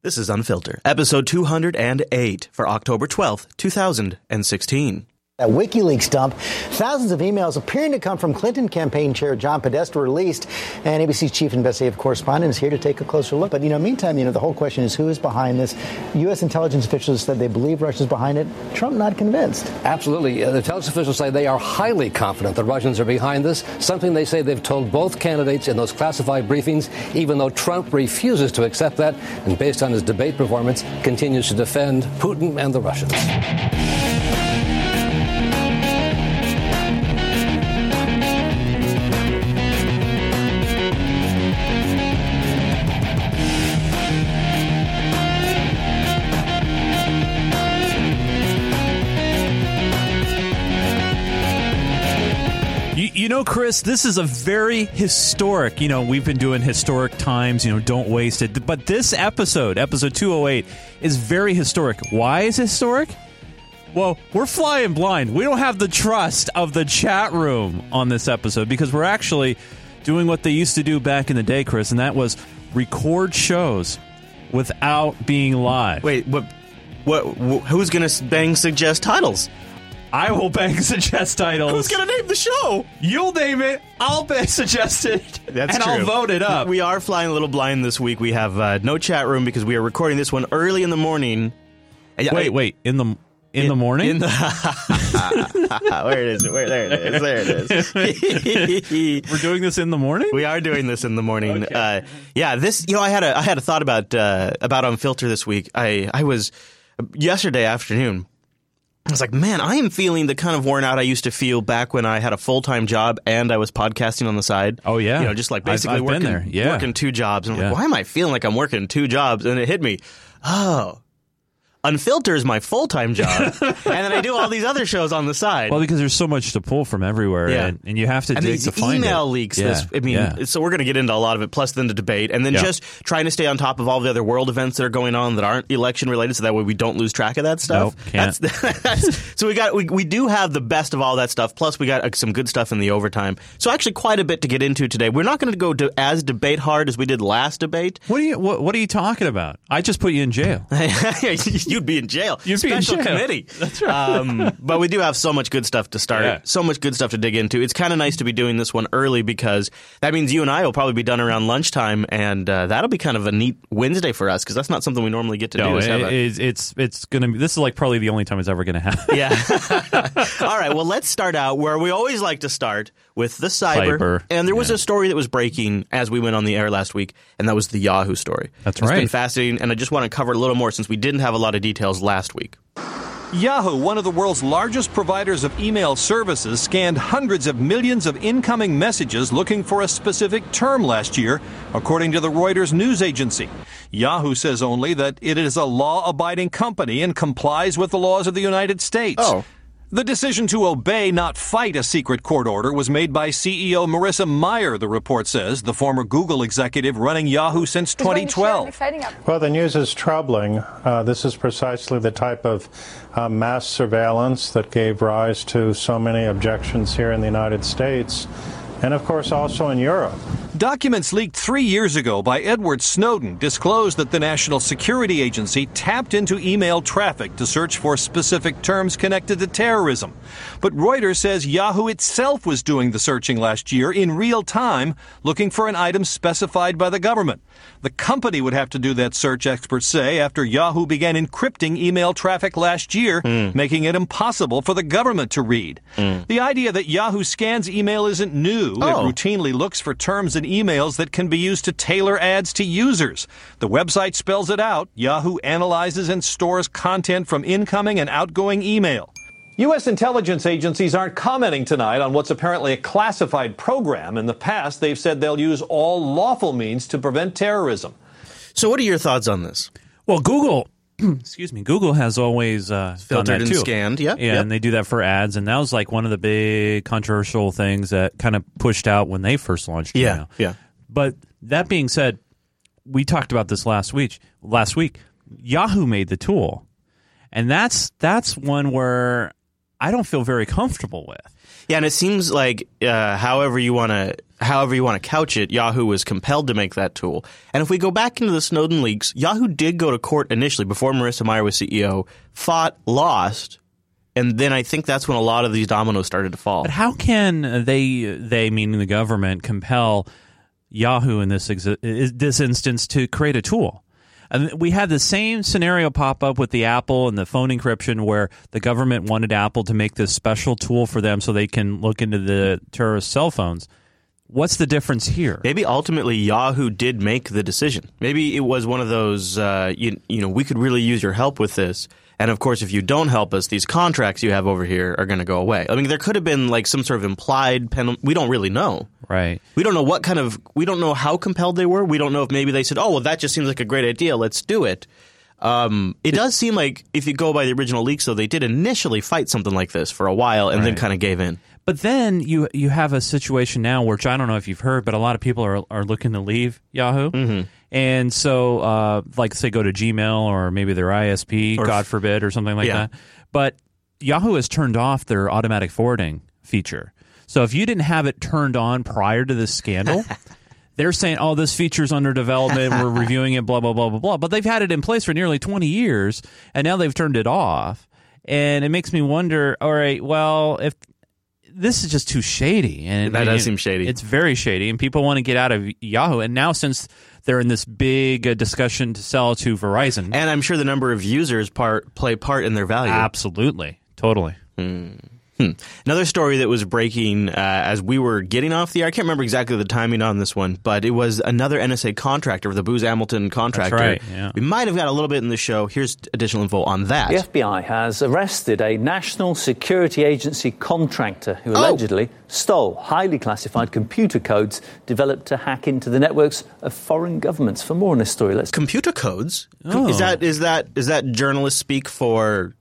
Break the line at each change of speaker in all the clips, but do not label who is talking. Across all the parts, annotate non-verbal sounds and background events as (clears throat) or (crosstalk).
This is Unfilter, episode 208 for October 12th, 2016.
That WikiLeaks dump, thousands of emails appearing to come from Clinton campaign chair John Podesta released, and ABC's chief investigative correspondent is here to take a closer look. But you know, meantime, you know, the whole question is who is behind this. U.S. intelligence officials said they believe Russia's behind it. Trump not convinced.
Absolutely, uh, the intelligence officials say they are highly confident the Russians are behind this. Something they say they've told both candidates in those classified briefings, even though Trump refuses to accept that, and based on his debate performance, continues to defend Putin and the Russians.
You, know, Chris, this is a very historic. You know, we've been doing historic times. You know, don't waste it. But this episode, episode two hundred eight, is very historic. Why is it historic? Well, we're flying blind. We don't have the trust of the chat room on this episode because we're actually doing what they used to do back in the day, Chris, and that was record shows without being live.
Wait, what? What? Who's gonna bang suggest titles?
I will bang (laughs) suggest titles.
Who's gonna name the show?
You'll name it. I'll bang suggest it.
That's
and
true.
I'll vote it up.
We are flying a little blind this week. We have uh, no chat room because we are recording this one early in the morning. I-
wait,
I-
wait. In the in, the morning.
In the (laughs) where it is? Where there it is? There it is. (laughs)
We're doing this in the morning.
We are doing this in the morning. Uh, yeah, this. You know, I had a I had a thought about uh, about Unfilter this week. I I was yesterday afternoon. I was like, man, I am feeling the kind of worn out I used to feel back when I had a full time job and I was podcasting on the side.
Oh, yeah.
you know, just like
I've-
basically
I've been
working
there. Yeah.
working two jobs. And I'm
Yeah.
like, why am I feeling like I'm working two jobs? And it hit me. Oh. Unfilter is my full time job, (laughs) and then I do all these other shows on the side.
well, because there's so much to pull from everywhere,
Yeah.
and, and you have to
and
dig
these
to find
email
it.
leaks.
Yeah,
This, I mean,
yeah.
so we're going to get into a lot of it. Plus, then the debate, and then just trying to stay on top of all the other world events that are going on that aren't election related, so that way we don't lose track of that stuff.
Nope, can't.
That's, (laughs) that's, so we got we, we do have the best of all that stuff. Plus, we got uh, some good stuff in the overtime. So actually, quite a bit to get into today. We're not going to go to as debate hard as we did last debate.
what are you what, what are you talking about? I just put you in jail. (laughs) (laughs)
You'd be in jail.
You'd be in
Special
jail.
committee. (laughs) That's right. Um, but we do have so much good stuff to start.
Yeah.
So much good stuff to dig into. It's kind of nice to be doing this one early because that means you and I will probably be done around lunchtime, and uh, that'll be kind of a neat Wednesday for us because that's not something we normally get to
No,
do. is
it-
a-
it's it's it's gonna be. This is like probably the only time it's ever gonna happen.
yeah. (laughs) All right. Well, let's start out where we always like to start with the cyber.
Cyber,
And there was
yeah.
a story that was breaking as we went on the air last week, and that was the Yahoo story.
That's
It's been
right.
fascinating, and I just want to cover a little more since we didn't have a lot of details last week.
Yahoo, one of the world's largest providers of email services, scanned hundreds of millions of incoming messages looking for a specific term last year, according to the Reuters news agency. Yahoo says only that it is a law abiding company and complies with the laws of the United States.
Oh.
The decision to obey, not fight a secret court order was made by CEO Marissa Mayer, the report says, the former Google executive running Yahoo since 2012.
Well, the news is troubling. Uh, this is precisely the type of uh, mass surveillance that gave rise to so many objections here in the United States, and of course also in Europe.
Documents leaked three years ago by Edward Snowden disclosed that the National Security Agency tapped into email traffic to search for specific terms connected to terrorism. But Reuters says Yahoo itself was doing the searching last year in real time, looking for an item specified by the government. The company would have to do that search, experts say, after Yahoo began encrypting email traffic last year, hmm. making it impossible for the government to read. Hmm. The idea that Yahoo scans email isn't new. It
Oh.
routinely looks for terms in emails that can be used to tailor ads to users. The website spells it out. Yahoo analyzes and stores content from incoming and outgoing email. U.S. intelligence agencies aren't commenting tonight on what's apparently a classified program. In the past, they've said they'll use all lawful means to prevent terrorism.
So, what are your thoughts on this?
Well, Google, (clears throat) excuse me, Google has always uh, done
Filtered
that
and
too.
scanned, yep,
yeah,
yep.
and they do that for ads, and that was like one of the big controversial things that kind of pushed out when they first launched. email.
yeah.
But that being said, we talked about this last week. Last week, Yahoo made the tool, and that's that's one where I don't feel very comfortable with.
Yeah, and it seems like, uh, however you want to however you want to couch it, Yahoo was compelled to make that tool. And if we go back into the Snowden leaks, Yahoo did go to court initially before Marissa Mayer was CEO, fought, lost, and then I think that's when a lot of these dominoes started to fall.
But how can they, they meaning the government, compel Yahoo in this this instance to create a tool? And we had the same scenario pop up with the Apple and the phone encryption, where the government wanted Apple to make this special tool for them so they can look into the terrorist cell phones. What's the difference here?
Maybe ultimately Yahoo did make the decision. Maybe it was one of those, uh, you, you know, we could really use your help with this. And of course, if you don't help us, these contracts you have over here are going to go away. I mean, there could have been like some sort of implied penalty. We don't really know.
Right.
We don't know what kind of, we don't know how compelled they were. We don't know if maybe they said, oh, well, that just seems like a great idea. Let's do it. Um, it does seem like if you go by the original leaks, though, they did initially fight something like this for a while and then kind of gave in.
But then you you have a situation now which I don't know if you've heard, but a lot of people are are looking to leave Yahoo,
Mm-hmm.
And so uh, like say go to Gmail or maybe their ISP,
Or-
God forbid, or something like
Yeah.
that. But Yahoo has turned off their automatic forwarding feature. So if you didn't have it turned on prior to this scandal. (laughs) They're saying, "Oh, this feature's under development. We're (laughs) reviewing it. Blah blah blah blah blah." But they've had it in place for nearly twenty years, and now they've turned it off. And it makes me wonder. All right, well, if this is just too shady, and
That does seem shady.
It's very shady, and people want to get out of Yahoo. And now, since they're in this big uh, discussion to sell to Verizon,
And I'm sure the number of users part play part in their value.
absolutely, totally.
Another story that was breaking uh, as we were getting off the air. I can't remember exactly the timing on this one, but it was another NSA contractor, the Booz Hamilton contractor.
right, yeah.
We might have got a little bit in the show. Here's additional info on that.
The FBI has arrested a national security agency contractor who
Oh.
allegedly stole highly classified computer codes developed to hack into the networks of foreign governments. For more on this story, let's
Computer codes.
Oh.
Is that is that is that journalist speak for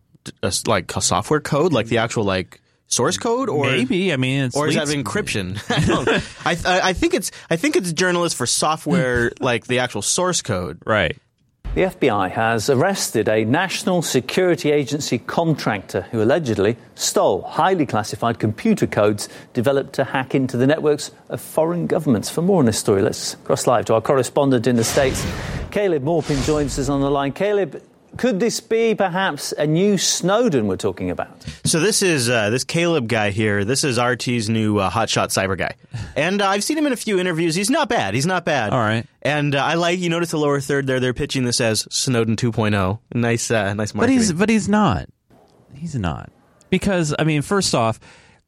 uh, like a software code, like the actual like source code, or
Maybe I mean, it's
or is that encryption? (laughs) I, I, I I think it's I think it's journalists for software, (laughs) like the actual source code.
right?
The FBI has arrested a national security agency contractor who allegedly stole highly classified computer codes developed to hack into the networks of foreign governments. For more on this story, let's cross live to our correspondent in the States. Caleb Maupin joins us on the line. Caleb, could this be perhaps a new Snowden we're talking about?
So this is uh, this Caleb guy here. This is RT's new uh, hotshot cyber guy, and uh, I've seen him in a few interviews. He's not bad. He's not bad.
All right.
And uh, I like you notice the lower third there. They're pitching this as Snowden 2.0. Nice, uh, nice
But he's but he's not. He's not because I mean, first off,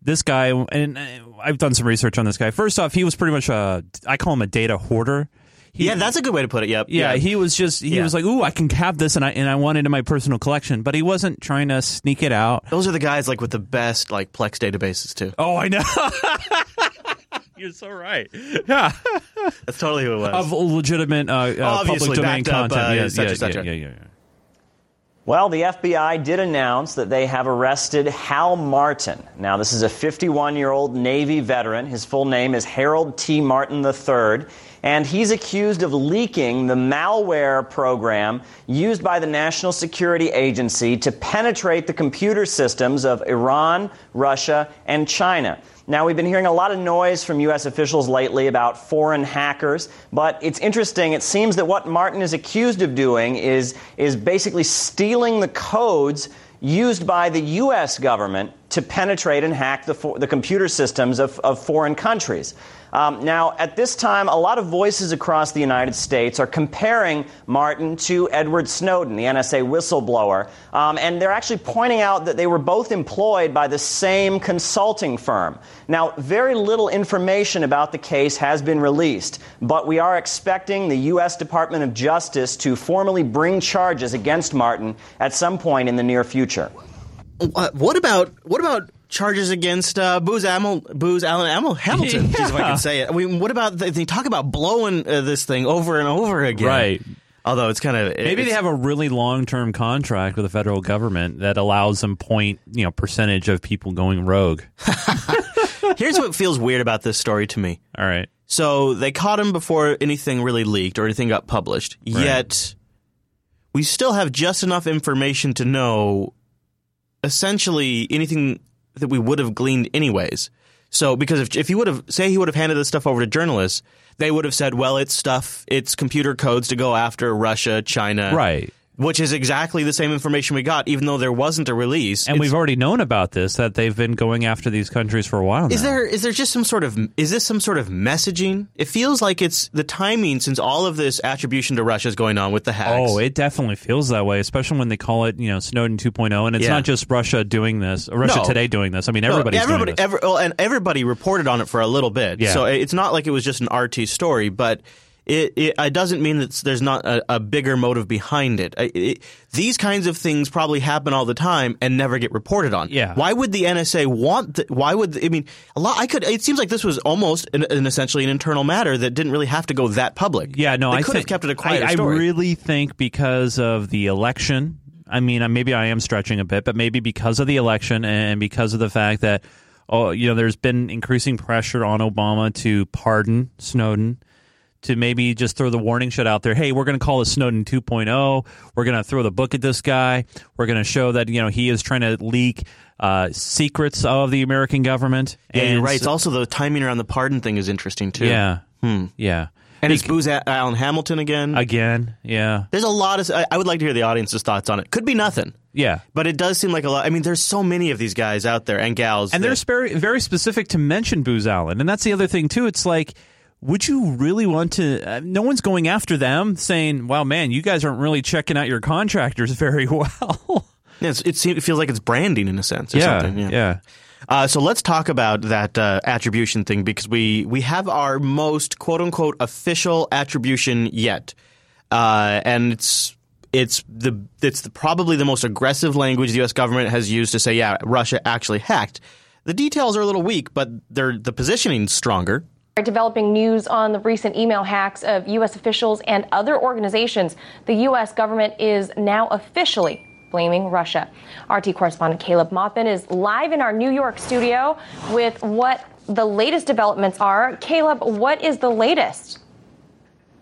this guy and uh, I've done some research on this guy. First off, he was pretty much a I call him a data hoarder. He,
yeah, that's a good way to put it. Yep.
yeah, he was just he
Yeah.
was like, "Ooh, I can have this," and I and I want it in my personal collection. But he wasn't trying to sneak it out.
Those are the guys like with the best like Plex databases too.
Oh, I know. (laughs) You're so right. Yeah,
That's totally who it was.
of legitimate uh, uh,
Obviously,
public domain
backed up,
content.
uh,
yeah, yeah,
et
yeah, yeah, yeah, yeah.
Well, the FBI did announce that they have arrested Hal Martin. Now, this is a 51 year old Navy veteran. His full name is Harold T. Martin III. And he's accused of leaking the malware program used by the National Security Agency to penetrate the computer systems of Iran, Russia, and China. Now, we've been hearing a lot of noise from U.S. officials lately about foreign hackers, but it's interesting. It seems that what Martin is accused of doing is, is basically stealing the codes used by the U.S. government to penetrate and hack the, the computer systems of, of foreign countries. Um, now, at this time, a lot of voices across the United States are comparing Martin to Edward Snowden, the NSA whistleblower, um, and they're actually pointing out that they were both employed by the same consulting firm. Now, very little information about the case has been released, but we are expecting the U.S. Department of Justice to formally bring charges against Martin at some point in the near future.
Uh, what about what about charges against uh, Booz Amel, Booz Allen Amel Hamilton? Geez, if I can say it. I mean, what about they, they talk about blowing uh, this thing over and over again?
Right.
Although it's kind of
Maybe they have a really long-term contract with the federal government that allows them point, you know, percentage of people going rogue. (laughs)
Here's what feels weird about this story to me.
All right.
So they caught him before anything really leaked or anything got published. Yet we still have just enough information to know essentially anything that we would have gleaned anyways. So because if if he would have say he would have handed this stuff over to journalists, they would have said, well, it's stuff, it's computer codes to go after Russia, China,
Right.
Which is exactly the same information we got, even though there wasn't a release.
And
It's-
we've already known about this that they've been going after these countries for a while now.
Is there is there just some sort of is this some sort of messaging? It feels like it's the timing since all of this attribution to Russia is going on with the hacks.
Oh, it definitely feels that way, especially when they call it, you know, Snowden 2.0, and it's
Yeah.
not just Russia doing this, or Russia
No.
Today doing this. I mean,
No, everybody,
doing this.
every- well, and everybody reported on it for a little bit.
Yeah.
So it's not like it was just an RT story, but it, it, it doesn't mean that there's not a, a bigger motive behind it. It. These kinds of things probably happen all the time and never get reported on.
Yeah.
Why would the NSA want? The, why would I mean? A lot. I could. It seems like this was almost an, an essentially an internal matter that didn't really have to go that public.
yeah, no,
they
I
could
think,
have kept it a quieter
I,
story.
I really think because of the election. I mean, maybe I am stretching a bit, but maybe because of the election and because of the fact that, oh, you know, there's been increasing pressure on Obama to pardon Snowden. To maybe just throw the warning shot out there. Hey, we're going to call this Snowden 2.0. We're going to throw the book at this guy. We're going to show that you know he is trying to leak uh, secrets of the American government.
yeah, you're
And
right. It's also the timing around the pardon thing is interesting too.
yeah, yeah.
and it's Booz A- Allen Hamilton again.
Again, yeah,
There's a lot of. I, I would like to hear the audience's thoughts on it. Could be nothing.
yeah.
But it does seem like a lot. I mean, there's so many of these guys out there and gals.
And
that-
they're very very specific to mention Booz Allen, and that's the other thing too. It's like, would you really want to? Uh, no one's going after them, saying, "Wow, man, you guys aren't really checking out your contractors (laughs) very well."
Yeah, it, seems, it feels like it's branding in a sense. Or
yeah,
something. yeah.
yeah.
Uh, so let's talk about that uh, attribution thing because we we have our most quote unquote official attribution yet, uh, and it's it's the it's the, probably the most aggressive language the U.S. government has used to say, yeah, Russia actually hacked. The details are a little weak, but they're the positioning's stronger.
Developing news on the recent email hacks of U.S. officials and other organizations, the U.S. government is now officially blaming Russia. RT correspondent Caleb Maupin is live in our New York studio with what the latest developments are. Caleb, what is the latest?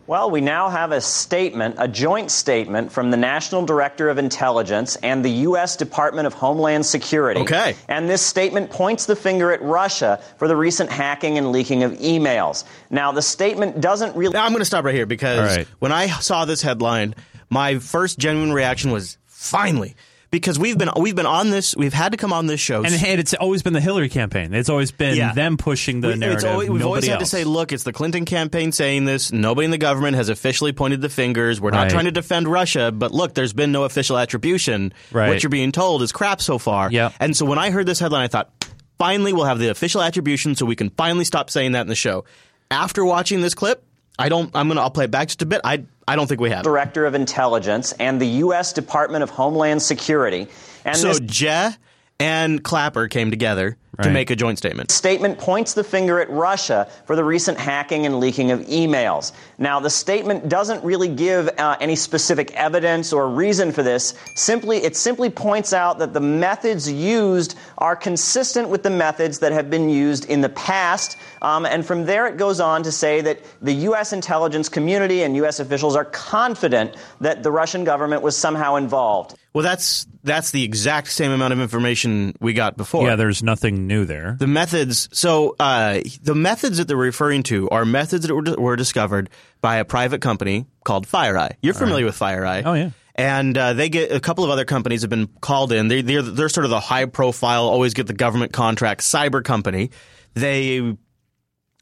Well, we now have a statement, a joint statement from the National Director of Intelligence and the U.S. Department of Homeland Security.
Okay.
And this statement points the finger at Russia for the recent hacking and leaking of emails. Now, the statement doesn't really.
Now I'm going to stop right here because
All right.
when I saw this headline, my first genuine reaction was finally because we've been we've been on this we've had to come on this show
And, and it's always been the Hillary campaign. It's always been
Yeah.
them pushing the
We- it's
narrative.
always- we've always had to say, look, it's the Clinton campaign saying this. Nobody in the government has officially pointed the fingers. We're not
Right.
trying to defend Russia, but look, there's been no official attribution.
Right.
What you're being told is crap so far.
Yep.
And so when I heard this headline, I thought, finally, we'll have the official attribution, so we can finally stop saying that in the show. After watching this clip, I don't. I'm gonna. I'll play it back just a bit. I. I don't think we have.
Director of Intelligence and the U.S. Department of Homeland Security. And
So
this
Jeh and Clapper came together to make a joint statement.
statement points the finger at Russia for the recent hacking and leaking of emails. Now, the statement doesn't really give uh, any specific evidence or reason for this. Simply, it simply points out that the methods used are consistent with the methods that have been used in the past. Um, and from there, it goes on to say that the U.S. intelligence community and U.S. officials are confident that the Russian government was somehow involved.
Well, that's that's the exact same amount of information we got before.
Yeah, there's nothing new there.
the methods. So uh, the methods that they're referring to are methods that were, were discovered by a private company called FireEye. You're familiar with FireEye?
Oh, yeah.
And uh, they get a couple of other companies have been called in. They, they're they're sort of the high profile, always get the government contract cyber company. They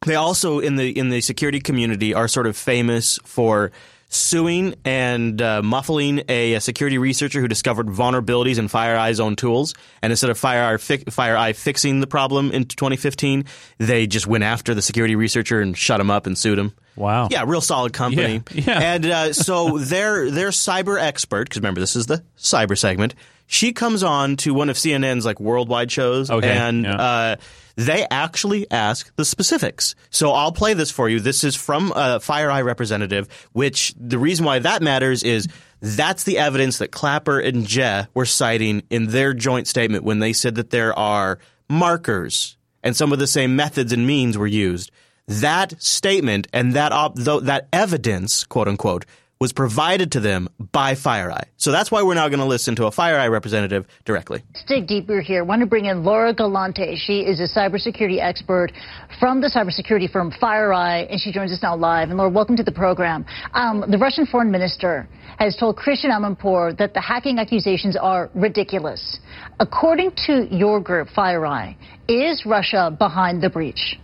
they also in the in the security community are sort of famous for suing and uh, muffling a, a security researcher who discovered vulnerabilities in FireEye's own tools. And instead of FireEye, fi- FireEye fixing the problem in 2015, they just went after the security researcher and shut him up and sued him.
Wow.
Yeah, real solid company.
Yeah, yeah.
And uh, (laughs) so their their cyber expert, because remember this is the cyber segment. She comes on to one of CNN's like worldwide shows,
Okay,
and
yeah.
uh, they actually ask the specifics. So I'll play this for you. This is from a FireEye representative. Which the reason why that matters is that's the evidence that Clapper and Jeh were citing in their joint statement when they said that there are markers and some of the same methods and means were used. That statement and that op- that evidence, quote unquote, was provided to them by FireEye. So that's why we're now going to listen to a FireEye representative directly.
Let's dig deeper here. I want to bring in Laura Galante. She is a cybersecurity expert from the cybersecurity firm FireEye, and she joins us now live. And Laura, welcome to the program. Um, the Russian foreign minister has told Christiane Amanpour that the hacking accusations are ridiculous. According to your group, FireEye, is Russia behind the breach?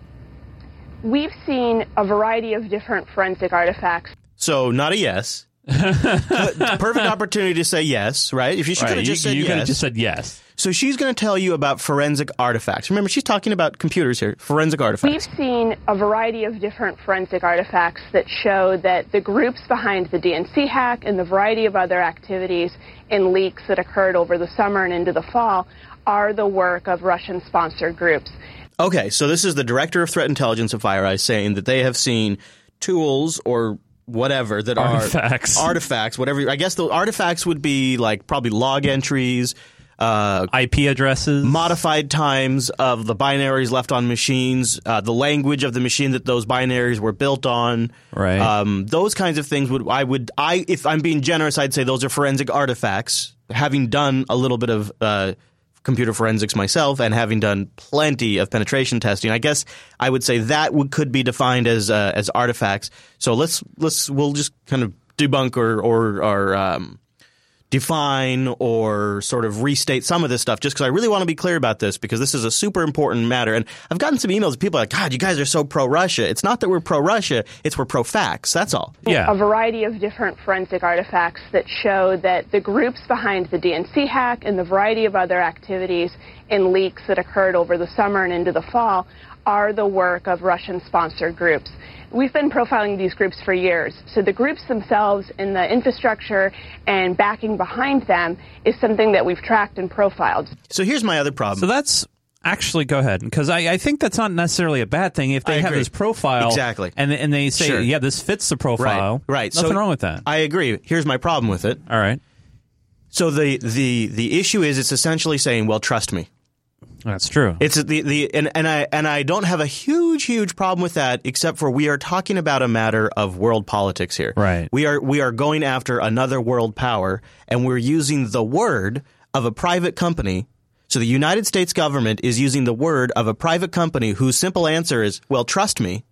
We've seen a variety of different forensic artifacts.
So not a yes. (laughs) Perfect opportunity to say yes, right? If you should
Right,
have
you-
just said
you
yes.
could have just said yes.
So she's going to tell you about forensic artifacts. Remember, she's talking about computers here. Forensic artifacts.
We've seen a variety of different forensic artifacts that show that the groups behind the DNC hack and the variety of other activities and leaks that occurred over the summer and into the fall are the work of Russian sponsored groups.
Okay, so this is the director of threat intelligence of FireEye saying that they have seen tools or whatever that
Artifacts.
are (laughs) artifacts, whatever. I guess the artifacts would be like probably log entries, uh,
IP addresses,
modified times of the binaries left on machines, uh, the language of the machine that those binaries were built on.
Right.
Um, those kinds of things would I would I if I'm being generous, I'd say those are forensic artifacts. Having done a little bit of uh, computer forensics myself and having done plenty of penetration testing, I guess I would say that would, could be defined as uh, as artifacts. So let's let's we'll just kind of debunk or or, or um, define or sort of restate some of this stuff just because I really want to be clear about this because this is a super important matter. And I've gotten some emails of people like, God, you guys are so pro Russia. It's not that we're pro Russia, it's we're pro facts. That's all. Yeah.
A variety of different forensic artifacts that show that the groups behind the DNC hack and the variety of other activities and leaks that occurred over the summer and into the fall are the work of Russian sponsored groups. We've been profiling these groups for years, so the groups themselves and the infrastructure and backing behind them is something that we've tracked and profiled.
So here's my other problem.
So that's actually go ahead because I, I think that's not necessarily a bad thing if they
I
have
agree.
this profile
Exactly.
and and they say
Sure.
yeah this fits the profile
Right. Right.
nothing
so
wrong with that
I agree. Here's my problem with it.
all right
So the the the issue is it's essentially saying, well, trust me.
That's true
It's the the and, and I and I don't have a huge huge problem with that except for we are talking about a matter of world politics here.
Right.
We are we are going after another world power and we're using the word of a private company. So the United States government is using the word of a private company whose simple answer is, "Well, trust me."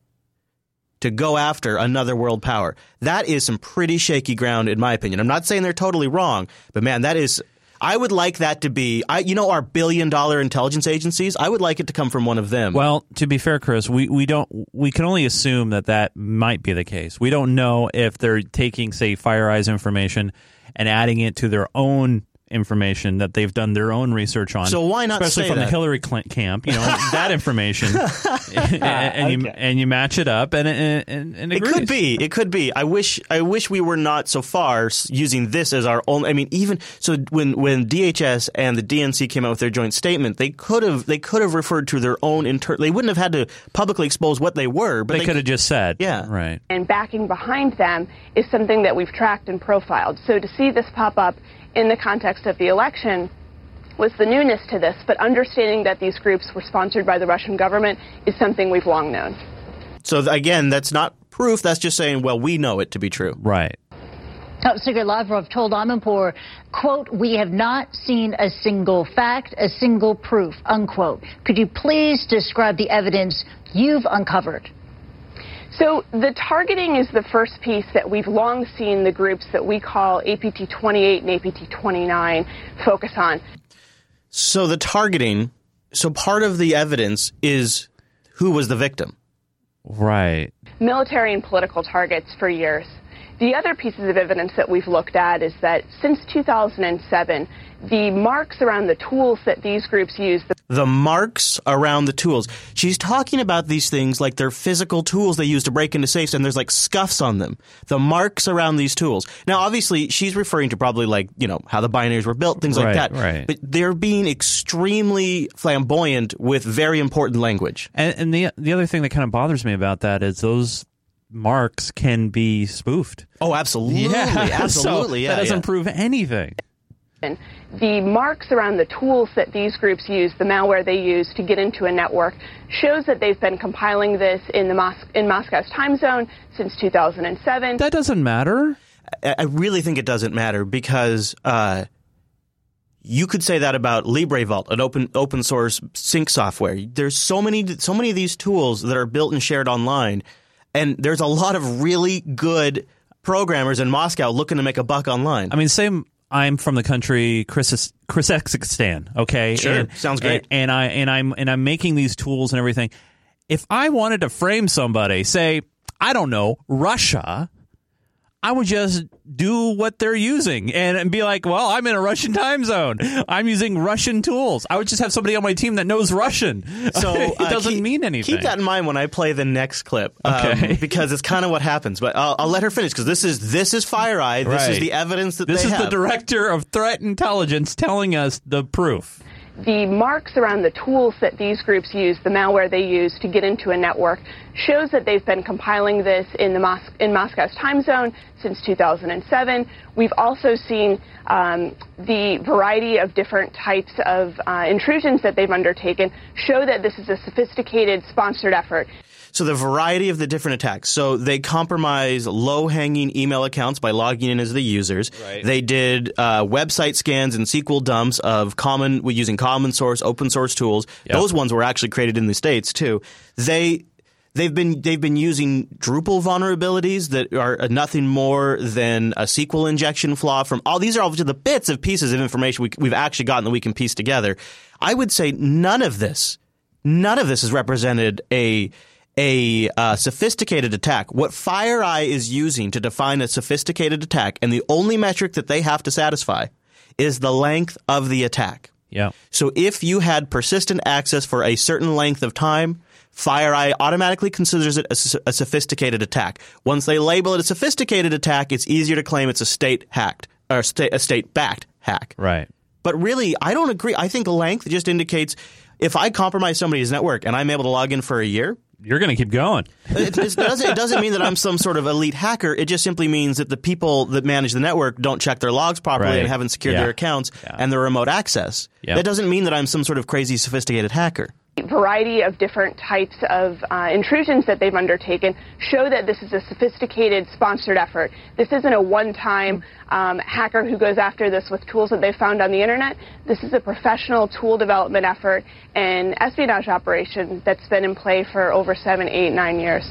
To go after another world power. That is some pretty shaky ground in my opinion. I'm not saying they're totally wrong, but man, that is I would like that to be I you know our billion dollar intelligence agencies, I would like it to come from one of them.
well to be fair chris we, we don't we can only assume that that might be the case we don't know if they're taking say fireeyes information and adding it to their own information that they've done their own research on
So why not
especially
say
from
that?
the hillary clinton camp you know that information (laughs) (laughs) and, and you and you match it up and and, and, and
It could be. It could be. I wish. I wish we were not so far s- using this as our own. I mean, even so, when when DHS and the DNC came out with their joint statement, they could have they could have referred to their own inter. They wouldn't have had to publicly expose what they were, but
they, could have just said
Yeah.
right
and backing behind them is something that we've tracked and profiled. So to see this pop up in the context of the election was the newness to this, but understanding that these groups were sponsored by the Russian government is something we've long known.
So again, that's not proof. That's just saying, well, we know it to be true.
right
Top Secret Lavrov told Amanpour, quote, we have not seen a single fact, a single proof, unquote. Could you please describe the evidence you've uncovered?
So the targeting is the first piece that we've long seen the groups that we call APT 28 and APT 29 focus on.
So the targeting. So part of the evidence is who was the victim.
right
military and political targets for years. The other pieces of evidence that we've looked at is that since 2007, the marks around the tools that these groups use, the
the marks around the tools. She's talking about these things like they're physical tools they use to break into safes, and there's like scuffs on them. The marks around these tools. Now, obviously, she's referring to probably like you know how the binaries were built, things like that.
right.
But they're being extremely flamboyant with very important language.
And, and the the other thing that kind of bothers me about that is those marks can be spoofed.
Oh, absolutely, Yeah. (laughs) absolutely.
so
yeah,
that doesn't
yeah.
prove anything.
The marks around the tools that these groups use, the malware they use to get into a network, shows that they've been compiling this in the Mos- in Moscow's time zone since 2007.
That doesn't matter.
I I really think it doesn't matter because uh, you could say that about LibreVault, an open open source sync software. There's so many so many of these tools that are built and shared online, and there's a lot of really good programmers in Moscow looking to make a buck online.
I mean, same. I'm from the country Chris Chrisexistan. Okay,
Sure.
And-
Sounds great.
And, and I and I'm and I'm making these tools and everything. If I wanted to frame somebody, say I don't know Russia, I would just do what they're using and, and be like, well, I'm in a Russian time zone. I'm using Russian tools. I would just have somebody on my team that knows Russian.
So (laughs)
it
uh,
doesn't
keep-
mean anything.
Keep that in mind when I play the next clip, um,
Okay. (laughs)
because it's kind of what happens. But I'll, I'll let her finish because this is this is FireEye. This is the evidence that
This is
have.
the director of threat intelligence telling us the proof.
The marks around the tools that these groups use, the malware they use to get into a network, shows that they've been compiling this in the Mos- in Moscow's time zone since 2007. We've also seen um, the variety of different types of uh, intrusions that they've undertaken show that this is a sophisticated, sponsored effort.
So the variety of the different attacks. So they compromise low-hanging email accounts by logging in as the users.
Right.
They did uh, website scans and SQL dumps of common using common source, open source tools.
Yep.
Those ones were actually created in the states too. They they've been they've been using Drupal vulnerabilities that are nothing more than a SQL injection flaw from all these are all just the bits of pieces of information we, we've actually gotten that we can piece together. I would say none of this none of this has represented a a uh, sophisticated attack. What FireEye is using to define a sophisticated attack, and the only metric that they have to satisfy, is the length of the attack.
Yeah.
So if you had persistent access for a certain length of time, FireEye automatically considers it a sophisticated attack. Once they label it a sophisticated attack, it's easier to claim it's a state hacked or state, a state backed hack.
Right.
But really, I don't agree. I think length just indicates if I compromise somebody's network and I'm able to log in for a year,
You're going to keep going.
it, it, doesn't, it doesn't mean that I'm some sort of elite hacker. It just simply means that the people that manage the network don't check their logs properly
Right.
and haven't secured
Yeah.
their accounts
Yeah.
and their remote access.
Yeah.
That doesn't mean that I'm some sort of crazy sophisticated hacker.
Variety of different types of uh, intrusions that they've undertaken show that this is a sophisticated, sponsored effort. This isn't a one-time um, hacker who goes after this with tools that they found on the internet. This is a professional tool development effort and espionage operation that's been in play for over seven, eight, nine years.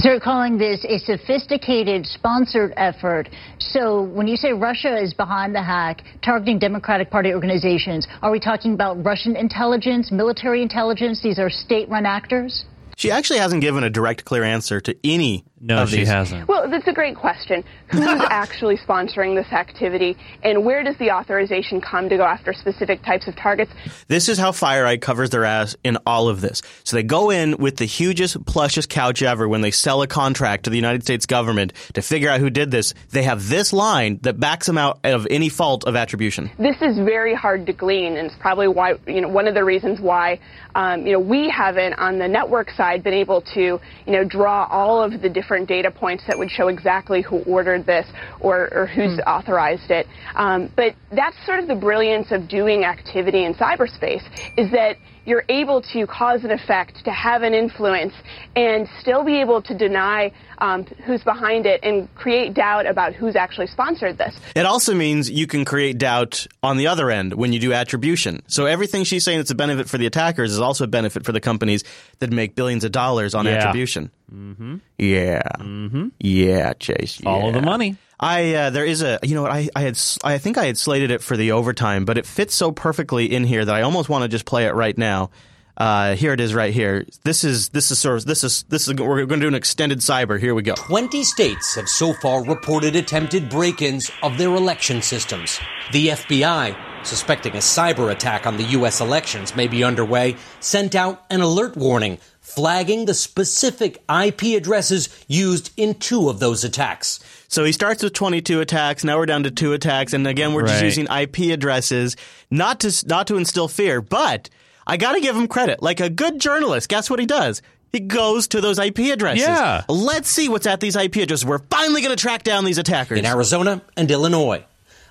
So you're calling this a sophisticated, sponsored effort. So when you say Russia is behind the hack, targeting Democratic Party organizations, are we talking about Russian intelligence, military intelligence? These are state-run actors?
She actually hasn't given a direct, clear answer to any
No, she
these.
hasn't.
Well, that's a great question. Who's (laughs) actually sponsoring this activity, and where does the authorization come to go after specific types of targets?
This is how FireEye covers their ass in all of this. So they go in with the hugest, plushest couch ever when they sell a contract to the United States government to figure out who did this. They have this line that backs them out of any fault of attribution.
This is very hard to glean, and it's probably why you know one of the reasons why um, you know we haven't on the network side been able to you know draw all of the different data points that would show exactly who ordered this or, or who's authorized it. Um, but that's sort of the brilliance of doing activity in cyberspace is that you're able to cause an effect, to have an influence, and still be able to deny um, who's behind it and create doubt about who's actually sponsored this.
It also means you can create doubt on the other end when you do attribution. So everything she's saying that's a benefit for the attackers is also a benefit for the companies that make billions of dollars on
Yeah.
attribution. Mm-hmm. Yeah. Mm-hmm. Yeah, Chase.
Follow
yeah.
the money.
I uh, there is a you know what I I had I think I had slated it for the overtime, but it fits so perfectly in here that I almost want to just play it right now. Uh, here it is, right here. This is this is sort of this is this is we're going to do an extended cyber. Here we go.
20 states have so far reported attempted break ins of their election systems. The FBI, suspecting a cyber attack on the U.S. elections may be underway, sent out an alert warning flagging the specific IP addresses used in two of those attacks.
So he starts with 22 attacks. Now we're down to two attacks, and again we're just using IP addresses, not to not to instill fear. But I got to give him credit. Like a good journalist, guess what he does? He goes to those IP addresses.
Yeah.
Let's see what's at these IP addresses. We're finally going to track down these attackers.
In Arizona and Illinois,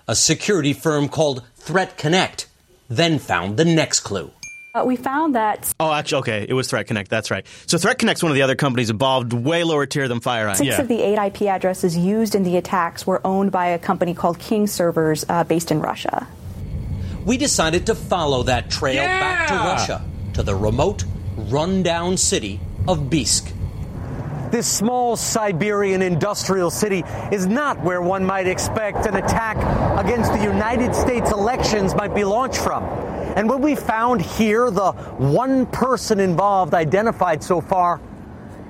a security firm called Threat Connect then found the next clue.
Uh, we found that
Oh, actually, okay, it was Threat Connect. That's right. So Threat Connect's one of the other companies involved, way lower tier than FireEye.
six of the eight IP addresses used in the attacks were owned by a company called King Servers uh, based in Russia.
We decided to follow that trail back to Russia, to the remote, rundown city of Biysk.
This small Siberian industrial city is not where one might expect an attack against the United States elections might be launched from. And what we found here the one person involved identified so far,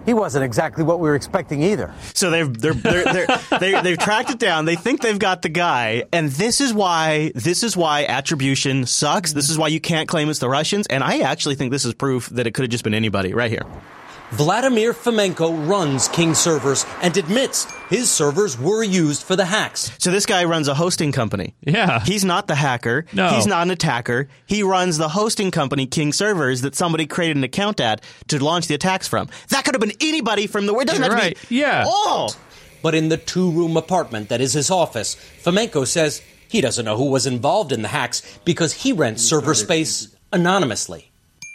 he wasn't exactly what we were expecting either.
So they've they're, they're, they're, they they've tracked it down. They think they've got the guy, and this is why this is why attribution sucks. This is why you can't claim it's the Russians. And I actually think this is proof that it could have just been anybody right here.
Vladimir Fomenko runs King servers and admits his servers were used for the hacks.
So this guy runs a hosting company.
Yeah.
He's not the hacker.
No.
He's not an attacker. He runs the hosting company, King Servers, that somebody created an account at to launch the attacks from. That could have been anybody from the. It doesn't have
Right.
to be.
Yeah.
Oh.
But in the two room apartment that is his office, Fomenko says he doesn't know who was involved in the hacks because he rents server space anonymously.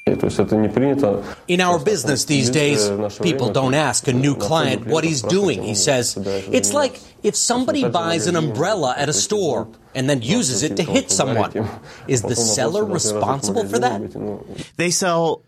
In our business these days, people don't ask a new client what he's doing, he says. It's like if somebody buys an umbrella at a store and then uses it to hit someone. Is the seller responsible for that?
They sell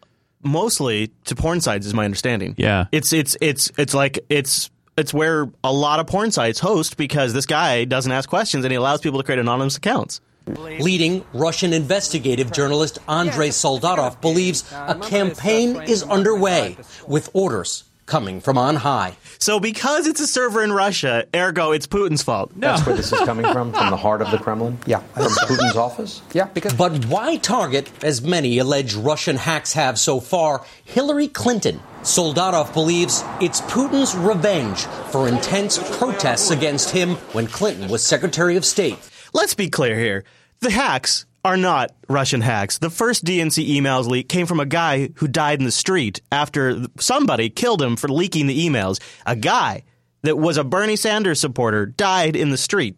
mostly to porn sites, is my understanding.
Yeah.
It's it's it's it's like it's it's where a lot of porn sites host because this guy doesn't ask questions and he allows people to create anonymous accounts.
Leading Russian investigative journalist Andrei Soldatov believes a campaign is underway with orders coming from on high.
So because it's a server in Russia, ergo it's Putin's fault.
That's where this is coming from, from the heart of the Kremlin?
Yeah.
From Putin's office? Yeah, because.
But why target, as many alleged Russian hacks have so far, Hillary Clinton? Soldatov believes it's Putin's revenge for intense protests against him when Clinton was Secretary of State.
Let's be clear here. The hacks are not Russian hacks. The first DNC emails leak came from a guy who died in the street after somebody killed him for leaking the emails. A guy that was a Bernie Sanders supporter died in the street.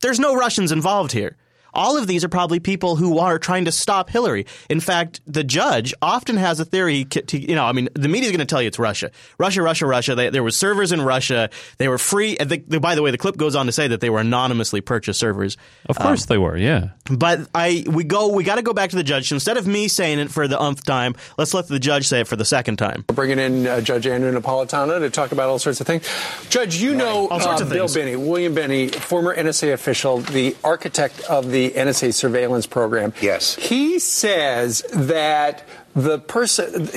There's no Russians involved here. All of these are probably people who are trying to stop Hillary. In fact, the judge often has a theory. To, you know, I mean, the media is going to tell you it's Russia, Russia, Russia, Russia. They, there were servers in Russia. They were free. and the- by the way, the clip goes on to say that they were anonymously purchased servers.
Of course they were, yeah.
But I we go we got to go back to the judge. So instead of me saying it for the umpth time, let's let the judge say it for the second time.
We're bringing in uh, Judge Andrew Napolitano to talk about all sorts of things. Judge, you know
All sorts
uh,
of
Bill
things.
Binney, William Binney, former NSA official, the architect of the NSA surveillance program.
Yes.
He says that the person,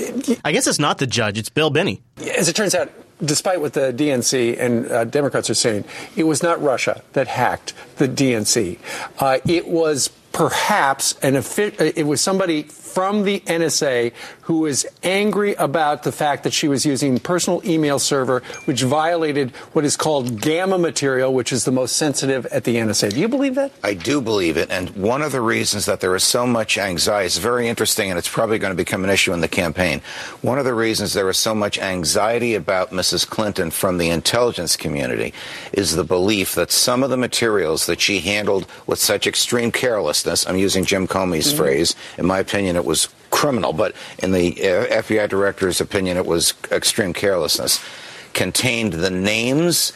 I guess it's not the judge; it's Bill Binney.
as it turns out, despite what the DNC and uh, Democrats are saying, it was not Russia that hacked the DNC. Uh, it was perhaps an offi- uh, it was somebody from the NSA who was angry about the fact that she was using personal email server, which violated what is called gamma material, which is the most sensitive at the NSA. Do you believe that?
I do believe it, and one of the reasons that there is so much anxiety is very interesting, and it's probably going to become an issue in the campaign. One of the reasons there is so much anxiety about Mrs. Clinton from the intelligence community is the belief that some of the materials that she handled with such extreme carelessness, I'm using Jim Comey's mm-hmm. phrase, in my opinion, it was criminal, but in the uh, FBI director's opinion, it was extreme carelessness, contained the names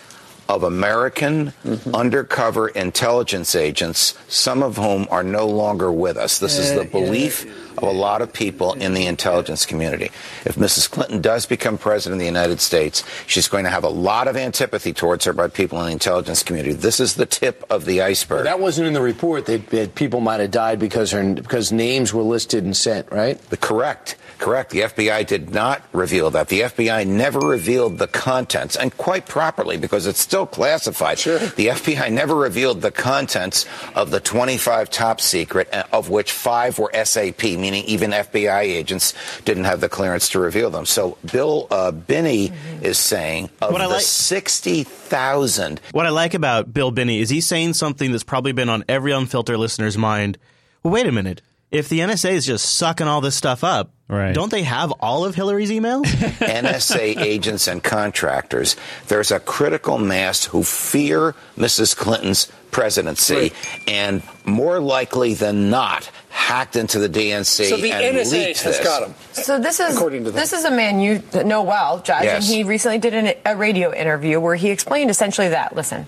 of American mm-hmm. undercover intelligence agents, some of whom are no longer with us. This is the belief of a lot of people in the intelligence community. If Mrs. Clinton does become president of the United States, she's going to have a lot of antipathy towards her by people in the intelligence community. This is the tip of the iceberg.
That wasn't in the report that, that people might have died because her, because names were listed and sent, right?
The correct, correct. The FBI did not reveal that. The FBI never revealed the contents, and quite properly because it's still classified. Sure. The FBI never revealed the contents of the 25 top secret, uh, of which five were SAP, meaning even FBI agents didn't have the clearance to reveal them. So Bill uh, Binney is saying of
What
the
like-
60,000
What I like about Bill Binney is he's saying something that's probably been on every unfiltered listener's mind. Well, wait a minute. If the NSA is just sucking all this stuff up,
Right.
don't they have all of Hillary's emails? (laughs)
NSA agents and contractors, there's a critical mass who fear Mrs. Clinton's presidency and more likely than not hacked into the DNC
So the
and
NSA
leaked
has
this.
got him.
So this is
According to
this is a man you know well, Judge,
Yes.
and he recently did an, a radio interview where he explained essentially that. Listen.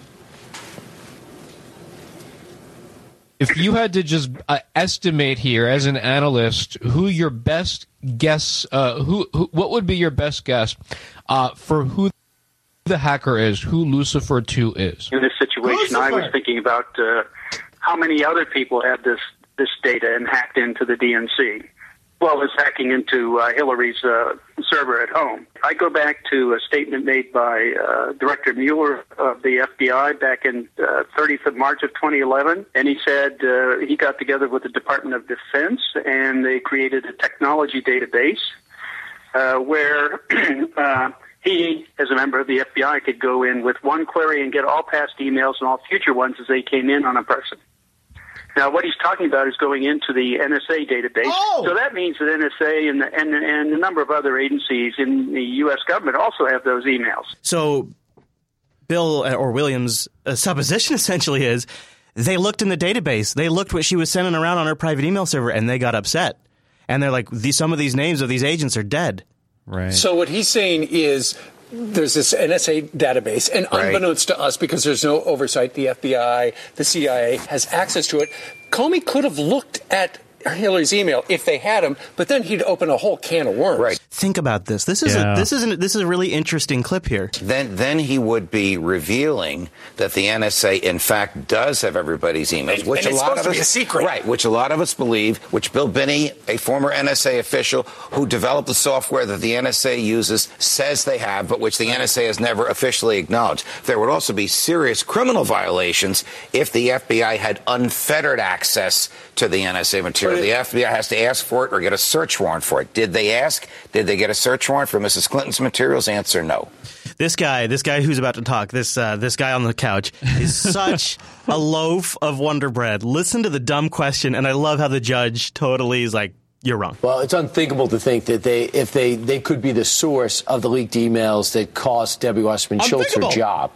If you had to just uh, estimate here as an analyst who your best guess uh, who, who what would be your best guess uh, for who the hacker is who Guccifer 2 is?
In this situation, I was thinking about uh, how many other people had this this data and hacked into the DNC, well as hacking into uh, Hillary's uh, server at home. I go back to a statement made by uh, Director Mueller of the FBI back in uh, 30th of March of 2011, and he said uh, he got together with the Department of Defense and they created a technology database uh, where (clears throat) uh, he, as a member of the FBI, could go in with one query and get all past emails and all future ones as they came in on a person. Now, what he's talking about is going into the NSA database. Oh. So that means that NSA and, the, and, and a number of other agencies in the U.S. government also have those emails.
So, Bill uh, or Williams' uh, supposition (laughs) essentially is they looked in the database. They looked what she was sending around on her private email server, and they got upset. And they're like, these, some of these names of these agents are dead.
Right.
So what he's saying is there's this NSA database, and
Right.
unbeknownst to us, because there's no oversight, the FBI, the CIA has access to it. Comey could have looked at Hillary's email if they had him, but then he'd open a whole can of worms. Right.
Think about this. This is
Yeah.
a, this is an, this is a really interesting clip here.
Then, then he would be revealing that the NSA, in fact, does have everybody's emails,
And-
which
and
a lot
supposed
of
to
us,
be a secret.
right? Which a lot of us believe. Which Bill Binney, a former NSA official who developed the software that the NSA uses, says they have, but which the NSA has never officially acknowledged. There would also be serious criminal violations if the FBI had unfettered access to the NSA material. The FBI has to ask for it or get a search warrant for it. Did they ask? Did they get a search warrant for Mrs. Clinton's materials? Answer no.
This guy, this guy who's about to talk, this uh, this guy on the couch is (laughs) such a loaf of Wonder Bread. Listen to the dumb question, and I love how the judge totally is like, "You're wrong."
Well, it's unthinkable to think that they, if they, they could be the source of the leaked emails that cost Debbie Wasserman Schultz her job.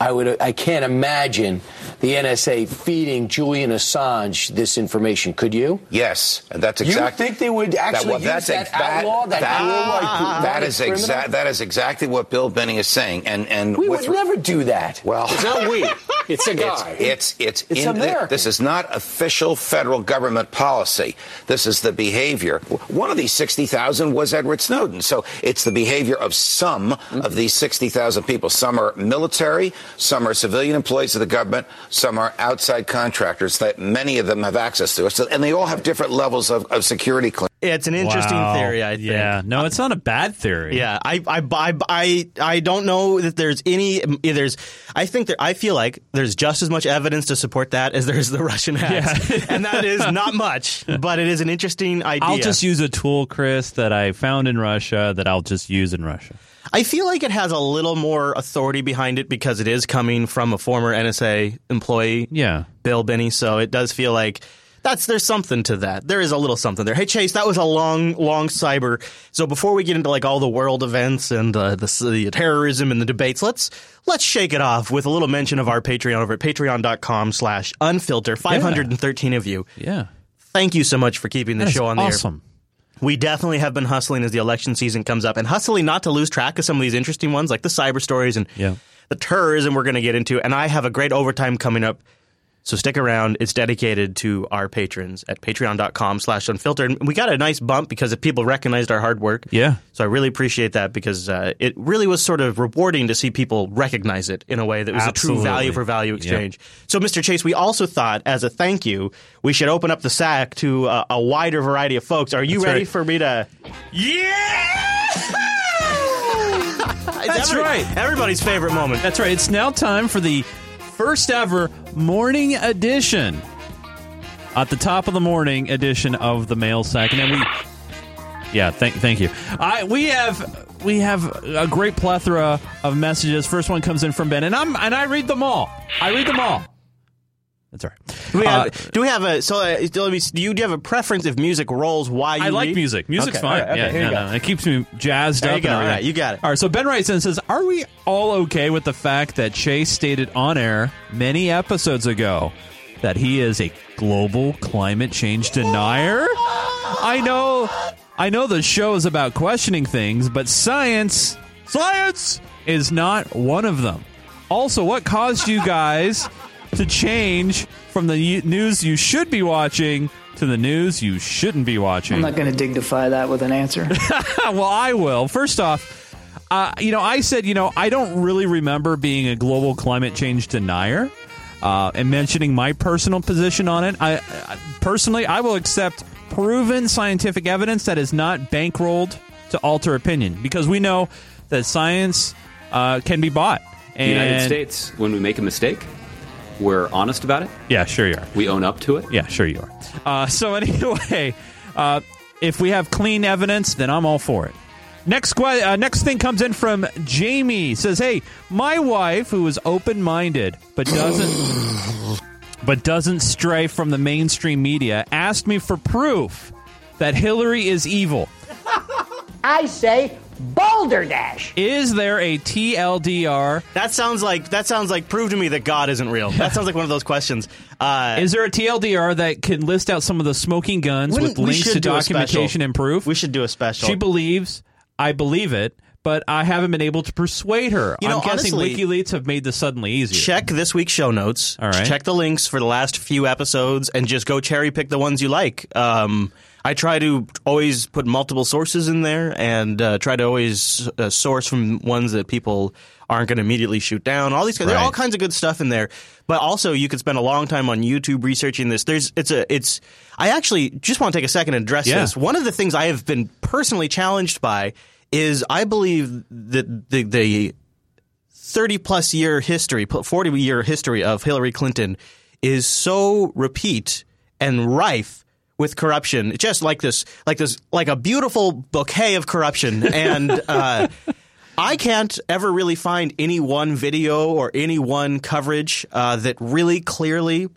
I would, I can't imagine the NSA feeding Julian Assange this information. Could you?
Yes, and that's exactly.
You
exactly.
think they would actually
well,
use
that's
that
ex- that,
outlaw, that warlike-
that
warlike
is exact. That is exactly what Bill Binney is saying. And and
We
with
would never do that.
Well,
It's not we. (laughs) It's a guy.
It's it's,
It's
in-
American.
This is not official federal government policy. This is the behavior. One of these sixty thousand was Edward Snowden. So it's the behavior of some of these sixty thousand people. Some are military. Some are civilian employees of the government. Some are outside contractors. That many of them have access to and they all have different levels of, of security clearance.
It's an interesting
Wow.
theory. I think.
Yeah, no, it's not a bad theory.
Yeah, I, I, I, I, I don't know that there's any. There's, I think that I feel like there's just as much evidence to support that as there's the (laughs) Russian hacks, (laughs) and that is not much, but it is an interesting idea.
I'll just use a tool, Chris, that I found in Russia that I'll just use in Russia.
I feel like it has a little more authority behind it because it is coming from a former NSA employee,
Yeah.
Bill Binney. So it does feel like that's there's something to that. There is a little something there. Hey Chase, that was a long, long cyber. So before we get into like all the world events and uh, the, the terrorism and the debates, let's let's shake it off with a little mention of our Patreon over at patreon.com/slash unfilter. Five hundred and thirteen of you.
Yeah.
Thank you so much for keeping the show on the air.
awesome.
We definitely have been hustling as the election season comes up and hustling not to lose track of some of these interesting ones like the cyber stories and
Yeah.
the terrorism we're going to get into. And I have a great overtime coming up. So stick around. It's dedicated to our patrons at patreon.com slash unfiltered. And we got a nice bump because if people recognized our hard work.
Yeah.
So I really appreciate that because uh, it really was sort of rewarding to see people recognize it in a way that was a true value for value
Yep.
exchange. So, Mr. Chase, we also thought as a thank you, we should open up the sack to uh, a wider variety of folks. Are you
That's
ready
right.
for me to? Yeah! (laughs)
That's right.
Everybody's favorite moment.
That's right. It's now time for the first ever morning edition. At the top of the morning edition of the mail sack, and then we. Yeah, thank thank you. I we have we have a great plethora of messages. First one comes in from Ben, and I'm and I read them all. I read them all. That's all right.
Do we have,
Uh,
do we have a so? Uh, let me, do you do you have a preference if music rolls? Why you
I like
read?
music. Music's
Okay,
fine.
all right, okay,
yeah,
here you
no,
go.
no, it keeps me jazzed
There
up.
you go.
and
All you got it.
All right. So Ben writes in and says, "Are we all okay with the fact that Chase stated on air many episodes ago that he is a global climate change denier? I know I know the show is about questioning things, but science science is not one of them. Also, what caused you guys to change from the news you should be watching to the news you shouldn't be watching?
I'm not going to dignify that with an answer. (laughs)
well, I will. First off, uh, you know, I said, you know, I don't really remember being a global climate change denier uh, and mentioning my personal position on it. I, I personally, I will accept proven scientific evidence that is not bankrolled to alter opinion because we know that science uh, can be bought.
The
And
United States, when we make a mistake, we're honest about it.
Yeah, sure you are.
We own up to it.
Yeah, sure you are. Uh, so (laughs) anyway, uh, if we have clean evidence, then I'm all for it. Next uh, next thing comes in from Jamie. Says, "Hey, my wife, who is open-minded but doesn't (sighs) but doesn't stray from the mainstream media, asked me for proof that Hillary is evil. (laughs)
I say Boulder Dash.
Is there a TLDR?
That sounds like that sounds like prove to me that God isn't real. That sounds like one of those questions. Uh,
Is there a TLDR that can list out some of the smoking guns
Wouldn't-
with
we
links
should
to
do a
documentation and proof?
We should do a special.
She believes, I believe it, but I haven't been able to persuade her.
You know,
I'm guessing
honestly-
WikiLeaks have made this suddenly easier.
check this week's show notes.
All right.
Check the links for the last few episodes and just go cherry pick the ones you like. Um, I try to always put multiple sources in there and uh, try to always uh, source from ones that people aren't going to immediately shoot down. All these, there are all kinds of good stuff in there. But also, you could spend a long time on YouTube researching this. There's, it's a, it's. I actually just want to take a second and address
Yeah.
this. One of the things I have been personally challenged by is I believe that the the 30 plus year history, 40 year history of Hillary Clinton is so repeat and rife with corruption. It's just like this, like this, like a beautiful bouquet of corruption. And, (laughs) uh, I can't ever really find any one video or any one coverage uh, that really clearly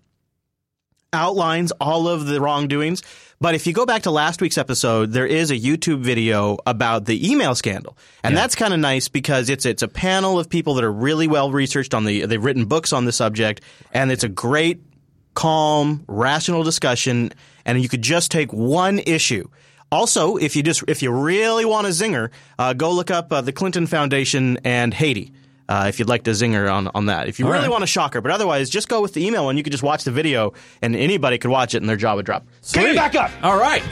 outlines all of the wrongdoings. But if you go back to last week's episode, there is a YouTube video about the email scandal, and that's kind of nice because it's it's a panel of people that are really well researched on the. They've written books on the subject, and it's a great, calm, rational discussion. And you could just take one issue. Also, if you just if you really want a zinger, uh, go look up uh, the Clinton Foundation and Haiti. Uh, if you'd like to zinger on, on that, if you
All
really
right.
want a shocker, but otherwise, just go with the email and you could just watch the video, and anybody could watch it and their jaw would drop. Get it back up.
All right.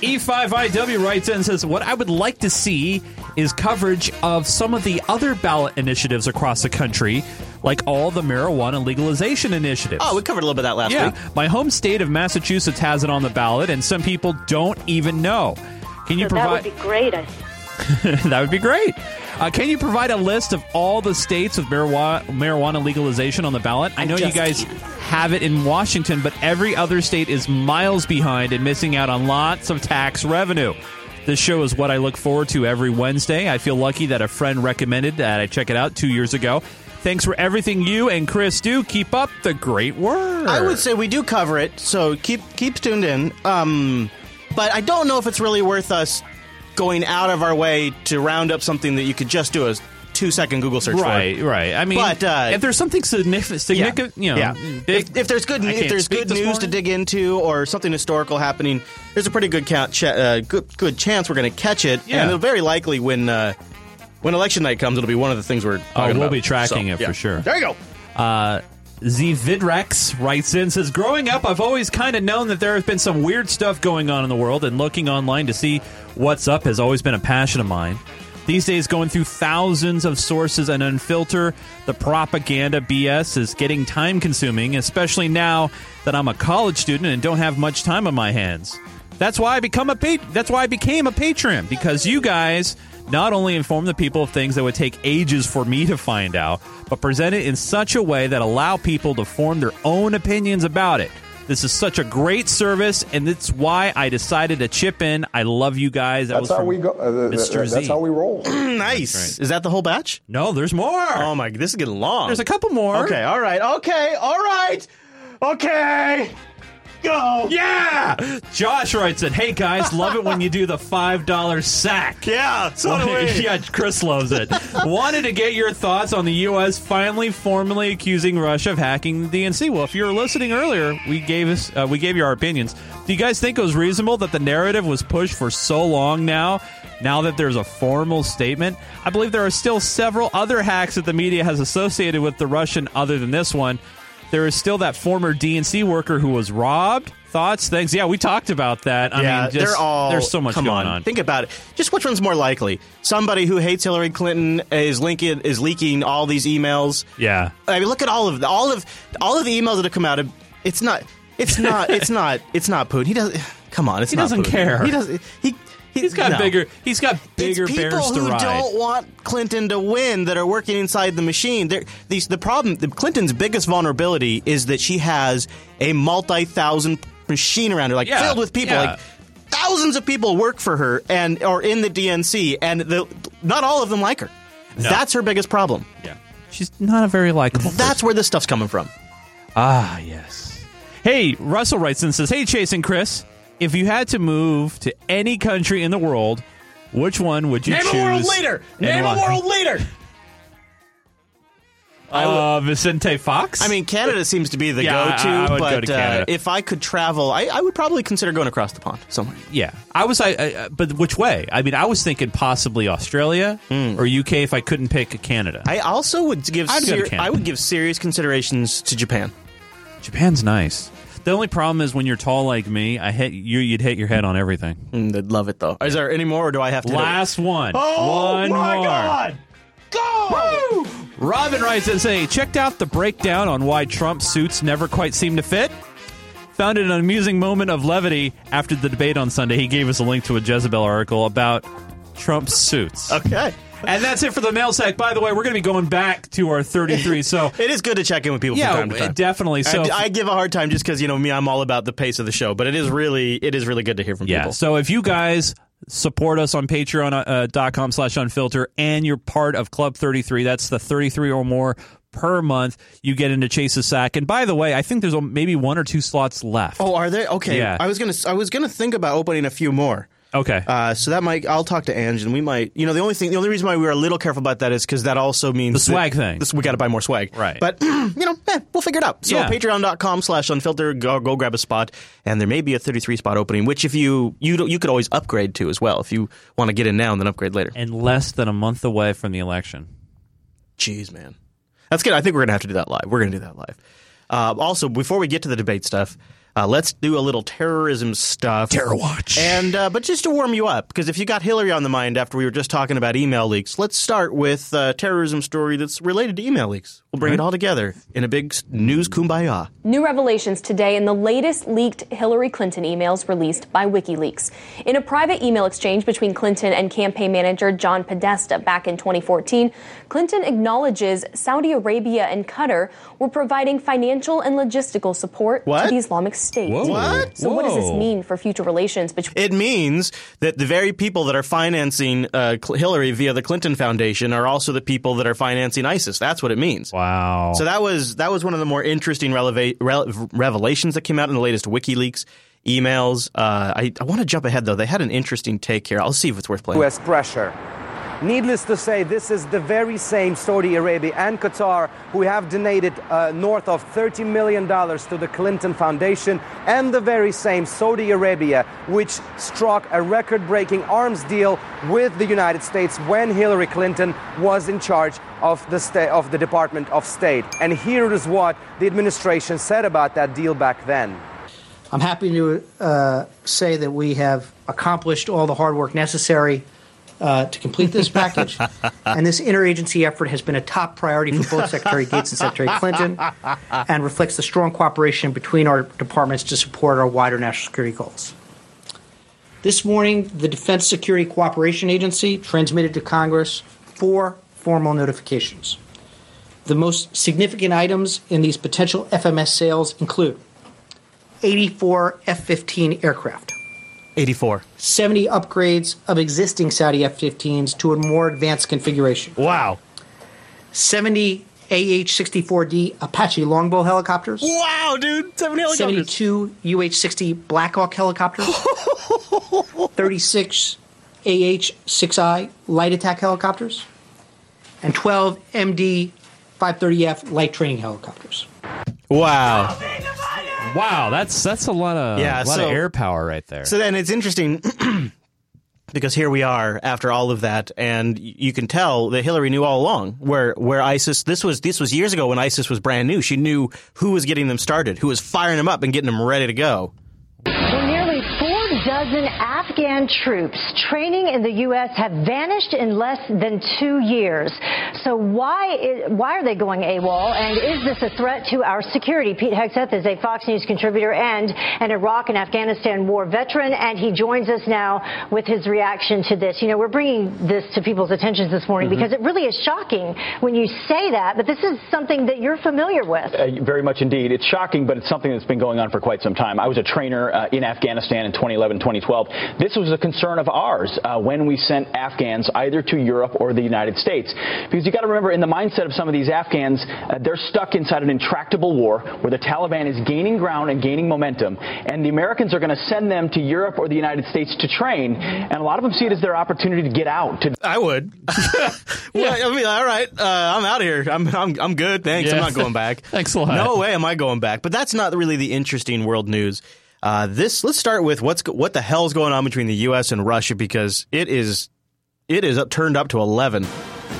E5IW writes in and says, What I would like to see is coverage of some of the other ballot initiatives across the country, like all the marijuana legalization initiatives.
Oh, we covered a little bit of that last
yeah.
week.
My home state of Massachusetts has it on the ballot, and some people don't even know. Can you
So that would be great. I (laughs)
that would be great. Uh, can you provide a list of all the states with marijuana, marijuana legalization on the ballot? I know you
just
guys have it in Washington, but every other state is miles behind and missing out on lots of tax revenue. This show is what I look forward to every Wednesday. I feel lucky that a friend recommended that I check it out two years ago. Thanks for everything you and Chris do. Keep up the great work.
I would say we do cover it, so keep keep tuned in. Um, but I don't know if it's really worth us going out of our way to round up something that you could just do a two second Google search for.
Right, right. I mean,
but uh,
if there's something significant, significant you know,
yeah.
big-
if, if there's good if there's good news
morning.
to dig into or something historical happening, there's a pretty good count, ch- uh, good good chance we're going to catch it,
Yeah.
and very likely when uh, when election night comes, it'll be one of the things we're
Oh, we'll
about.
be tracking
So,
it
yeah.
for sure.
There you go.
Uh, Z Vidrex writes in says, "Growing up, I've always kind of known that there has been some weird stuff going on in the world, and looking online to see what's up has always been a passion of mine." These days, going through thousands of sources and unfilter the propaganda BS is getting time consuming, especially now that I'm a college student and don't have much time on my hands. That's why I become a pa- that's why I became a patron because you guys not only inform the people of things that would take ages for me to find out, but present it in such a way that allow people to form their own opinions about it. This is such a great service, and that's why I decided to chip in. I love you guys. That
That's
was
how we go. Uh, th- th-
Mr. Z.
that's how we roll. (clears throat)
nice.
Right.
Is that the whole batch?
No, there's more.
Oh my, this is getting long.
There's a couple more.
Okay, all right, okay, all right, okay. Go.
Yeah. Josh writes it. Hey guys, love it when you do the five dollar sack. (laughs)
Yeah, so do we. (laughs)
yeah, Chris loves it. (laughs) Wanted to get your thoughts on the U.S. finally formally accusing Russia of hacking the DNC. Well, if you were listening earlier, we gave us uh, we gave you our opinions. Do you guys think it was reasonable that the narrative was pushed for so long now? Now that there's a formal statement, I believe there are still several other hacks that the media has associated with the Russian, other than this one. There is still that former DNC worker who was robbed. Thoughts, things. Yeah, we talked about that. I
yeah,
mean, just,
they're all.
There's so much
come
going on.
Think about it. Just which one's more likely? Somebody who hates Hillary Clinton is linking is leaking all these emails.
Yeah.
I mean, look at all of the, all of all of the emails that have come out. It's not. It's not. It's not. It's not Putin. He doesn't. Come on. It's
He doesn't
Putin.
care.
He doesn't. He. He
He's got
no.
bigger. He's got bigger
it's people
bears to
who
ride.
don't want Clinton to win that are working inside the machine. They're, these the problem. The, Clinton's biggest vulnerability is that she has a multi-thousand machine around her, like
Yeah,
filled with people.
yeah.
Like thousands of people work for her and are in the DNC, and the, not all of them like her.
No.
That's her biggest problem.
Yeah, she's not a very likable.
That's where this stuff's coming from.
Ah, yes. Hey, Russell writes and says, "Hey, Chase and Chris, if you had to move to any country in the world, which one would you
Name
choose?
a world leader.
and
Name a world leader.
I (laughs) Uh, Vicente Fox.
I mean, Canada seems to be the
Yeah,
go-to,
I- I would go
but
to Canada.
Uh, if I could travel, I, I would probably consider going across the pond somewhere.
yeah, I was. I, I but which way? I mean, I was thinking possibly Australia or UK if I couldn't pick Canada.
I also would give
I'd go to
ser- I would give serious considerations to Japan.
Japan's nice. The only problem is when you're tall like me, I hit you. You'd hit your head on everything.
Mm, they'd love it though. Is there any more, or do I have to? hit it?
Last one.
Oh
one
my
more.
God! Go!
Robin writes and say, checked out the breakdown on why Trump suits never quite seem to fit. Found it an amusing moment of levity after the debate on Sunday. He gave us a link to a Jezebel article about Trump's suits.
Okay.
And that's it for the mail sack. By the way, we're going to be going back to our 33. So (laughs)
It is good to check in with people
Yeah,
from time to time.
definitely. So-
I, I give a hard time just because you know me, I'm all about the pace of the show. But it is really, it is really good to hear from
yeah.
people.
So if you guys support us on patreon.com uh, uh, slash unfilter and you're part of Club 33, that's the 33 or more per month, you get into Chase's sack. And by the way, I think there's maybe one or two slots left.
Oh, are there Okay.
Yeah.
I was gonna, I was gonna think about opening a few more.
Okay.
Uh, so that might, I'll talk to Ange, and we might, you know, the only thing, the only reason why we were a little careful about that is because that also means
The swag
that-
thing.
This, we got to buy more swag,
Right.
But (clears throat) you know, eh, we'll figure it out. So
Yeah.
Patreon.com/slash Unfiltered, go, go grab a spot, and there may be a 33 spot opening, which if you you don't- you could always upgrade to as well if you want to get in now and then upgrade later.
and less than a month away from the election.
Jeez, man, that's good. I think we're gonna have to do that live. We're gonna do that live. Uh, also, before we get to the debate stuff, uh, let's do a little terrorism stuff. Terror watch. And uh, but just to warm you up, because if you got Hillary on the mind after we were just talking about email leaks, let's start with a terrorism story that's related to email leaks. We'll bring it all together in a big news kumbaya.
New revelations today in the latest leaked Hillary Clinton emails released by WikiLeaks. In a private email exchange between Clinton and campaign manager John Podesta back in 2014, Clinton acknowledges Saudi Arabia and Qatar were providing financial and logistical support
What?
to the Islamic State.
Whoa. What?
So, what does this mean for future relations between?
It means that the very people that are financing uh, Hillary via the Clinton Foundation are also the people that are financing ISIS. That's what it means.
Wow.
So that was that was one of the more interesting releva- rele- revelations that came out in the latest WikiLeaks emails. Uh, I, I want to jump ahead though. They had an interesting take here. I'll see if it's worth playing.
U.S. pressure. Needless to say, this is the very same Saudi Arabia and Qatar who have donated uh, north of $30 million to the Clinton Foundation, and the very same Saudi Arabia which struck a record breaking arms deal with the United States when Hillary Clinton was in charge of the, sta- of the Department of State. And here is what the administration said about that deal back then.
I'm happy to uh, say that we have accomplished all the hard work necessary uh, to complete this package. (laughs) and this interagency effort has been a top priority for both Secretary Gates and Secretary Clinton and reflects the strong cooperation between our departments to support our wider national security goals. This morning, the Defense Security Cooperation Agency transmitted to Congress four formal notifications. The most significant items in these potential FMS sales include 84 F 15 aircraft,
84.
70 upgrades of existing Saudi F 15s to a more advanced configuration.
Wow.
70 AH-64D Apache Longbow helicopters.
Wow, dude, seven helicopters.
72 UH-60 Blackhawk helicopters. (laughs) 36 AH-6I light attack helicopters. And 12 MD-530F light training helicopters.
Wow.
Wow, that's that's a lot of
Yeah,
a lot
so-
of air power right there.
So then it's interesting (clears throat) because here we are after all of that, and you can tell that Hillary knew all along where where ISIS. This was this was years ago when ISIS was brand new. She knew who was getting them started, who was firing them up and getting them ready to go.
Dozen Afghan troops training in the U.S. have vanished in less than two years. So why is, why are they going AWOL? And is this a threat to our security? Pete Hegseth is a Fox News contributor and an Iraq and Afghanistan war veteran, and he joins us now with his reaction to this. You know, we're bringing this to people's attentions this morning because it really is shocking when you say that, but this is something that you're familiar with.
Uh, very much indeed. It's shocking, but it's something that's been going on for quite some time. I was a trainer uh, in Afghanistan in 2011, 2012. This was a concern of ours uh, when we sent Afghans either to Europe or the United States. Because you got to remember, in the mindset of some of these Afghans, uh, they're stuck inside an intractable war where the Taliban is gaining ground and gaining momentum, and the Americans are going to send them to Europe or the United States to train, and a lot of them see it as their opportunity to get out. To
I would. (laughs) (laughs) well, I mean, all right, uh, I'm out of here. I'm I'm I'm good. Thanks. I'm not going back. (laughs)
Thanks a lot.
No way am I going back. But that's not really the interesting world news. Uh, this let's start with what's what the hell's going on between the U.S. and Russia because it is it is up, turned up to eleven.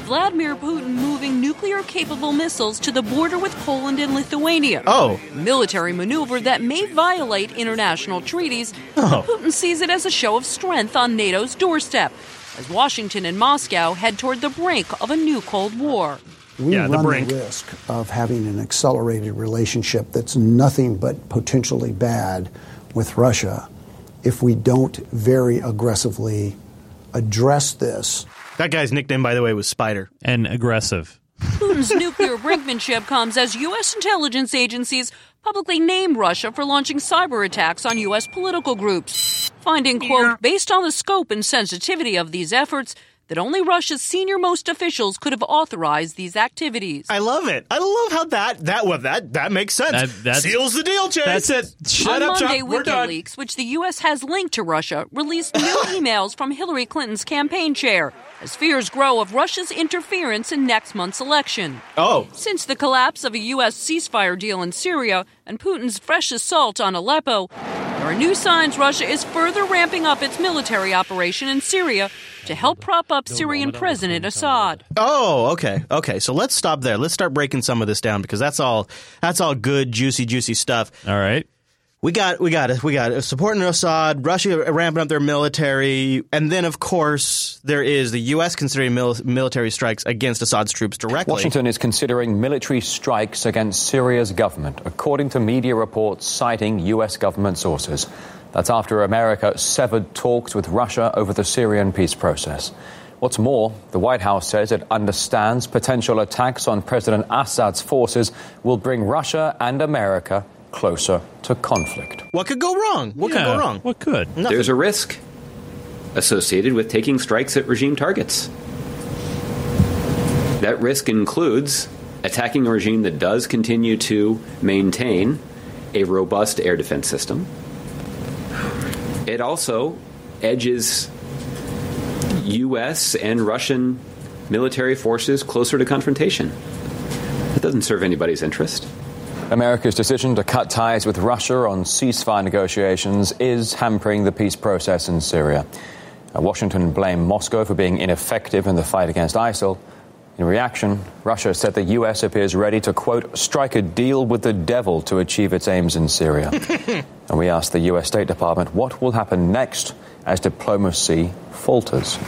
Vladimir Putin moving nuclear capable missiles to the border with Poland and Lithuania.
Oh.
Military maneuver that may violate international treaties,
Oh.
Putin sees it as a show of strength on NATO's doorstep as Washington and Moscow head toward the brink of a new Cold War.
We
Yeah,
run the,
brink.
risk of having an accelerated relationship that's nothing but potentially bad with Russia if we don't very aggressively address this.
That guy's nickname, by the way, was Spider.
And aggressive.
Putin's nuclear brinkmanship comes as U.S. intelligence agencies publicly name Russia for launching cyber attacks on U.S. political groups, finding, quote, based on the scope and sensitivity of these efforts, that only Russia's senior most officials could have authorized these activities.
I love it. I love how that that well that that makes sense.
That-
Seals the deal, Chase.
That's it. Shut
On
up,
Monday,
Chuck. We're done.
WikiLeaks, which the U.S. has linked to Russia, released new (laughs) emails from Hillary Clinton's campaign chair as fears grow of Russia's interference in next month's election.
Oh.
Since the collapse of a U.S. ceasefire deal in Syria and Putin's fresh assault on Aleppo, there are new signs Russia is further ramping up its military operation in Syria to help prop up Syrian President Assad.
Oh, okay, okay. So let's stop there. Let's start breaking some of this down because that's all that's all good, juicy, juicy stuff.
All right.
We got we got it we got it supporting Assad, Russia ramping up their military, and then of course there is the U.S. considering mil- military strikes against Assad's troops directly.
Washington is considering military strikes against Syria's government, according to media reports citing U.S. government sources. That's after America severed talks with Russia over the Syrian peace process. What's more, the White House says it understands potential attacks on President Assad's forces will bring Russia and America closer to conflict.
What could go wrong? What could go wrong?
What could?
Nothing.
There's a risk associated with taking strikes at regime targets. That risk includes attacking a regime that does continue to maintain a robust air defense system. It also edges U.S. and Russian military forces closer to confrontation. That doesn't serve anybody's interest.
America's decision to cut ties with Russia on ceasefire negotiations is hampering the peace process in Syria. Washington blamed Moscow for being ineffective in the fight against ISIL. In reaction, Russia said the U.S. appears ready to, quote, strike a deal with the devil to achieve its aims in Syria. (laughs) and we asked the U.S. State Department what will happen next as diplomacy falters.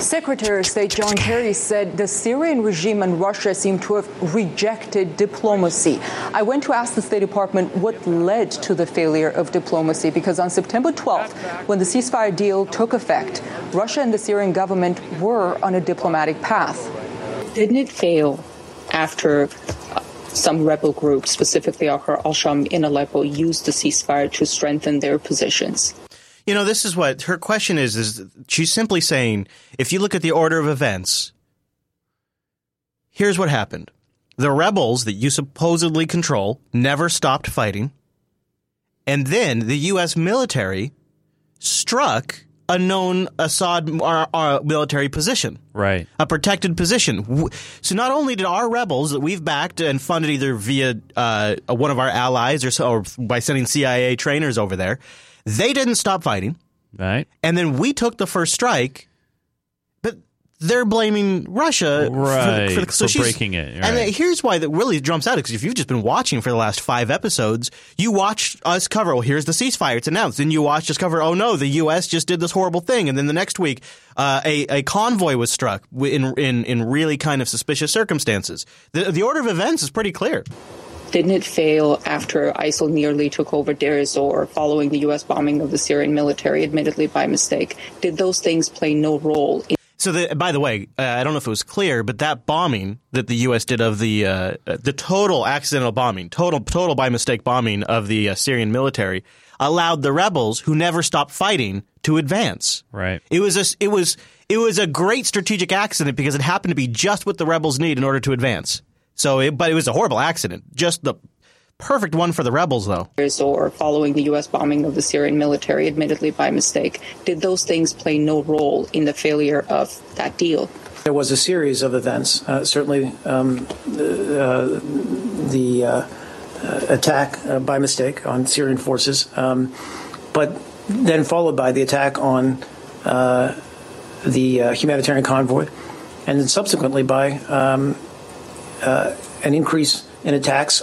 Secretary of State John Kerry said the Syrian regime and Russia seem to have rejected diplomacy. I went to ask the State Department what led to the failure of diplomacy because on September 12th, when the ceasefire deal took effect, Russia and the Syrian government were on a diplomatic path.
Didn't it fail after uh, some rebel groups, specifically Al Sham in Aleppo, used the ceasefire to strengthen their positions?
You know, this is what her question is is she's simply saying if you look at the order of events here's what happened. The rebels that you supposedly control never stopped fighting. And then the U.S. military struck a known Assad uh, uh, military position,
Right.
a protected position. So not only did our rebels that we've backed and funded either via uh, one of our allies or, so, or by sending CIA trainers over there, they didn't stop fighting.
Right.
And then we took the first strike, but they're blaming Russia for-
Right,
for,
for
she's-
breaking it,
And here's why that really jumps out because if you've just been watching for the last five episodes, you watch us cover. Well, here's the ceasefire; it's announced. Then you watch us cover. Oh no, the U.S. just did this horrible thing, and then the next week, uh, a a convoy was struck in in in really kind of suspicious circumstances. The the order of events is pretty clear.
Didn't it fail after ISIL nearly took over Deir ez-Zor following the U.S. bombing of the Syrian military, admittedly by mistake? Did those things play no role in
So, the, by the way, uh, I don't know if it was clear, but that bombing that the U.S. did of the uh, uh, the total accidental bombing, total total by mistake bombing of the uh, Syrian military, allowed the rebels who never stopped fighting to advance.
Right.
It was a it was it was a great strategic accident because it happened to be just what the rebels need in order to advance. So, it, but it was a horrible accident. Just the perfect one for the rebels, though.
Or following the U.S. bombing of the Syrian military, admittedly by mistake? Did those things play no role in the failure of that deal?
There was a series of events. Uh, certainly, um, the, uh, the uh, uh, attack uh, by mistake on Syrian forces, um, but then followed by the attack on uh, the uh, humanitarian convoy, and then subsequently by um, uh, an increase in attacks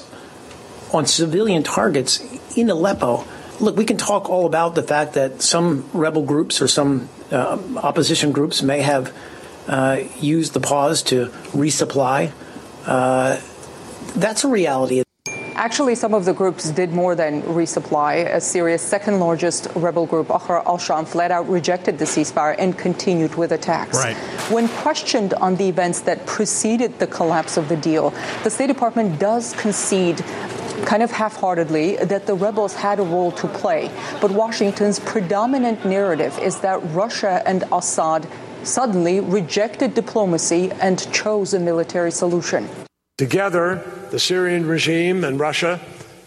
on civilian targets in Aleppo. Look, we can talk all about the fact that some rebel groups or some uh, opposition groups may have uh, used the pause to resupply. Uh, that's a reality.
Actually, some of the groups did more than resupply. As Syria's second largest rebel group, Ahrar al Sham, flat out rejected the ceasefire and continued with attacks.
Right.
When questioned on the events that preceded the collapse of the deal, the State Department does concede kind of half-heartedly that the rebels had a role to play. But Washington's predominant narrative is that Russia and Assad suddenly rejected diplomacy and chose a military solution.
Together, the Syrian regime and Russia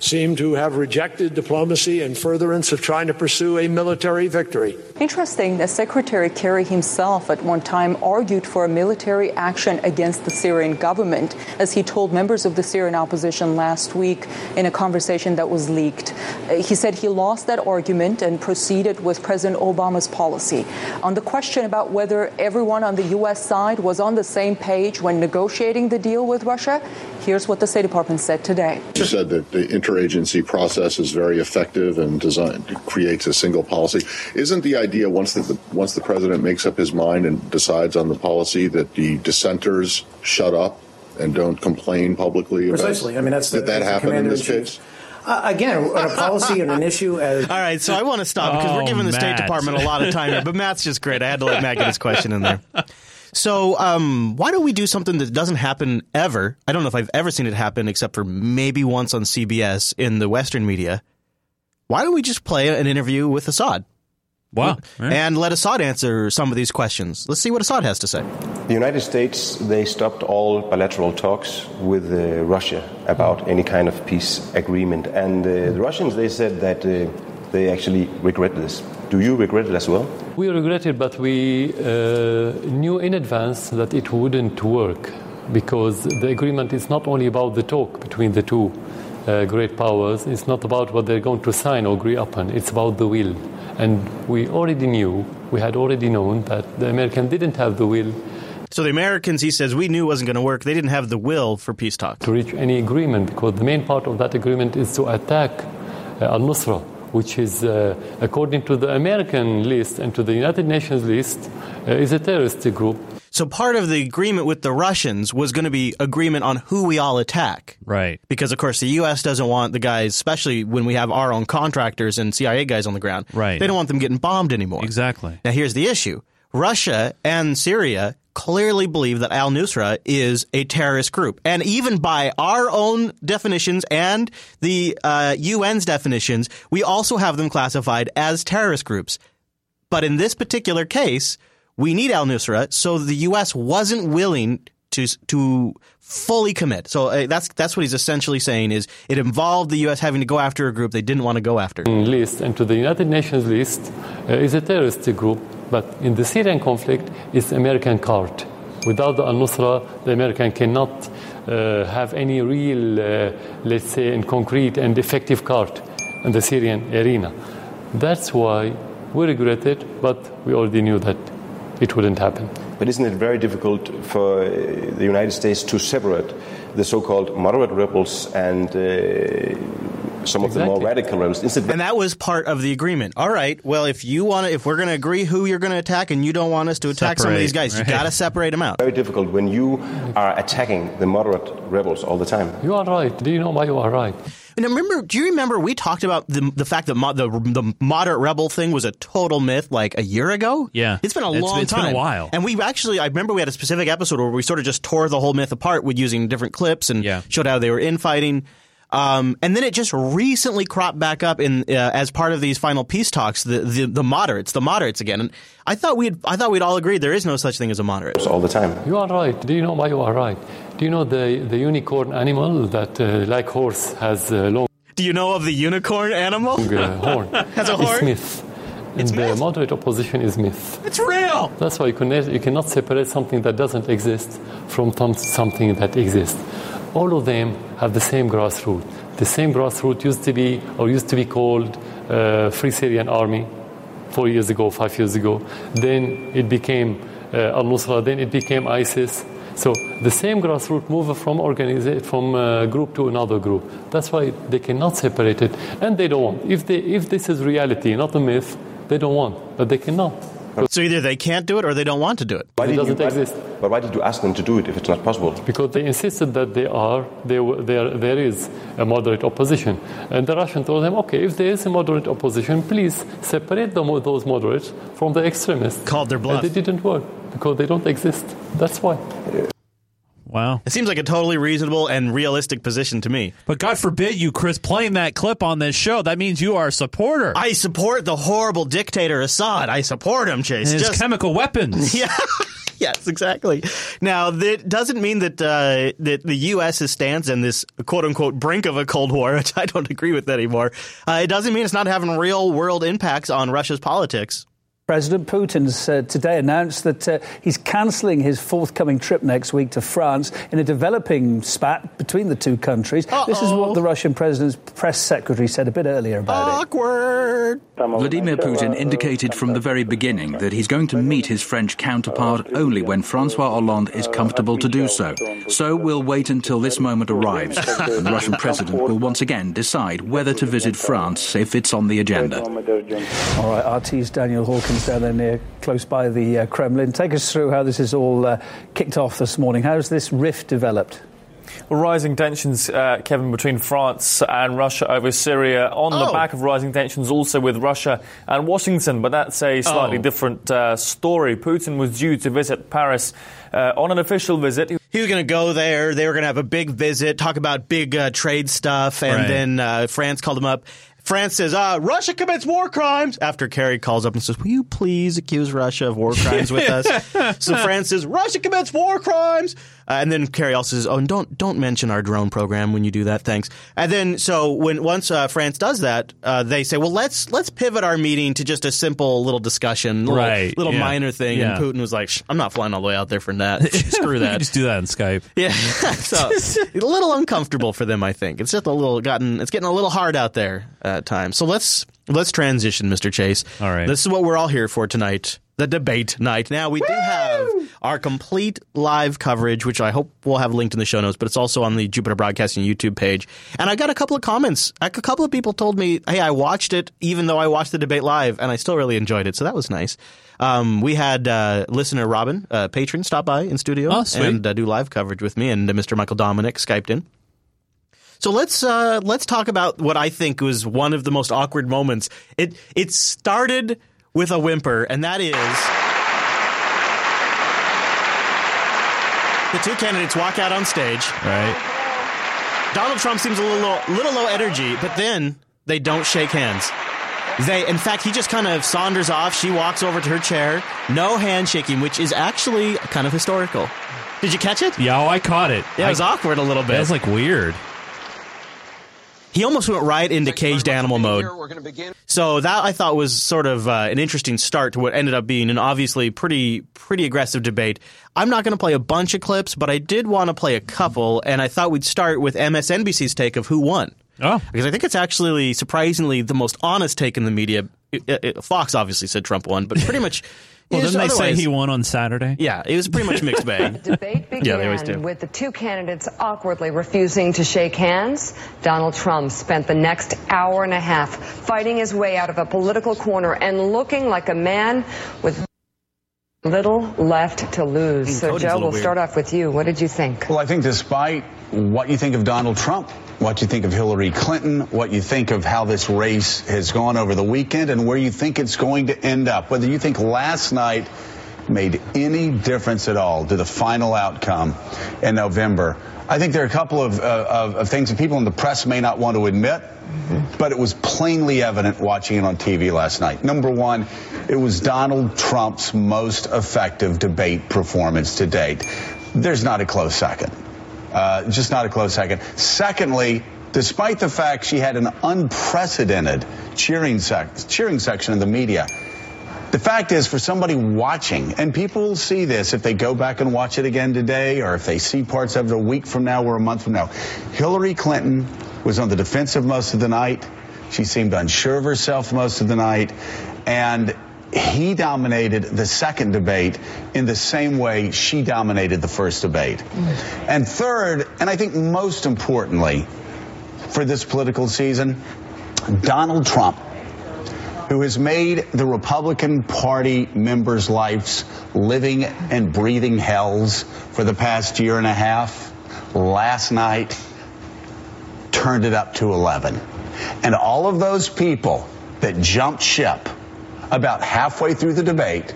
seem to have rejected diplomacy in furtherance of trying to pursue a military victory.
Interesting that Secretary Kerry himself at one time argued for a military action against the Syrian government, as he told members of the Syrian opposition last week in a conversation that was leaked. Uh, He said he lost that argument and proceeded with President Obama's policy. On the question about whether everyone on the U.S. side was on the same page when negotiating the deal with Russia, here's what the State Department said today.
You said that the interagency process is very effective and designed creates a single policy. Isn't the idea once the once the president makes up his mind and decides on the policy that the dissenters shut up and don't complain publicly? about-
Precisely. I mean, that's the-
did that
that's the
happen in this
in
case?
Uh, again, on a policy and an issue as. (laughs)
All right, so I want to stop because
Oh,
we're giving the State Department a lot of time here, but Matt's just great. I had to let Matt get his question in there. (laughs) So, um, why don't we do something that doesn't happen ever? I don't know if I've ever seen it happen except for maybe once on CBS in the Western media. Why don't we just play an interview with Assad?
Wow.
And let Assad answer some of these questions. Let's see what Assad has to say.
The United States, they stopped all bilateral talks with uh, Russia about any kind of peace agreement. And uh, the Russians, they said that uh, they actually regret this. Do you regret it as well?
We regret it, but we uh, knew in advance that it wouldn't work because the agreement is not only about the talk between the two uh, great powers, it's not about what they're going to sign or agree upon, it's about the will. And we already knew, we had already known that the Americans didn't have the will
So the Americans, he says, we knew wasn't going to work. They didn't have the will for peace talks.
to reach any agreement because the main part of that agreement is to attack uh, Al Nusra, which is, uh, according to the American list and to the United Nations list, uh, is a terrorist group.
So part of the agreement with the Russians was going to be agreement on who we all attack.
Right.
Because of course the U.S. doesn't want the guys, especially when we have our own contractors and CIA guys on the ground.
Right.
They don't want them getting bombed anymore.
Exactly.
Now here's the issue: Russia and Syria clearly believe that Al Nusra is a terrorist group, and even by our own definitions and the uh, UN's definitions, we also have them classified as terrorist groups. But in this particular case, we need Al Nusra, so the U.S. wasn't willing to to fully commit. So uh, that's that's what he's essentially saying is it involved the U.S. having to go after a group they didn't want to go after.
List and to the United Nations list uh, is a terrorist group, but in the Syrian conflict, it's American card. Without the Al-Nusra, the American cannot uh, have any real, uh, let's say, in concrete and effective card in the Syrian arena. That's why we regret it, but we already knew that it wouldn't happen.
But isn't it very difficult for uh, the United States to separate the so-called moderate rebels and uh, some of the more radical rebels? Isn't
And that was part of the agreement. All right. Well, if you want to, if we're going to agree who you're going to attack, and you don't want us to attack some of these guys, you got to separate them out.
very difficult when you are attacking the moderate rebels all the time?
You are right. Do you know why you are right?
And remember, do you remember we talked about the the fact that mo- the the moderate rebel thing was a total myth like a year ago?
Yeah.
it's been a
It's-
long
it's been a while.
And we actually, I remember we had a specific episode where we sort of just tore the whole myth apart with using different clips and showed how they were infighting. Um, and then it just recently cropped back up in uh, as part of these final peace talks. The, the the moderates, the moderates again. And I thought we'd I thought we'd all agreed there is no such thing as a moderate.
All the time.
You are right. Do you know why you are right? Do you know the, the unicorn animal that, uh, like horse, has uh, long
Do you know of the unicorn animal?
uh, (laughs) horn?
Has a
It's
horn?
myth. And the moderate opposition is myth.
It's real.
That's why you, can, you cannot separate something that doesn't exist from some- something that exists. All of them have the same grassroots. The same grassroots used to be, or used to be called, uh, Free Syrian Army, four years ago, five years ago. Then it became uh, Al Nusra. Then it became ISIS. So the same grassroots move from organiza- from uh, group to another group. That's why they cannot separate it, and they don't want. If they if this is reality, not a myth, they don't want, but they cannot.
So either they can't do it or they don't want to do it.
Why
It doesn't
you,
exist.
But why did you ask them to do it if it's not possible?
Because they insisted that they are, they, there, there is a moderate opposition. And the Russian told them, okay, if there is a moderate opposition, please separate them, those moderates from the extremists.
Called their bluff.
And it didn't work because they don't exist. That's why.
Wow.
It seems like a totally reasonable and realistic position to me.
But God forbid you, Chris, playing that clip on this show. That means you are a supporter.
I support the horrible dictator Assad. I support him, Chase.
And his
Just-
chemical weapons. (laughs)
Yeah. yes, exactly. Now, that doesn't mean that uh, that the U.S. stands in this quote unquote brink of a Cold War, (laughs) which I don't agree with anymore. Uh, it doesn't mean it's not having real world impacts on Russia's politics.
President Putin's uh, today announced that uh, he's cancelling his forthcoming trip next week to France in a developing spat between the two countries. This is what the Russian president's press secretary said a bit earlier about it.
Awkward.
Vladimir Putin indicated from the very beginning that he's going to meet his French counterpart only when Francois Hollande is comfortable to do so. So we'll wait until this moment arrives, and the Russian president will once again decide whether to visit France if it's on the agenda.
All right, RT's Daniel Hawkins down there near close by the uh, Kremlin. Take us through how this is all uh, kicked off this morning. How's this rift developed?
Well, rising tensions, uh, Kevin, between France and Russia over Syria on the
Oh.
back of rising tensions also with Russia and Washington, but that's a slightly
Oh.
different uh, story. Putin was due to visit Paris uh, on an official visit.
He was going to go there. They were going to have a big visit, talk about big uh, trade stuff, and
Right.
then uh, France called him up. France says, uh, Russia commits war crimes. After Kerry calls up and says, Will you please accuse Russia of war crimes with us? (laughs) so France says, Russia commits war crimes. Uh, and then Kerry also says, Oh, and don't don't mention our drone program when you do that. Thanks. And then so when once uh, France does that, uh, they say, Well, let's let's pivot our meeting to just a simple little discussion, little,
Right,
little
yeah.
minor thing.
Yeah.
And Putin was like, I'm not flying all the way out there for that. (laughs) Screw that.
just do that on Skype.
Yeah, (laughs) so a little uncomfortable for them, I think. It's just a little gotten. It's getting a little hard out there at times. So let's let's transition, Mr. Chase. All right, this is what we're all here for tonight. The debate night. Now we do have our complete live coverage, which I hope we'll have linked in the show notes, but it's also on the Jupiter Broadcasting YouTube page. And I got a couple of comments. A couple of people told me, "Hey, I watched it, even though I watched the debate live, and I still really enjoyed it." So that was nice. Um, we had uh, listener Robin, uh, patron, stop by in studio
Oh,
and uh, do live coverage with me, and uh, Mr. Michael Dominick skyped in. So let's uh, let's talk about what I think was one of the most awkward moments. It it started with a whimper, and that is the two candidates walk out on stage.
Right.
Donald Trump seems a little low, little low energy, but then they don't shake hands. They, in fact, he just kind of saunders off. She walks over to her chair. No handshaking, which is actually kind of historical. Did you catch it?
Yeah, oh, I caught it.
Yeah, it was
I,
awkward a little bit.
It was like weird.
He almost went right into caged animal mode. So that I thought was sort of uh, an interesting start to what ended up being an obviously pretty pretty aggressive debate. I'm not going to play a bunch of clips, but I did want to play a couple, and I thought we'd start with MSNBC's take of who won.
Oh,
because I think it's actually surprisingly the most honest take in the media. It, it, Fox obviously said Trump won, but pretty (laughs) much.
Well,
it is
didn't they say he won on Saturday?
Yeah, it was pretty much mixed bag. (laughs)
Debate began
yeah, they always do.
with the two candidates awkwardly refusing to shake hands. Donald Trump spent the next hour and a half fighting his way out of a political corner and looking like a man with little left to lose. So, Joe, we'll
weird.
start off with you. What did you think?
Well, I think despite what you think of Donald Trump, what you think of Hillary Clinton, what you think of how this race has gone over the weekend, and where you think it's going to end up, whether you think last night made any difference at all to the final outcome in November. I think there are a couple of, uh, of, of things that people in the press may not want to admit, but it was plainly evident watching it on TV last night. Number one, it was Donald Trump's most effective debate performance to date. There's not a close second. Uh, just not a close second. Secondly, despite the fact she had an unprecedented cheering, sec- cheering section of the media, the fact is, for somebody watching, and people will see this if they go back and watch it again today, or if they see parts of it a week from now or a month from now, Hillary Clinton was on the defensive most of the night. She seemed unsure of herself most of the night. And he dominated the second debate in the same way she dominated the first debate. And third, and I think most importantly for this political season, Donald Trump, who has made the Republican Party members' lives living and breathing hells for the past year and a half, last night turned it up to 11. And all of those people that jumped ship about halfway through the debate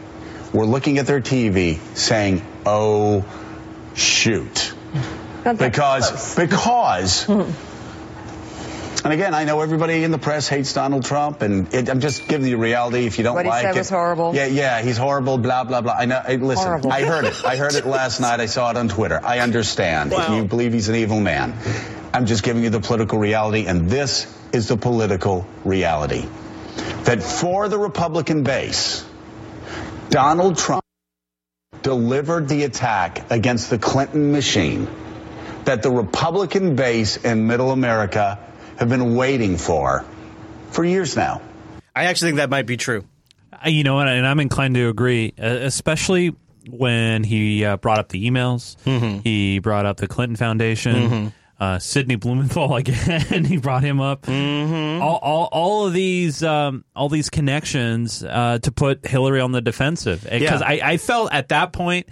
we were looking at their TV saying, oh, shoot. Because, because, (laughs) hmm. and again, I know everybody in the press hates Donald Trump, and it, I'm just giving you reality. If you don't
What he like said it, was horrible. Yeah, yeah, he's horrible. Blah blah blah. I know. I, listen, Horrible. I heard it. I heard it last (laughs) night. I saw it on Twitter. I understand. If you believe he's an evil man, I'm just giving you the political reality, and this is the political reality that for the Republican base, Donald Trump delivered the attack against the Clinton machine that the Republican base in middle America have been waiting for for years now.
I actually think that might be true.
You know, and, and I'm inclined to agree, uh, especially when he uh, brought up the emails.
Mm-hmm.
He brought up the Clinton Foundation.
Mhm.
Uh, Sidney Blumenthal (laughs) again. he brought him up.
Mm-hmm.
All, all, all of these, um, all these connections uh, to put Hillary on the defensive. Because
Yeah.
I, I felt at that point,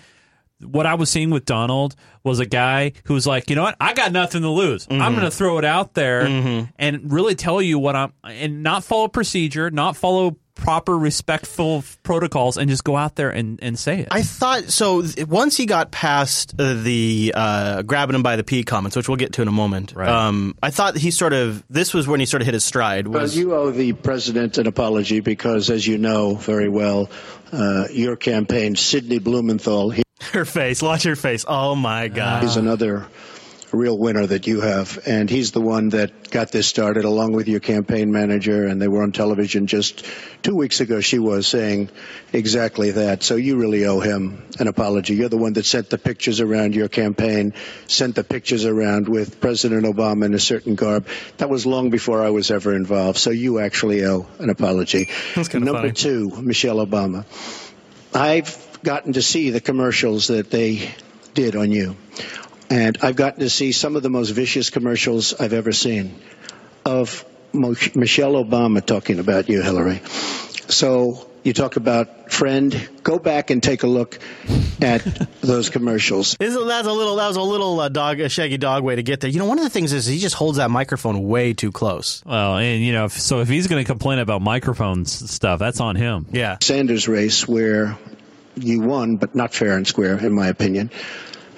what I was seeing with Donald was a guy who was like, you know what, I got nothing to lose. I'm
Mhm.
going to throw it out there
Mhm.
and really tell you what I'm, and not follow procedure, not follow proper respectful protocols, and just go out there and, and say it.
I thought so. Once he got past uh, the uh, grabbing him by the pee comments, which we'll get to in a moment, um, I thought he sort of this was when he sort of hit his stride.
Well, you owe the president an apology because, as you know very well, uh, your campaign, Sidney Blumenthal, he-
her face? Watch her face. Oh my god!
he's another real winner that you have, and he's the one that got this started along with your campaign manager, and they were on television just two weeks ago. She was saying exactly that. So you really owe him an apology. You're the one that sent the pictures around your campaign, sent the pictures around with President Obama in a certain garb. That was long before I was ever involved. So you actually owe an apology. Number
funny.
two, Michelle Obama. I've gotten to see the commercials that they did on you. And I've gotten to see some of the most vicious commercials I've ever seen of Mo- Michelle Obama talking about you, Hillary. So you talk about friend. Go back and take a look at (laughs) those commercials.
Isn't that a little? That was a little uh, dog, a shaggy dog way to get there. You know, one of the things is he just holds that microphone way too close.
Well, and you know, if, so if he's going to complain about microphones stuff, that's on him.
Yeah.
Sanders race where you won, but not fair and square, in my opinion.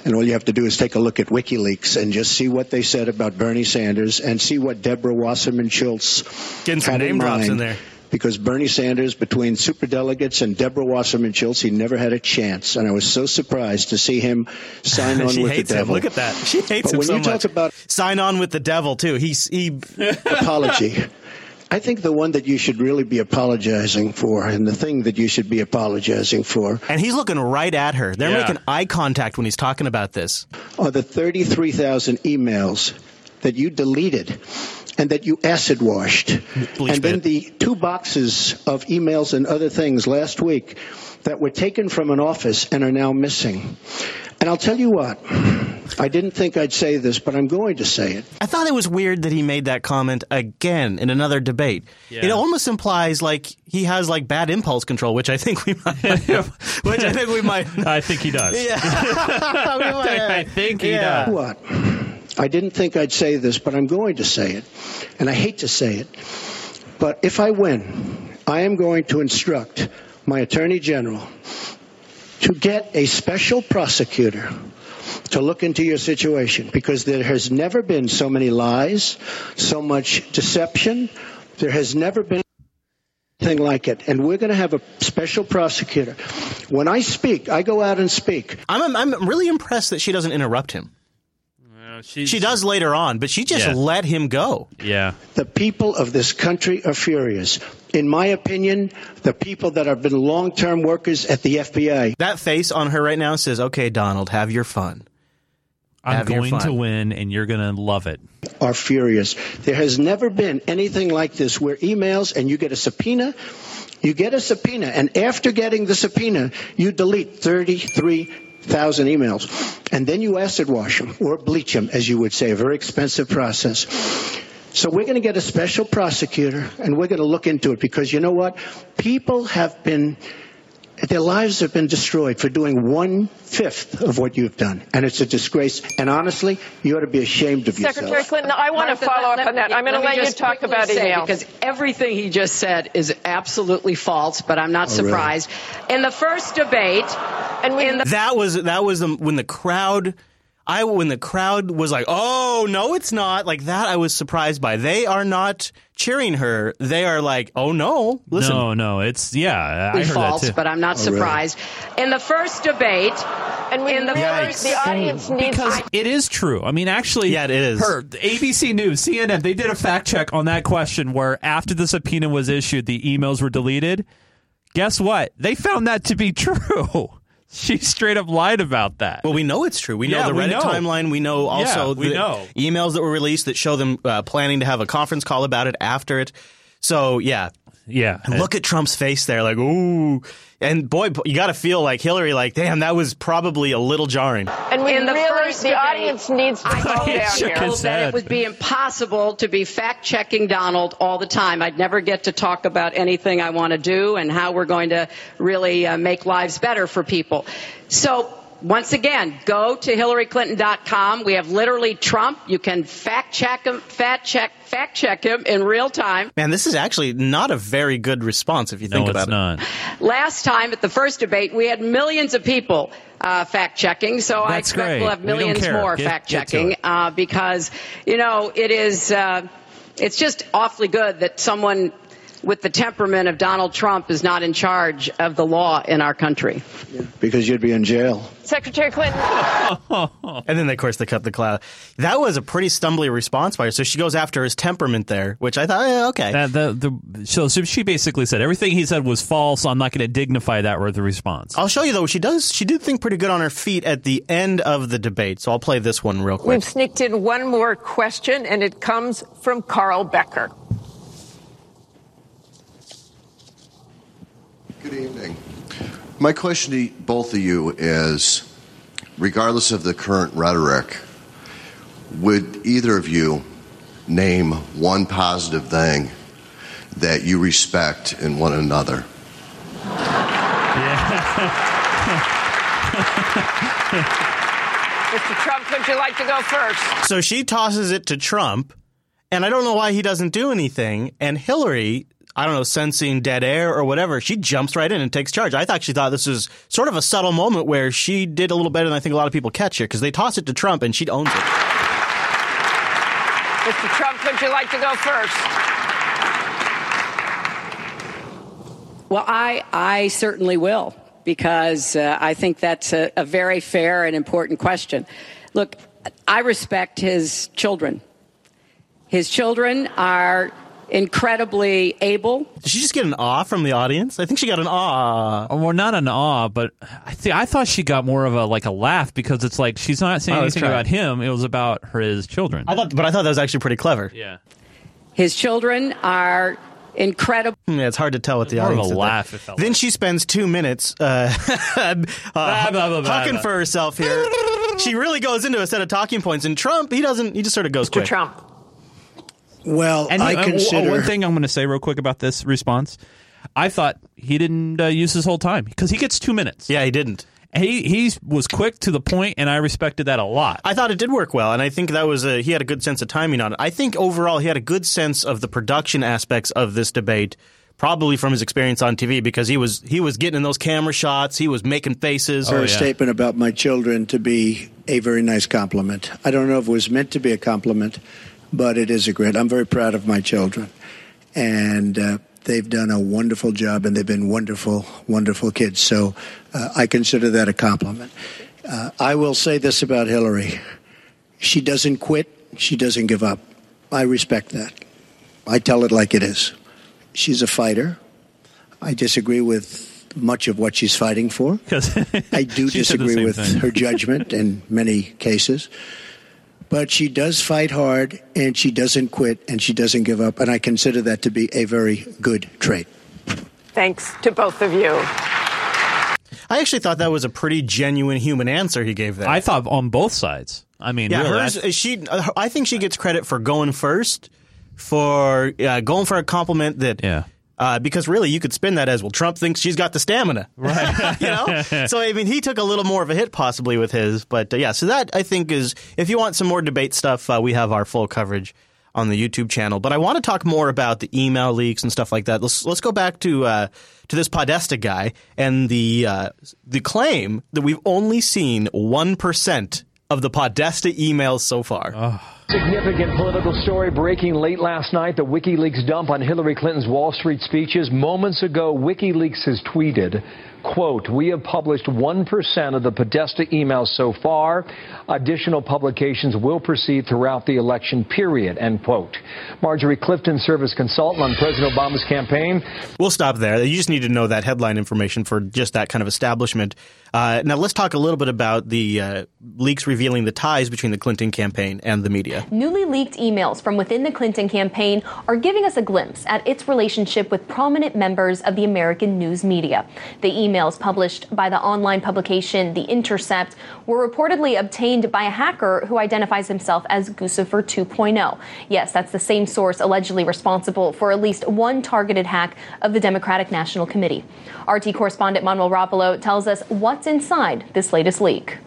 And all you have to do is take a look at WikiLeaks and just see what they said about Bernie Sanders and see what Deborah Wasserman Schultz
Getting some
had
name
in
drops in there.
because Bernie Sanders, between superdelegates and Deborah Wasserman Schultz, he never had a chance. And I was so surprised to see him sign (laughs) on with the devil.
him. Look at that. She hates
But
him
when
so
you talk about
Sign on with the devil too. He's he
apology. (laughs) I think the one that you should really be apologizing for, and the thing that you should be apologizing for,
and he's looking right at her. They're
Yeah.
making eye contact when he's talking about this.
are the 33,000 emails that you deleted and that you acid washed. and then the two boxes of emails and other things last week that were taken from an office and are now missing. And I'll tell you what, I didn't think I'd say this, but I'm going to say it.
I thought it was weird that he made that comment again in another debate.
Yeah.
It almost implies like he has like bad impulse control, which I think we might. (laughs) which I think we might. (laughs)
I think he does.
Yeah. (laughs)
I think he
Yeah.
does.
What? I didn't think I'd say this, but I'm going to say it. And I hate to say it. But if I win, I am going to instruct my Attorney General to get a special prosecutor to look into your situation because there has never been so many lies, so much deception. There has never been anything like it. And we're going to have a special prosecutor. When I speak, I go out and speak.
I'm I'm really impressed that she doesn't interrupt him. She does later on, but she just
Yeah.
let him go.
Yeah.
The people of this country are furious. In my opinion, the people that have been long term workers at the FBI.
That face on her right now says, "Okay, Donald, have your fun."
I'm
Have
going
fun.
to win, and you're going to love it.
are furious. There has never been anything like this where emails and you get a subpoena, you get a subpoena, and after getting the subpoena, you delete 33,000 emails. And then you acid wash them or bleach them, as you would say, a very expensive process. So we're going to get a special prosecutor and we're going to look into it because you know what? People have been, their lives have been destroyed for doing one fifth of what you've done. And it's a disgrace. And honestly, you ought to be ashamed of yourself.
Secretary Clinton, I want
Martha,
to follow
let-
up on that. I'm going to
let
let you talk about
say,
email.
because everything he just said is absolutely false. But I'm not
Oh, really?
surprised. In the first debate, and in the
That was that was the, when the crowd. I when the crowd was like, "Oh no, it's not!" Like that, I was surprised by. They are not cheering her. They are like, "Oh no, listen."
No, no, it's yeah. I heard
false,
that too.
but I'm not oh, surprised. In the first debate, and in the first, the audience needs
because it is true. I mean, actually, yeah,
it is.
Her ABC News, CNN, they did a fact check on that question where after the subpoena was issued, the emails were deleted. Guess what? They found that to be (laughs) true. (laughs) She straight up lied about that.
Well, we know it's true. We know
Yeah,
the
we
Reddit
know.
timeline. We know also
Yeah, we
the
know.
emails that were released that show them uh, planning to have a conference call about it after it. So yeah,
yeah.
And look at Trump's face there, like ooh. And boy, you got to feel like Hillary, like damn, that was probably a little jarring.
And we
in the
really,
first
the
debate,
audience needs to
I
calm
told
down here.
people that it would be impossible to be fact checking Donald all the time. I'd never get to talk about anything I want to do and how we're going to really uh, make lives better for people. So. Once again, go to HillaryClinton.com. We have literally Trump. You can fact check him, fact check, fact check him in real time.
Man, this is actually not a very good response if you think
no,
about
it's
it.
not.
Last time at the first debate, we had millions of people uh, fact checking, so I expect
great.
we'll have millions
care.
more
Get-
fact checking uh, because you know it is. Uh, it's just awfully good that someone with the temperament of Donald Trump is not in charge of the law in our country.
Because you'd be in jail.
Secretary Clinton. (laughs)
And then, of course, they cut the cloud. That was a pretty stumbly response by her. So she goes after his temperament there, which I thought, eh, okay.
That, the, the, so, so she basically said everything he said was false. I'm not going to dignify that with a response.
I'll show you though. She does. She did think pretty good on her feet at the end of the debate. So I'll play this one real quick.
We've sneaked in one more question, and it comes from Karl Becker.
Good evening. My question to both of you is regardless of the current rhetoric, would either of you name one positive thing that you respect in one another? Yeah. (laughs)
Mr. Trump, would you like to go first?
So she tosses it to Trump, and I don't know why he doesn't do anything. And Hillary, I don't know, sensing dead air or whatever, she jumps right in and takes charge. I actually thought this was sort of a subtle moment where she did a little better than I think a lot of people catch here because they toss it to Trump and she owns it.
Mr. Trump, would you like to go first?
Well, I, I certainly will because uh, I think that's a, a very fair and important question. Look, I respect his children. His children are incredibly able.
Did she just get an awe from the audience? I think she got an awe.
Or well, not an awe, but I think I thought she got more of a like a laugh because it's like she's not saying
Oh,
anything
right.
about him. It was about her his children.
I thought, but I thought that was actually pretty clever.
Yeah.
His children are incredible.
Yeah, it's hard to tell what the
More of a
audience. did there.
laugh, it felt
Then she spends two minutes uh, (laughs) uh,
blah, blah, blah,
hucking for herself here. (laughs) she really goes into a set of talking points, and Trump, he doesn't. He just sort of goes quick.
Trump.
Well,
And
I
uh,
consider
one thing I'm going to say real quick about this response. I thought he didn't uh, use his whole time because he gets two minutes.
Yeah, he didn't.
He he was quick to the point, and I respected that a lot.
I thought it did work well, and I think that was a, he had a good sense of timing on it. I think overall he had a good sense of the production aspects of this debate, probably from his experience on TV, because he was he was getting in those camera shots, he was making faces.
her statement about my children to be a very nice compliment. I don't know if it was meant to be a compliment, but it is a great. I'm very proud of my children, and uh, they've done a wonderful job, and they've been wonderful, wonderful kids. So uh, I consider that a compliment. Uh, I will say this about Hillary: she doesn't quit, she doesn't give up. I respect that. I tell it like it is. She's a fighter. I disagree with much of what she's fighting for. (laughs) I do
She said the
disagree with her judgment in many cases. But she does fight hard and she doesn't quit and she doesn't give up. And I consider that to be a very good trait.
Thanks to both of you.
I actually thought that was a pretty genuine human answer he gave there.
I thought on both sides. I mean,
yeah,
really,
hers.
I-
She, uh, I think she gets credit for going first, for uh, going for a compliment that.
Yeah.
Uh, because really, you could spin that as well. Trump thinks she's got the stamina, right? (laughs) you know. (laughs) So I mean, he took a little more of a hit possibly with his, but uh, yeah. So that I think is, if you want some more debate stuff, uh, we have our full coverage on the YouTube channel. But I want to talk more about the email leaks and stuff like that. Let's let's go back to uh, to this Podesta guy and the uh, the claim that we've only seen one percent of the Podesta emails so far.
Significant political story breaking late last night. The WikiLeaks dump on Hillary Clinton's Wall Street speeches. Moments ago, WikiLeaks has tweeted, quote, we have published 1% of the Podesta emails so far. Additional publications will proceed throughout the election period, end quote. Marjorie Clifton, service consultant on President Obama's campaign.
We'll stop there. You just need to know that headline information for just that kind of establishment. Uh, now, let's talk a little bit about the uh, leaks revealing the ties between the Clinton campaign and the media.
Newly leaked emails from within the Clinton campaign are giving us a glimpse at its relationship with prominent members of the American news media. The emails published by the online publication The Intercept were reportedly obtained by a hacker who identifies himself as Guccifer 2.0. Yes, that's the same source allegedly responsible for at least one targeted hack of the Democratic National Committee. RT correspondent Manuel Rapalo tells us what's inside this latest leak.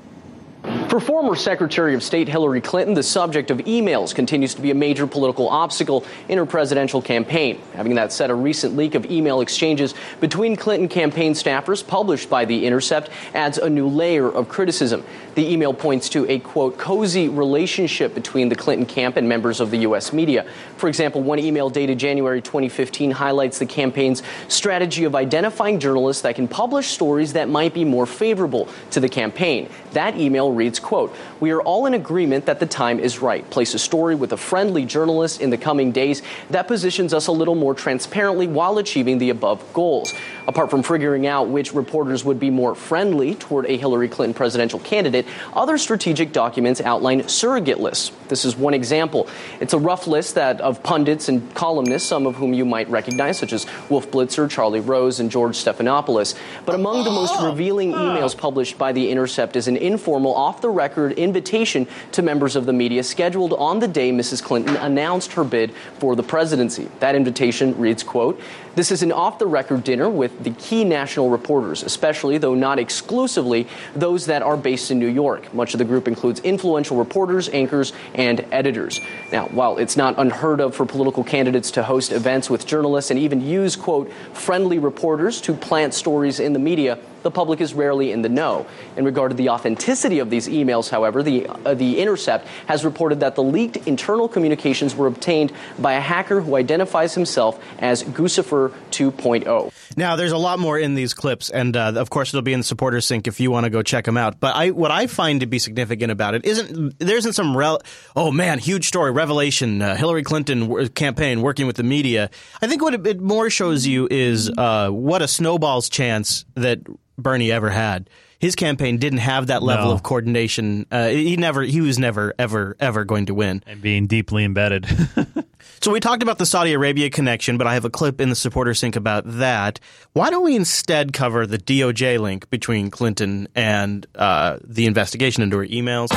For former Secretary of State Hillary Clinton, the subject of emails continues to be a major political obstacle in her presidential campaign. Having that said, a recent leak of email exchanges between Clinton campaign staffers published by The Intercept adds a new layer of criticism. The email points to a, quote, cozy relationship between the Clinton camp and members of the U.S. media. For example, one email dated January 2015 highlights the campaign's strategy of identifying journalists that can publish stories that might be more favorable to the campaign. That email reads, quote, We are all in agreement that the time is right. Place a story with a friendly journalist in the coming days that positions us a little more transparently while achieving the above goals. Apart from figuring out which reporters would be more friendly toward a Hillary Clinton presidential candidate, other strategic documents outline surrogate lists. This is one example. It's a rough list that of pundits and columnists, some of whom you might recognize, such as Wolf Blitzer, Charlie Rose, and George Stephanopoulos. But among the most oh. revealing emails published by The Intercept is an informal, off the record invitation to members of the media scheduled on the day Mrs. Clinton announced her bid for the presidency. That invitation reads, quote, this is an off the record dinner with the key national reporters, especially, though not exclusively, those that are based in New York. Much of the group includes influential reporters, anchors, and editors. Now, while it's not unheard of for political candidates to host events with journalists and even use, quote, friendly reporters to plant stories in the media, the public is rarely in the know. In regard to the authenticity of these emails, however, the, uh, the Intercept has reported that the leaked internal communications were obtained by a hacker who identifies himself as Guccifer 2.0.
Now, there's a lot more in these clips, and uh, of course, it'll be in the supporter sync if you want to go check them out. But I, what I find to be significant about it isn't there isn't some rel- oh man, huge story, revelation, uh, Hillary Clinton w- campaign working with the media. I think what it, it more shows you is uh, what a snowball's chance that Bernie ever had. His campaign didn't have that level
No.
of coordination. Uh, he never, he was never, ever, ever going to win.
And being deeply embedded. (laughs)
So we talked about the Saudi Arabia connection, but I have a clip in the supporter sync about that. Why don't we instead cover the DOJ link between Clinton and uh, the investigation into her emails?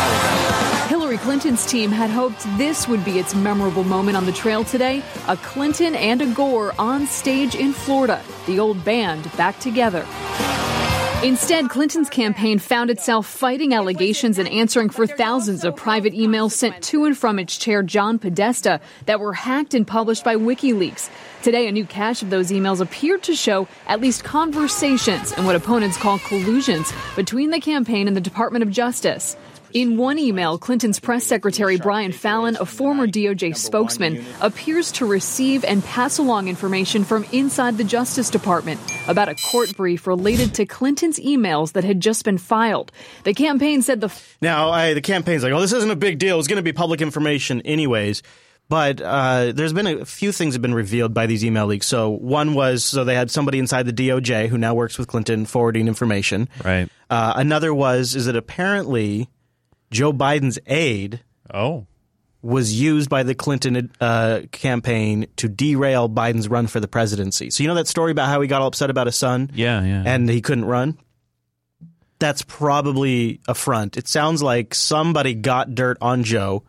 Hillary Clinton's team had hoped this would be its memorable moment on the trail today a Clinton and a Gore on stage in Florida, the old band back together. Instead, Clinton's campaign found itself fighting allegations and answering for thousands of private emails sent to and from its chair, John Podesta, that were hacked and published by WikiLeaks. Today, a new cache of those emails appeared to show at least conversations and what opponents call collusions between the campaign and the Department of Justice. In one email, Clinton's press secretary Brian Fallon, a former DOJ spokesman, appears to receive and pass along information from inside the Justice Department about a court brief related to Clinton's emails that had just been filed. The campaign said the
Now, I, the campaign's like, oh, this isn't a big deal. It's going to be public information anyways. But uh, there's been a few things have been revealed by these email leaks. So one was so they had somebody inside the DOJ who now works with Clinton forwarding information.
Right.
Uh, another was is that apparently Joe Biden's aide
oh
was used by the Clinton uh, campaign to derail Biden's run for the presidency. So you know that story about how he got all upset about his son?
Yeah, yeah.
And he couldn't run? That's probably a front. It sounds like somebody got dirt on Joe.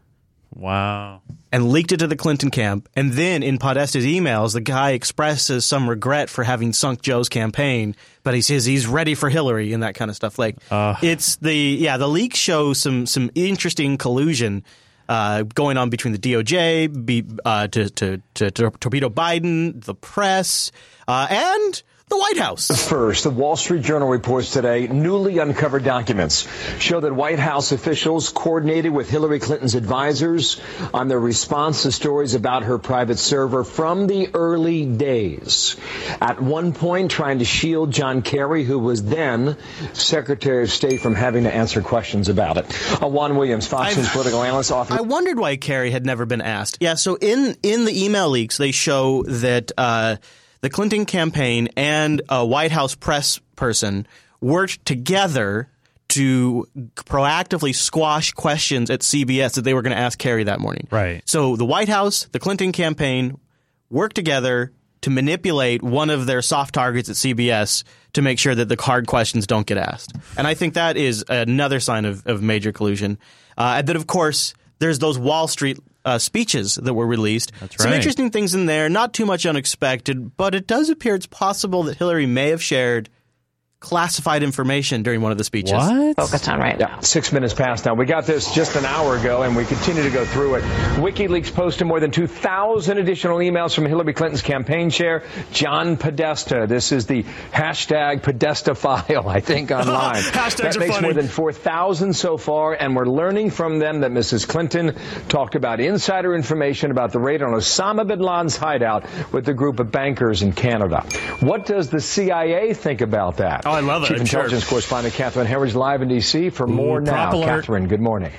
Wow.
And leaked it to the Clinton camp. And then in Podesta's emails, the guy expresses some regret for having sunk Joe's campaign, but he says he's ready for Hillary and that kind of stuff. Like uh. it's the yeah, the leaks show some some interesting collusion uh, going on between the DOJ, be, uh, to, to, to, to torpedo Biden, the press, uh, and the White House.
First, the Wall Street Journal reports today newly uncovered documents show that White House officials coordinated with Hillary Clinton's advisors on their response to stories about her private server from the early days. At one point, trying to shield John Kerry, who was then Secretary of State, from having to answer questions about it. Uh, Juan Williams, Fox News political analyst, author.
I wondered why Kerry had never been asked. Yeah, so in in the email leaks, they show that uh, the Clinton campaign and a White House press person worked together to proactively squash questions at CBS that they were going to ask Kerry that morning.
Right.
So the White House, the Clinton campaign worked together to manipulate one of their soft targets at CBS to make sure that the hard questions don't get asked. And I think that is another sign of, of major collusion. Uh, and then, of course, there's those Wall Street uh, speeches that were released.
That's
Some
right.
interesting things in there, not too much unexpected, but it does appear it's possible that Hillary may have shared classified information during one of the speeches. What?
Focused on right now. Six minutes past now. We got this just an hour ago, and we continue to go through it. WikiLeaks posted more than 2,000 additional emails from Hillary Clinton's campaign chair, John Podesta. This is the hashtag Podesta file, I think, (laughs) online.
Hashtags
that
are
makes
funny.
more than 4,000 so far, and we're learning from them that Mrs. Clinton talked about insider information about the raid on Osama bin Laden's hideout with a group of bankers in Canada. What does the CIA think about that?
Oh, I love it,
Chief
I'm sure.
Intelligence Correspondent Catherine Herridge live in D.C. for more now.
alert.
Catherine, good morning.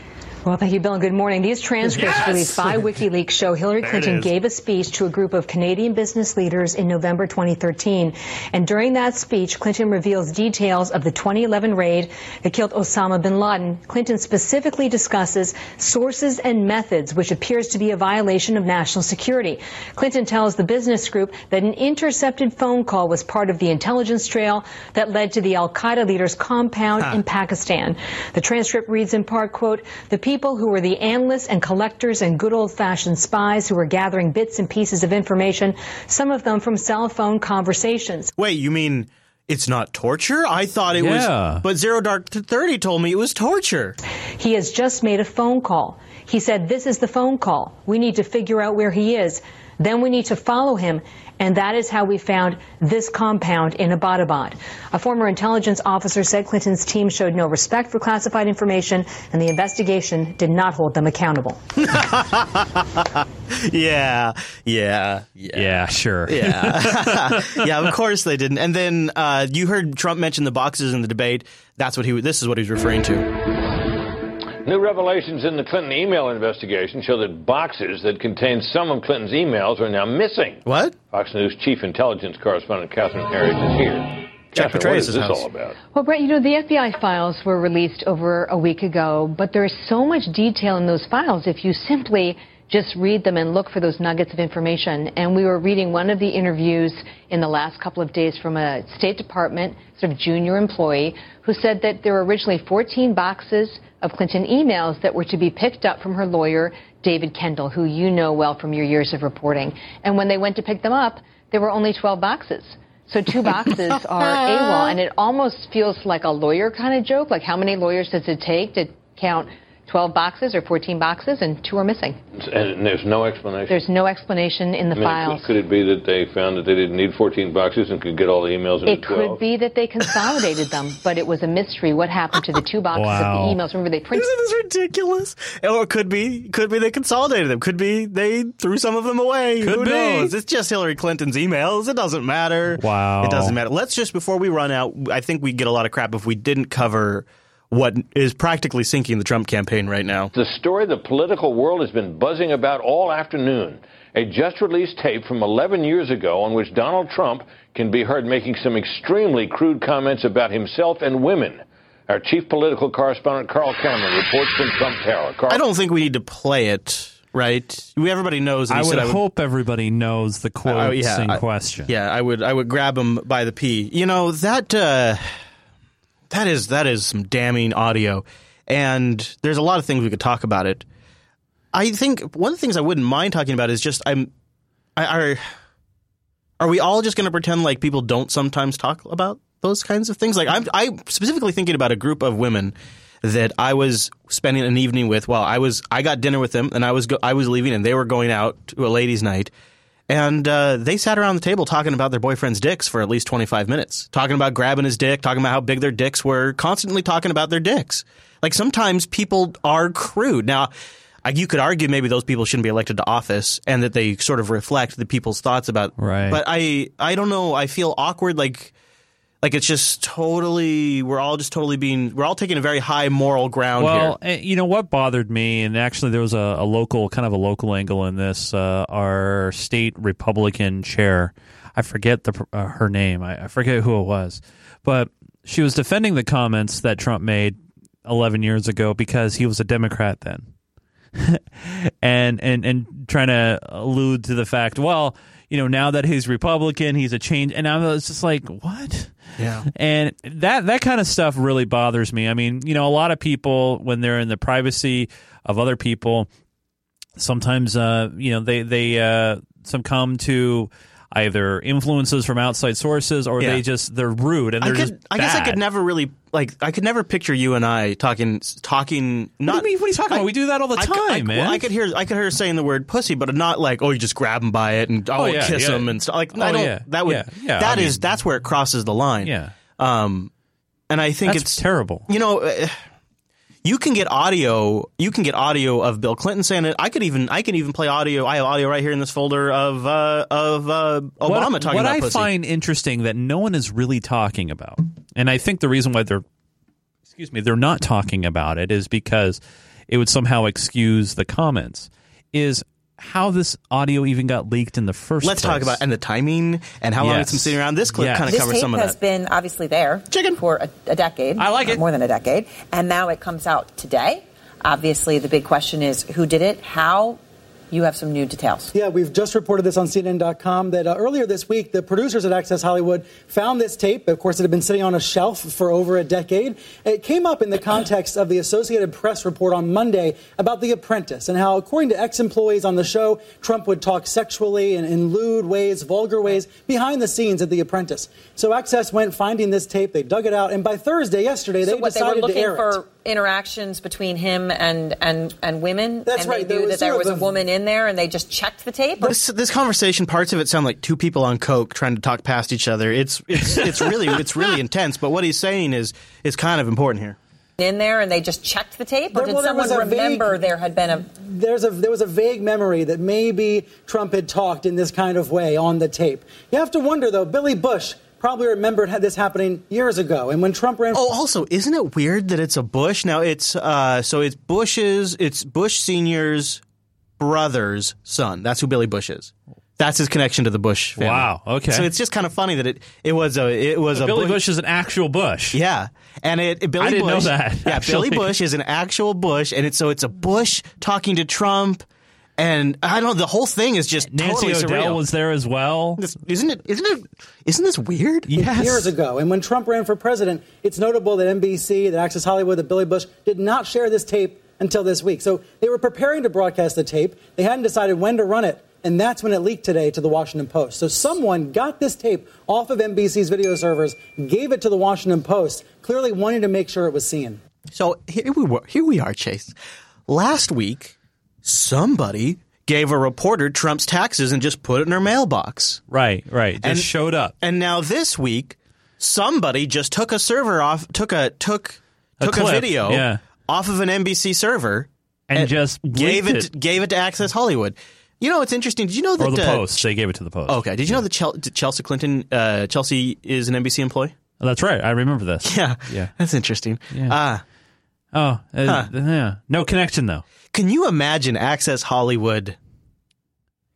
Well, thank you, Bill, and good morning. These transcripts
Yes!
released by WikiLeaks show Hillary
There
Clinton gave a speech to a group of Canadian business leaders in November 2013. And during that speech, Clinton reveals details of the 2011 raid that killed Osama bin Laden. Clinton specifically discusses sources and methods, which appears to be a violation of national security. Clinton tells the business group that an intercepted phone call was part of the intelligence trail that led to the Al Qaeda leader's compound in Pakistan. The transcript reads in part, quote, the people who were the analysts and collectors and good old fashioned spies who were gathering bits and pieces of information, some of them from cell phone conversations.
Wait, you mean it's not torture? I thought it
Yeah.
was. But Zero Dark Thirty told me it was torture.
He has just made a phone call. He said, This is the phone call. We need to figure out where he is. Then we need to follow him And that is how we found this compound in Abbottabad. A former intelligence officer said Clinton's team showed no respect for classified information, and the investigation did not hold them accountable. (laughs)
yeah, yeah, yeah,
yeah, sure,
yeah, (laughs) yeah. Of course they didn't. And then uh, you heard Trump mention the boxes in the debate. That's what he. This is what he's referring to.
New revelations in the Clinton email investigation show that boxes that contain some of Clinton's emails are now missing.
What?
Fox News chief intelligence correspondent Catherine Herridge is here.
Check
Catherine, what is this
house.
all about?
Well, Bret, you know, the FBI files were released over a week ago, but there's so much detail in those files if you simply just read them and look for those nuggets of information. And we were reading one of the interviews in the last couple of days from a State Department sort of junior employee who said that there were originally 14 boxes of Clinton emails that were to be picked up from her lawyer, David Kendall, who you know well from your years of reporting. And when they went to pick them up, there were only 12 boxes. So two (laughs) boxes are AWOL, and it almost feels like a lawyer kind of joke. Like how many lawyers does it take to count 12 boxes or 14 boxes, and two are missing?
And there's no explanation.
There's no explanation in the
I mean,
files.
Could it be that they found that they didn't need 14 boxes and could get all the emails into
It
12?
could be that they consolidated them, but it was a mystery what happened to the two boxes
Wow.
of the emails. Remember, they printed.
Isn't this ridiculous? Or it could be, could be they consolidated them. Could be they threw some of them away.
Could
Who
be.
knows? It's just Hillary Clinton's emails. It doesn't matter.
Wow.
It doesn't matter. Let's just before we run out. I think we get a lot of crap if we didn't cover what is practically sinking the Trump campaign right now.
The story the political world has been buzzing about all afternoon. A just released tape from 11 years ago on which Donald Trump can be heard making some extremely crude comments about himself and women. Our chief political correspondent, Carl Cameron, reports from Trump Tower. Carl?
I don't think we need to play it. Right? We everybody knows. That
I would
said
hope everybody knows the quotes
Oh, yeah,
in
I-
question.
Yeah, I would I would grab him by the pee. You know that uh, that is that is some damning audio, and there's a lot of things we could talk about it. I think one of the things I wouldn't mind talking about is just I'm I, are are we all just going to pretend like people don't sometimes talk about those kinds of things? Like I'm I'm specifically thinking about a group of women that I was spending an evening with. Well, I was I got dinner with them, and I was go, I was leaving, and they were going out to a ladies' night. And uh, they sat around the table talking about their boyfriend's dicks for at least 25 minutes. Talking about grabbing his dick, talking about how big their dicks were, constantly talking about their dicks. Like sometimes people are crude. Now, uh, you could argue maybe those people shouldn't be elected to office and that they sort of reflect the people's thoughts about.
Right.
But I, I don't know. I feel awkward. Like, like it's just totally. We're all just totally being. We're all taking a very high moral ground
Well,
here.
eh, you know what bothered me, and actually there was a, a local, kind of a local angle in this. Uh, our state Republican chair, I forget the uh, her name, I, I forget who it was, but she was defending the comments that Trump made 11 years ago because he was a Democrat then, (laughs) and and and trying to allude to the fact, well, you know, now that he's Republican, he's a change, and I was just like, what?
Yeah.
And that that kind of stuff really bothers me. I mean, you know, a lot of people when they're in the privacy of other people, sometimes uh, you know, they they uh some come to either influences from outside sources or
Yeah.
they just they're rude and they're
could.
just
I guess I could never really like. I could never picture you and I talking. Talking. Not.
What do you mean? What are you talking
I-
about? We do that all the
I
time,
could, I,
man.
Well, I could hear. I could hear her saying the word pussy, but not like oh, you just grab him by it and oh,
Oh, yeah,
kiss
yeah.
him and stuff. Like
Oh,
I don't.
yeah,
That would.
yeah,
that
I
is-
mean-
That's where it crosses the line.
Yeah.
Um, and I think
That's
it's
terrible.
You know. uh, You can get audio. You can get audio of Bill Clinton saying it. I could even. I can even play audio. I have audio right here in this folder of uh, of uh, Obama
what,
talking
what
about
I
pussy.
find interesting that no one is really talking about, and I think the reason why they're, excuse me, they're not talking about it is because it would somehow excuse the comments. Is how this audio even got leaked in the first.
Let's
place.
talk about and the timing and how long it's been sitting around. This clip
Yes.
kind of
This
covers
tape
some of that.
This has been obviously there Chicken. for a, a decade. I like it. More than a decade. And now it comes out today. Obviously, the big question is who did it, how. You have some new details.
Yeah, we've just reported this on CNN.com that uh, earlier this week, the producers at Access Hollywood found this tape. Of course, it had been sitting on a shelf for over a decade. It came up in the context of the Associated Press report on Monday about The Apprentice and how, according to ex employees on the show, Trump would talk sexually and in lewd ways, vulgar ways, behind the scenes at The Apprentice. So Access went finding this tape, they dug it out, and by Thursday, yesterday, they
so what they were
decided to
looking
for- it.
For interactions between him and and and women.
That's
and
right.
They
There
knew
was
that there was a
a-
woman in there, and they just checked the tape.
This this conversation, parts of it sound like two people on coke trying to talk past each other. It's it's it's really it's really intense. But what he's saying is is kind of important here.
in there, and they just checked the tape, or
There-
did
well,
someone
was
remember
vague-
there had been a?
There's a there was a vague memory that maybe Trump had talked in this kind of way on the tape. You have to wonder though. Billy Bush probably remembered had this happening years ago, and when Trump ran.
Oh, also, isn't it weird that it's a Bush? Now it's uh, so it's Bush's, it's Bush Senior's brother's son. That's who Billy Bush is. That's his connection to the Bush family.
Wow, okay.
So it's just kind of funny that it it was a it was a
Billy Bush is an actual Bush.
Yeah, and it, it- Billy
I didn't know
Bush.
that,
Yeah,
actually.
Billy Bush is an actual Bush, and it's so it's a Bush talking to Trump, and I don't know. The whole thing is just
Nancy
totally
O'Dell
surreal.
was there as well.
Isn't it? Isn't it? Isn't this weird?
years ago. And when Trump ran for president, it's notable that NBC, that Access Hollywood, that Billy Bush did not share this tape until this week. So they were preparing to broadcast the tape. They hadn't decided when to run it. And that's when it leaked today to the Washington Post. So someone got this tape off of NBC's video servers, gave it to the Washington Post, clearly wanting to make sure it was seen.
So here we were, here we are, Chase. Last week, somebody gave a reporter Trump's taxes and just put it in her mailbox.
Right, right. Just
And-
showed up.
And now this week, somebody just took a server off, took a took
A
took a, video
yeah.
off of an NBC server
And just
gave it,
it.
gave it to Access Hollywood. You know, it's interesting. Did you know that
Or the
uh,
Post. They gave it to the Post.
Okay. Did you know that Chel- Chelsea Clinton, uh, Chelsea is an NBC employee?
Oh, that's right. I remember this.
Yeah.
Yeah.
That's interesting.
Yeah.
Ah.
Oh, uh,
Huh.
yeah. No connection though.
Can you imagine Access Hollywood?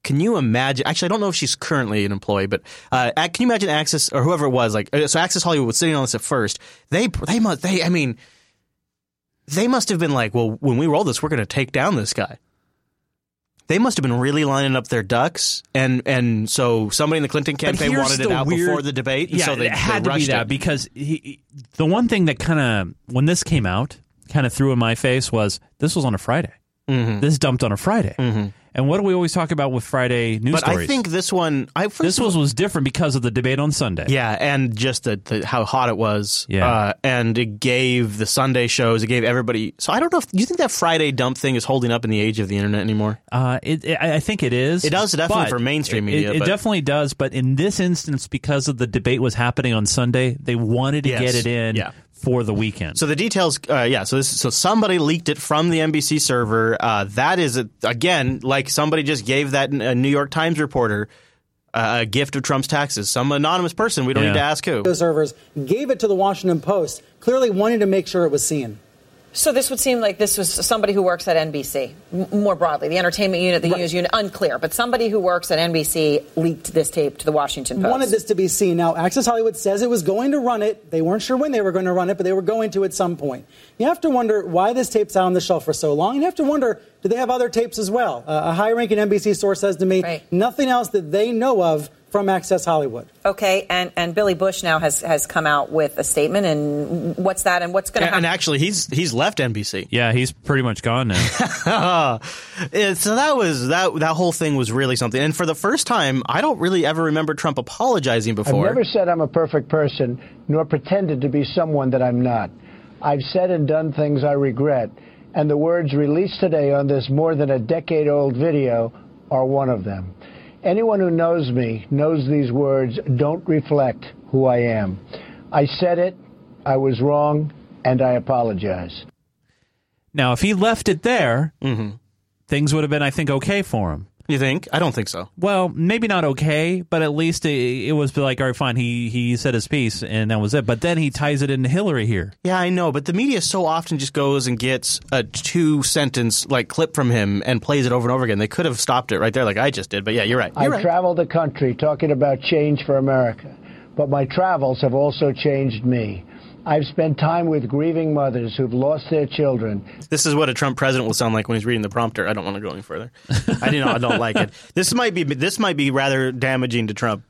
Can you imagine? Actually, I don't know if she's currently an employee, but uh, can you imagine Access or whoever it was? Like, uh, so Access Hollywood was sitting on this at first. They they must they. I mean, they must have been like, well, when we roll this, we're going to take down this guy. They must have been really lining up their ducks, and and so somebody in the Clinton campaign wanted it out
weird-
before the debate.
Yeah,
so they,
it had
they
to be that
it.
because he, the one thing that kind of when this came out, kind of threw in my face was this was on a Friday.
Mm-hmm.
This dumped on a Friday. And what do we always talk about with Friday news
But
stories?
I think this one, I
this was was different because of the debate on Sunday.
Yeah, and just the, the how hot it was.
Yeah.
uh, and it gave the Sunday shows. It gave everybody. So I don't know if do you think that Friday dump thing is holding up in the age of the internet anymore.
Uh, it, it, I think it is.
It does definitely for mainstream
it-
media,
It,
but-
definitely does. But in this instance, because of the debate was happening on Sunday, they wanted to
Yes.
get it in
Yeah.
For the weekend.
So the details, uh, yeah. So this, so somebody leaked it from the NBC server. Uh, that is a, again like somebody just gave that a New York Times reporter uh, a gift of Trump's taxes. Some anonymous person. We don't need to ask who.
Video servers gave it to the Washington Post, clearly wanting to make sure it was seen.
So this would seem like this was somebody who works at NBC, m- more broadly, the entertainment unit, the news unit, unclear, but somebody who works at NBC leaked this tape to the Washington Post.
wanted this to be seen. Now, Access Hollywood says it was going to run it. They weren't sure when they were going to run it, but they were going to at some point. You have to wonder why this tape's out on the shelf for so long. You have to wonder, do they have other tapes as well? Uh, a high-ranking NBC source says to me, nothing else that they know of from Access Hollywood.
Okay, and, and Billy Bush now has, has come out with a statement, and what's that, and what's going to
And,
happen?
and actually, he's he's left NBC.
yeah, he's pretty much gone now. (laughs)
Yeah, so that was that that whole thing was really something. And for the first time, I don't really ever remember Trump apologizing before.
I've never said I'm a perfect person, nor pretended to be someone that I'm not. I've said and done things I regret, and the words released today on this more than a decade old video are one of them. Anyone who knows me knows these words don't reflect who I am. I said it, I was wrong, and I apologize.
now, if he left it there,
Mm-hmm.
things would have been, I think, okay for him.
You think? I don't think so.
Well, maybe not okay, but at least it, it was like, all right, fine. He he said his piece, and that was it. But then he ties it into Hillary here.
Yeah, I know, but the media so often just goes and gets a two sentence like clip from him and plays it over and over again. They could have stopped it right there, like I just did. But yeah, you're right. You're
I've
right.
traveled the country talking about change for America, but my travels have also changed me. I've spent time with grieving mothers who've lost their children.
This is what a Trump president will sound like when he's reading the prompter. I don't want to go any further. I do not. I don't like it. (laughs) This might be. This might be rather damaging to Trump.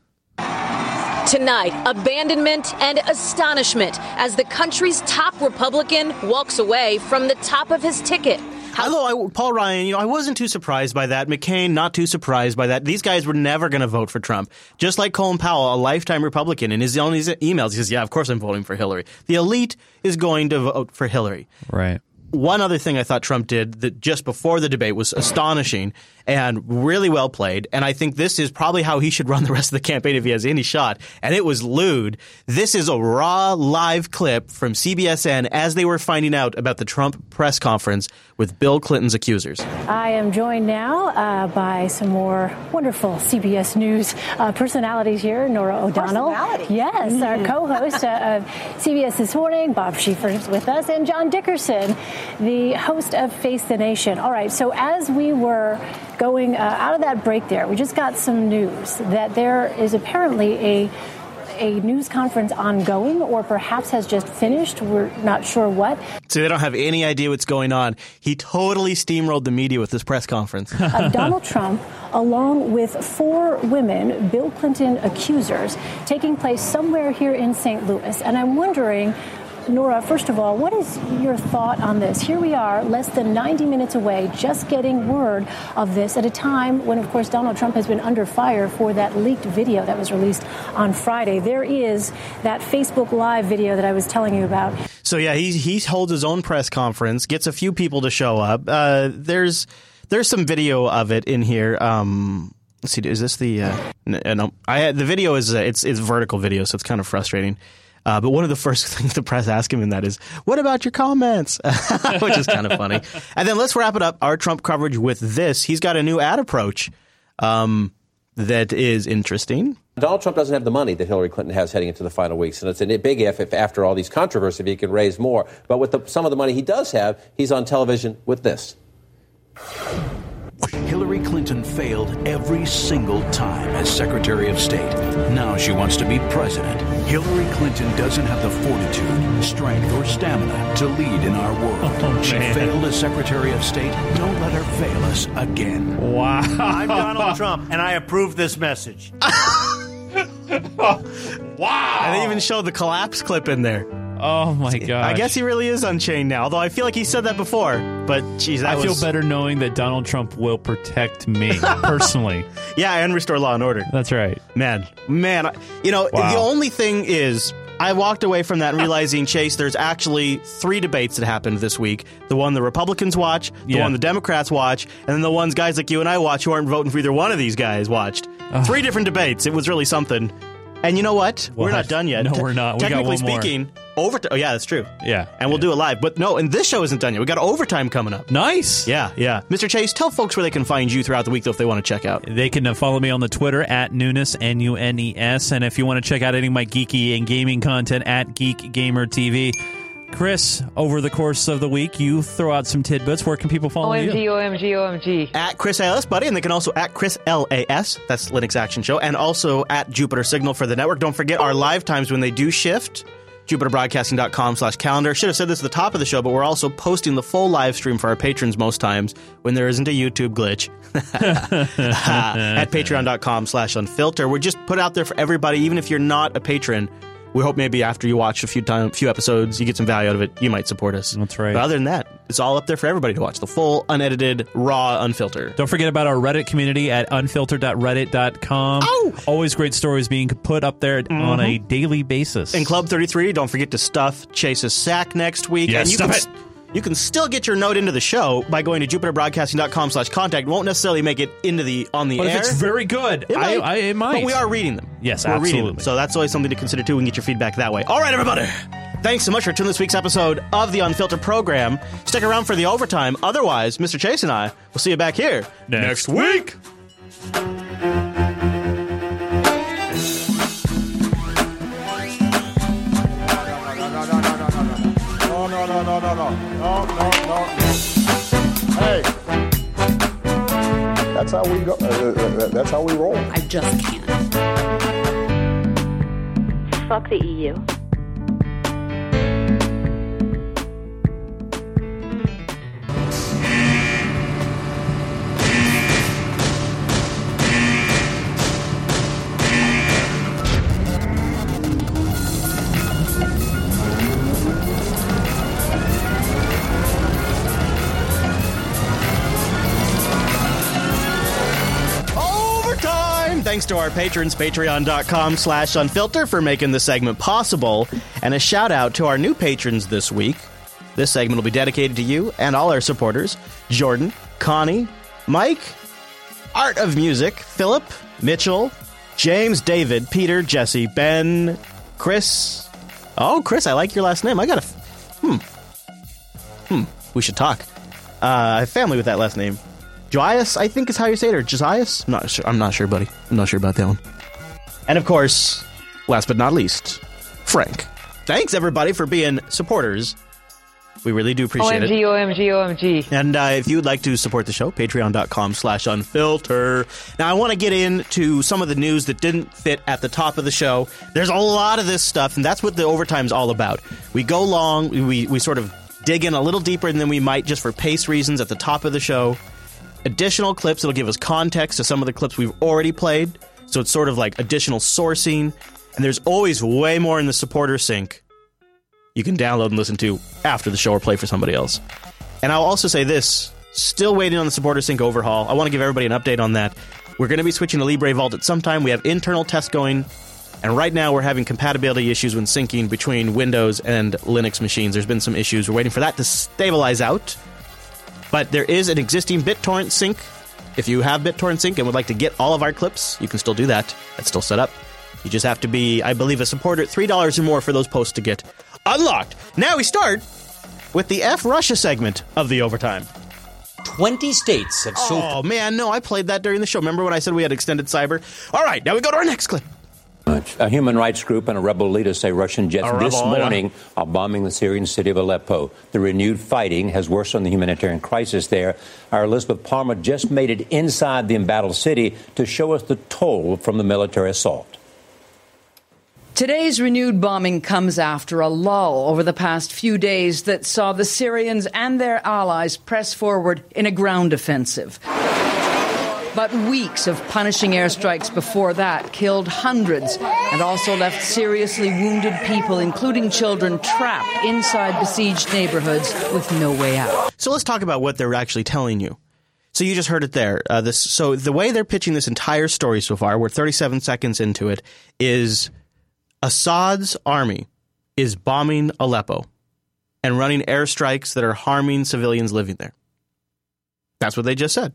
Tonight, abandonment and astonishment as the country's top Republican walks away from the top of his ticket.
Although I, Paul Ryan, you know, I wasn't too surprised by that. McCain, not too surprised by that. These guys were never going to vote for Trump. Just like Colin Powell, a lifetime Republican, in his own emails, he says, "Yeah, of course I'm voting for Hillary." The elite is going to vote for Hillary.
Right.
One other thing I thought Trump did that just before the debate was astonishing and really well played. And I think this is probably how he should run the rest of the campaign if he has any shot. And it was lewd. This is a raw live clip from CBSN as they were finding out about the Trump press conference with Bill Clinton's accusers.
I am joined now uh, by some more wonderful CBS News uh, personalities here. Norah O'Donnell. Yes, mm-hmm. our co host uh, of CBS This Morning. Bob Schieffer is with us. And John Dickerson, the host of Face the Nation. All right, so as we were going uh, out of that break there, we just got some news that there is apparently a a news conference ongoing or perhaps has just finished. We're not sure what.
So they don't have any idea what's going on. He totally steamrolled the media with this press conference.
of (laughs) Donald Trump, along with four women, Bill Clinton accusers, taking place somewhere here in St. Louis. And I'm wondering Norah, first of all, what is your thought on this? Here we are, less than 90 minutes away, just getting word of this at a time when, of course, Donald Trump has been under fire for that leaked video that was released on Friday. There is that Facebook Live video that I was telling you about.
So, yeah, he, he holds his own press conference, gets a few people to show up. Uh, there's there's some video of it in here. Um, let's see, is this the? Uh, no, I the video is uh, it's it's vertical video, so it's kind of frustrating. Uh, but one of the first (laughs) things the press ask him in that is, "What about your comments?" (laughs) Which is kind of funny. And then let's wrap it up our Trump coverage with this. He's got a new ad approach um, that is interesting.
Donald Trump doesn't have the money that Hillary Clinton has heading into the final weeks, and it's a big if, if after all these controversies, he can raise more. But with the, some of the money he does have, he's on television with this.
Hillary Clinton failed every single time as Secretary of State. Now she wants to be president. Hillary Clinton doesn't have the fortitude, strength, or stamina to lead in our world. Oh, she failed as Secretary of State. Don't let her fail us again.
Wow.
I'm Donald (laughs) Trump, and I approve this message. (laughs)
wow. And they even showed the collapse clip in there.
Oh my god!
I guess he really is unchained now. Although I feel like he said that before. But geez, I
was...
feel
better knowing that Donald Trump will protect me (laughs) personally.
yeah, and restore law and order.
That's right,
man. Man, you know wow. the only thing is. I walked away from that realizing, Chase, there's actually three debates that happened this week. The one the Republicans watch, the yeah. one the Democrats watch, and then the ones guys like you and I watch who aren't voting for either one of these guys watched. Three different debates. It was really something. And you know what?
what?
We're not done yet. (laughs)
No, we're not. We
Technically
speaking,
more. Overtime. Oh, yeah, that's true.
Yeah.
And we'll
yeah.
do it live. But no, and this show isn't done yet. We got overtime coming up.
Nice.
Yeah, yeah. Mr. Chase, tell folks where they can find you throughout the week, though, if they want to check out.
They can uh, follow me on the Twitter at Nunes, N U N E S. And if you want to check out any of my geeky and gaming content at Geek Gamer TV. Chris, over the course of the week, you throw out some tidbits. Where can people follow
OMG,
you?
OMG, OMG. OMG.
At Chris LAS, buddy. And they can also at Chris LAS. That's Linux Action Show. And also at Jupiter Signal for the network. Don't forget our live times when they do shift jupiterbroadcasting.com slash calendar. Should have said this at the top of the show, but we're also posting the full live stream for our patrons most times when there isn't a YouTube glitch (laughs) (laughs) at patreon.com slash unfilter. We're just put out there for everybody, even if you're not a patron. We hope maybe after you watch a few time, few episodes, you get some value out of it. You might support us.
That's right.
But other than that, it's all up there for everybody to watch. The full, unedited, raw, unfiltered.
Don't forget about our Reddit community at unfiltered.reddit.com.
Oh!
Always great stories being put up there mm-hmm. on a daily basis.
In Club 33, don't forget to stuff Chase's sack next week.
Yeah,
and you
stuff
can,
it.
You can still get your note into the show by going to jupiterbroadcasting.com slash contact. Won't necessarily make it into the on the
but
air.
if it's very good,
it might,
I, it might.
But we are reading them.
Yes,
We're
absolutely.
reading them. So that's always something to consider too. We can get your feedback that way. All right, everybody. Thanks so much for tuning this week's episode of the Unfiltered program. Stick around for the overtime. Otherwise, Mr. Chase and I will see you back here
next, next week.
No, no, no, no, no, Hey, that's how we go. Uh, that's how we roll.
I just can't.
Fuck the EU.
Thanks to our patrons, patreon.com slash unfilter, for making the segment possible. And a shout out to our new patrons this week. This segment will be dedicated to you and all our supporters Jordan, Connie, Mike, Art of Music, Philip, Mitchell, James, David, Peter, Jesse, Ben, Chris. Oh, Chris, I like your last name. I got a. Hmm. Hmm. We should talk. Uh, family with that last name. Joias, I think is how you say it, or Josias? I'm not sure. I'm not sure, buddy. I'm not sure about that one. And of course, last but not least, Frank. Thanks everybody for being supporters. We really do appreciate
OMG,
it.
OMG, OMG.
And uh, if you'd like to support the show, patreon.com slash unfilter. Now, I want to get into some of the news that didn't fit at the top of the show. There's a lot of this stuff, and that's what the overtime's all about. We go long, we, we sort of dig in a little deeper than we might just for pace reasons at the top of the show. Additional clips that'll give us context to some of the clips we've already played. So it's sort of like additional sourcing. And there's always way more in the supporter sync you can download and listen to after the show or play for somebody else. And I'll also say this still waiting on the supporter sync overhaul. I want to give everybody an update on that. We're going to be switching to Libre Vault at some time. We have internal tests going, and right now we're having compatibility issues when syncing between Windows and Linux machines. There's been some issues. We're waiting for that to stabilize out. But there is an existing BitTorrent sync. If you have BitTorrent sync and would like to get all of our clips, you can still do that. That's still set up. You just have to be, I believe, a supporter at $3 or more for those posts to get unlocked. Now we start with the F Russia segment of the overtime.
20 states have so
Oh, man, no, I played that during the show. Remember when I said we had extended cyber? All right, now we go to our next clip.
A human rights group and a rebel leader say Russian jets
A
this
rebel, yeah.
morning are bombing the Syrian city of Aleppo. The renewed fighting has worsened the humanitarian crisis there. Our Elizabeth Palmer just made it inside the embattled city to show us the toll from the military assault.
Today's renewed bombing comes after a lull over the past few days that saw the Syrians and their allies press forward in a ground offensive. But weeks of punishing airstrikes before that killed hundreds and also left seriously wounded people, including children, trapped inside besieged neighborhoods with no way out.
So let's talk about what they're actually telling you. So you just heard it there. Uh, this, so the way they're pitching this entire story so far, we're 37 seconds into it, is Assad's army is bombing Aleppo and running airstrikes that are harming civilians living there. That's what they just said.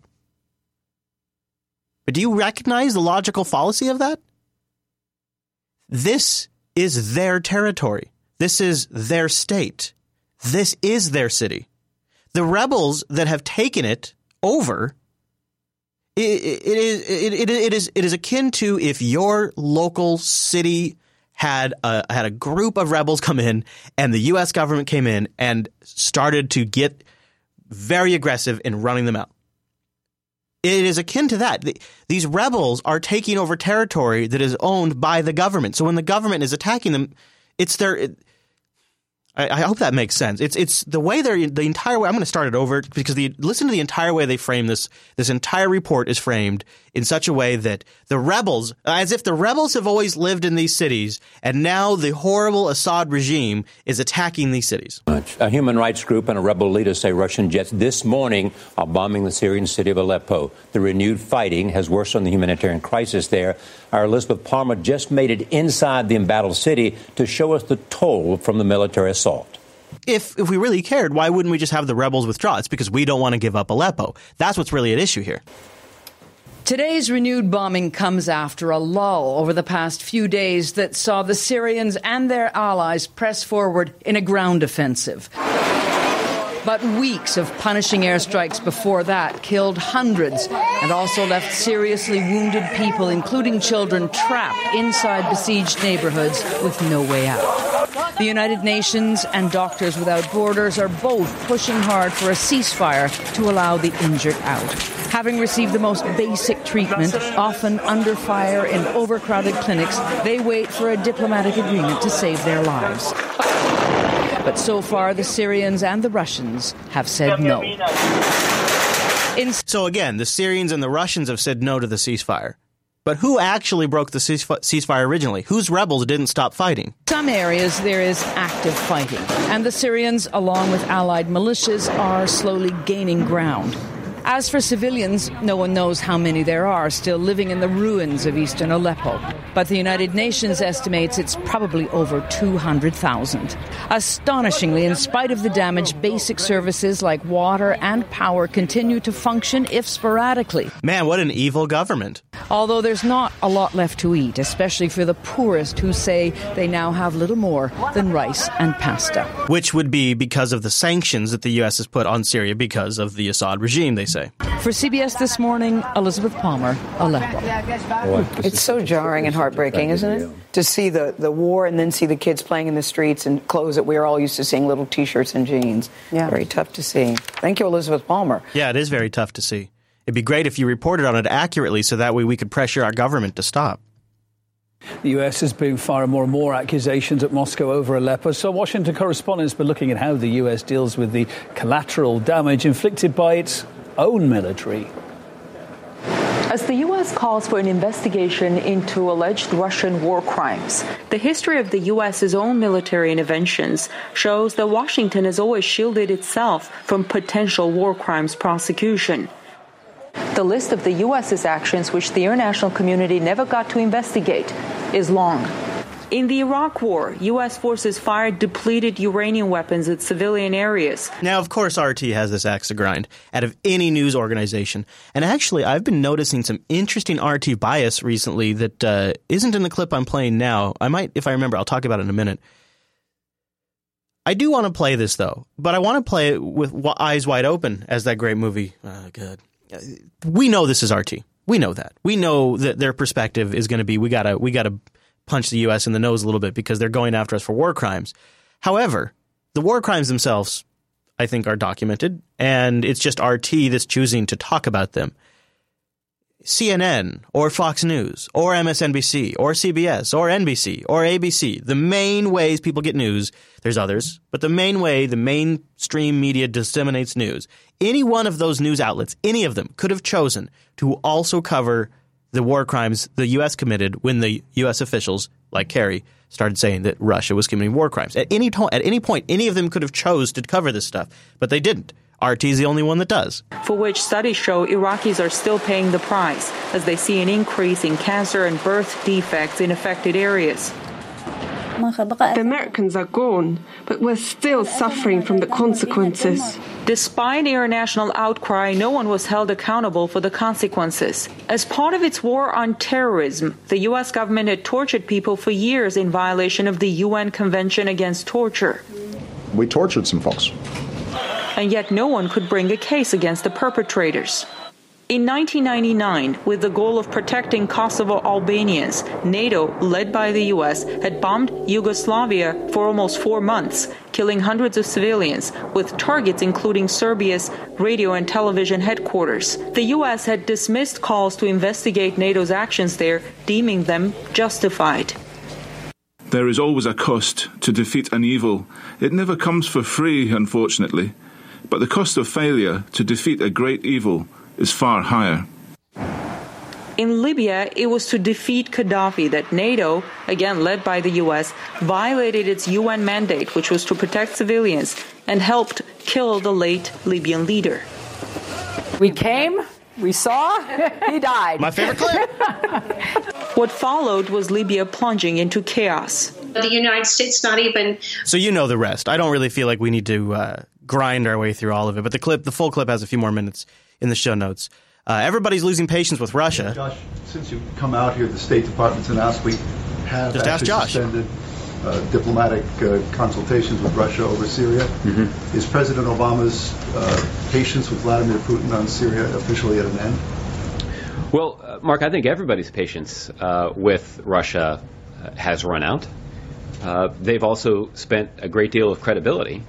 But do you recognize the logical fallacy of that? This is their territory. This is their state. This is their city. The rebels that have taken it over, it, it, it, it, it, is, it is akin to if your local city had a, had a group of rebels come in and the U.S. government came in and started to get very aggressive in running them out. It is akin to that. The- These rebels are taking over territory that is owned by the government. So when the government is attacking them, it's their. It, I, I hope that makes sense. It's it's the way they're the entire way. I'm going to start it over because the listen to the entire way they frame this. This entire report is framed in such a way that the rebels, as if the rebels have always lived in these cities, and now the horrible Assad regime is attacking these cities.
A human rights group and a rebel leader say Russian jets this morning are bombing the Syrian city of Aleppo. The renewed fighting has worsened the humanitarian crisis there. Our Elizabeth Palmer just made it inside the embattled city to show us the toll from the military assault.
If if we really cared, why wouldn't we just have the rebels withdraw? It's because we don't want to give up Aleppo. That's what's really at issue here.
Today's renewed bombing comes after a lull over the past few days that saw the Syrians and their allies press forward in a ground offensive. But weeks of punishing airstrikes before that killed hundreds and also left seriously wounded people, including children, trapped inside besieged neighborhoods with no way out. The United Nations and Doctors Without Borders are both pushing hard for a ceasefire to allow the injured out. Having received the most basic treatment, often under fire in overcrowded clinics, they wait for a diplomatic agreement to save their lives. But so far, the Syrians and the Russians have said no.
so again, the Syrians and the Russians have said no to the ceasefire. But who actually broke the ceasefire originally? Whose rebels didn't stop fighting?
some areas there is active fighting, and the Syrians, along with allied militias, are slowly gaining ground. As for civilians, no one knows how many there are still living in the ruins of eastern Aleppo. But the United Nations estimates it's probably over 200,000. Astonishingly, in spite of the damage, basic services like water and power continue to function, if sporadically.
Man, what an evil government.
Although there's not a lot left to eat, especially for the poorest who say they now have little more than rice and pasta.
Which would be because of the sanctions that the U.S. has put on Syria because of the Assad regime, they say.
For CBS This Morning, Elizabeth Palmer, Aleppo.
It's so jarring and heartbreaking, isn't it? To see the, the war and then see the kids playing in the streets in clothes that we are all used to seeing, little T-shirts and jeans. Yeah. Very tough to see. Thank you, Elizabeth Palmer.
Yeah, it is very tough to see. It'd be great if you reported on it accurately so that way we could pressure our government to stop.
The US has been firing more and more accusations at Moscow over Aleppo. So, Washington correspondents have been looking at how the US deals with the collateral damage inflicted by its own military.
As the U.S. calls for an investigation into alleged Russian war crimes, the history of the U.S.'s own military interventions shows that Washington has always shielded itself from potential war crimes prosecution. The list of the U.S.'s actions, which the international community never got to investigate, is long. In the Iraq War, U.S. forces fired depleted uranium weapons at civilian areas.
Now, of course, RT has this axe to grind out of any news organization. And actually, I've been noticing some interesting RT bias recently that uh, not in the clip I'm playing now. I might, if I remember, I'll talk about it in a minute. I do want to play this, though, but I want to play it with eyes wide open, as that great movie. Oh, good. We know this is RT. We know that. We know that their perspective is going to be we gotta we gotta punch the U.S. in the nose a little bit because they're going after us for war crimes. However, the war crimes themselves, I think, are documented, and it's just RT that's choosing to talk about them. CNN or Fox News or MSNBC or CBS or NBC or ABC, the main ways people get news, there's others, but the main way the mainstream media disseminates news, any one of those news outlets, any of them could have chosen to also cover the war crimes the U.S. committed when the U.S. officials, like Kerry, started saying that Russia was committing war crimes. At any, to- at any point, any of them could have chose to cover this stuff, but they didn't. RT is the only one that does.
For which studies show Iraqis are still paying the price as they see an increase in cancer and birth defects in affected areas.
The Americans are gone, but we're still suffering from the consequences.
Despite international outcry, no one was held accountable for the consequences. As part of its war on terrorism, the U.S. government had tortured people for years in violation of the UN Convention Against Torture.
We tortured some folks.
And yet, no one could bring a case against the perpetrators. In 1999, with the goal of protecting Kosovo Albanians, NATO, led by the US, had bombed Yugoslavia for almost four months, killing hundreds of civilians, with targets including Serbia's radio and television headquarters. The US had dismissed calls to investigate NATO's actions there, deeming them justified.
There is always a cost to defeat an evil. It never comes for free, unfortunately. But the cost of failure to defeat a great evil is far higher.
In Libya, it was to defeat Gaddafi that NATO, again led by the US, violated its UN mandate, which was to protect civilians, and helped kill the late Libyan leader.
We came, we saw, (laughs) he died.
My favorite clip. (laughs)
what followed was Libya plunging into chaos.
The United States not even.
So you know the rest. I don't really feel like we need to uh, grind our way through all of it, but the clip, the full clip, has a few more minutes in the show notes. Uh, everybody's losing patience with Russia.
Josh, since you've come out here, the State Department's announced we have
Just
actually suspended uh, diplomatic uh, consultations with Russia over Syria. Mm-hmm. Is President Obama's uh, patience with Vladimir Putin on Syria officially at an end?
Well, uh, Mark, I think everybody's patience uh, with Russia has run out. they've also spent a great deal of credibility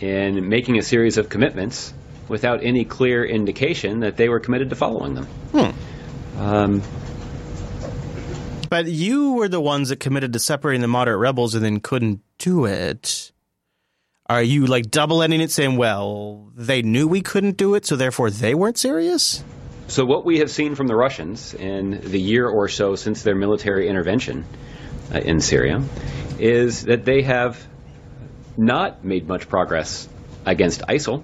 in making a series of commitments without any clear indication that they were committed to following them.
Hmm. Um, but you were the ones that committed to separating the moderate rebels and then couldn't do it. Are you like double ending it saying, well, they knew we couldn't do it, so therefore they weren't serious?
So, what we have seen from the Russians in the year or so since their military intervention uh, in Syria is that they have not made much progress against ISIL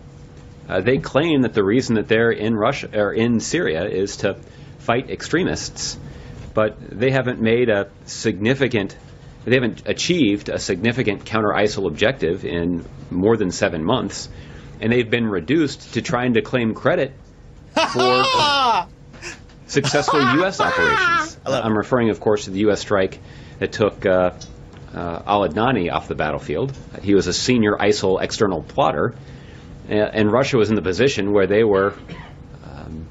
Uh, they claim that the reason that they're in Russia or in Syria is to fight extremists, but they haven't made a significant they haven't achieved a significant counter ISIL objective in more than seven months, and they've been reduced to trying to claim credit for (laughs) successful U.S. (laughs) operations. I'm referring, of course, to the U.S. strike that took uh, uh, Al Adnani off the battlefield. He was a senior ISIL external plotter, and Russia was in the position where they were um,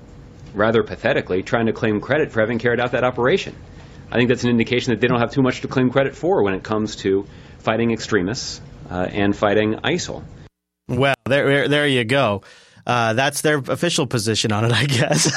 rather pathetically trying to claim credit for having carried out that operation. I think that's an indication that they don't have too much to claim credit for when it comes to fighting extremists uh, and fighting ISIL.
Well, there, there you go. Uh, that's their official position on it, I guess.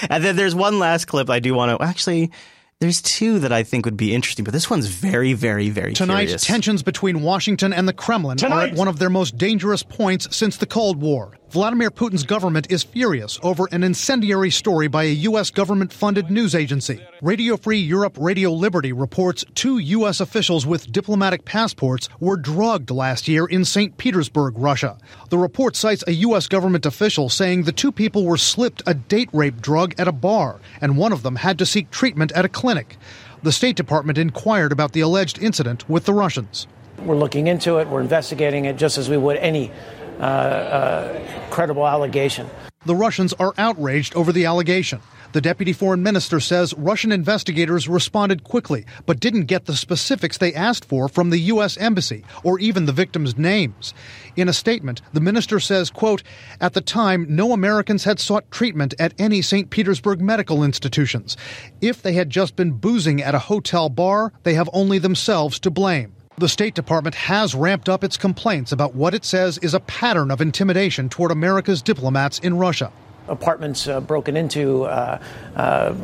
(laughs) and then there's one last clip I do want to actually. There's two that I think would be interesting, but this one's very, very, very
Tonight,
curious.
tensions between Washington and the Kremlin
Tonight.
are at one of their most dangerous points since the Cold War. Vladimir Putin's government is furious over an incendiary story by a U.S. government funded news agency. Radio Free Europe Radio Liberty reports two U.S. officials with diplomatic passports were drugged last year in St. Petersburg, Russia. The report cites a U.S. government official saying the two people were slipped a date rape drug at a bar, and one of them had to seek treatment at a clinic. The State Department inquired about the alleged incident with the Russians.
We're looking into it, we're investigating it just as we would any Uh, uh, credible allegation.
The Russians are outraged over the allegation. The deputy foreign minister says Russian investigators responded quickly, but didn't get the specifics they asked for from the U.S. embassy or even the victims' names. In a statement, the minister says, quote, At the time, no Americans had sought treatment at any St. Petersburg medical institutions. If they had just been boozing at a hotel bar, they have only themselves to blame. The State Department has ramped up its complaints about what it says is a pattern of intimidation toward America's diplomats in Russia.
Apartments uh, broken into, uh, uh,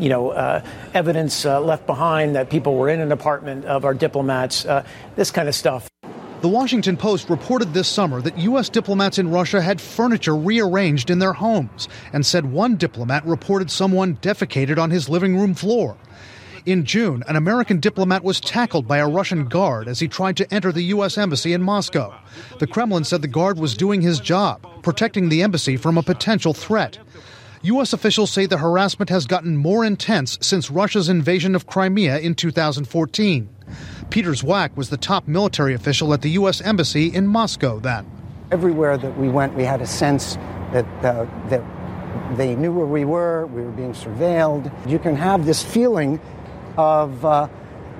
you know, uh, evidence uh, left behind that people were in an apartment of our diplomats, uh, this kind of stuff.
The Washington Post reported this summer that U.S. diplomats in Russia had furniture rearranged in their homes and said one diplomat reported someone defecated on his living room floor. In June, an American diplomat was tackled by a Russian guard as he tried to enter the U.S. Embassy in Moscow. The Kremlin said the guard was doing his job, protecting the embassy from a potential threat. U.S. officials say the harassment has gotten more intense since Russia's invasion of Crimea in 2014. Peter Zwack was the top military official at the U.S. Embassy in Moscow then.
Everywhere that we went, we had a sense that, uh, that they knew where we were, we were being surveilled. You can have this feeling of, uh,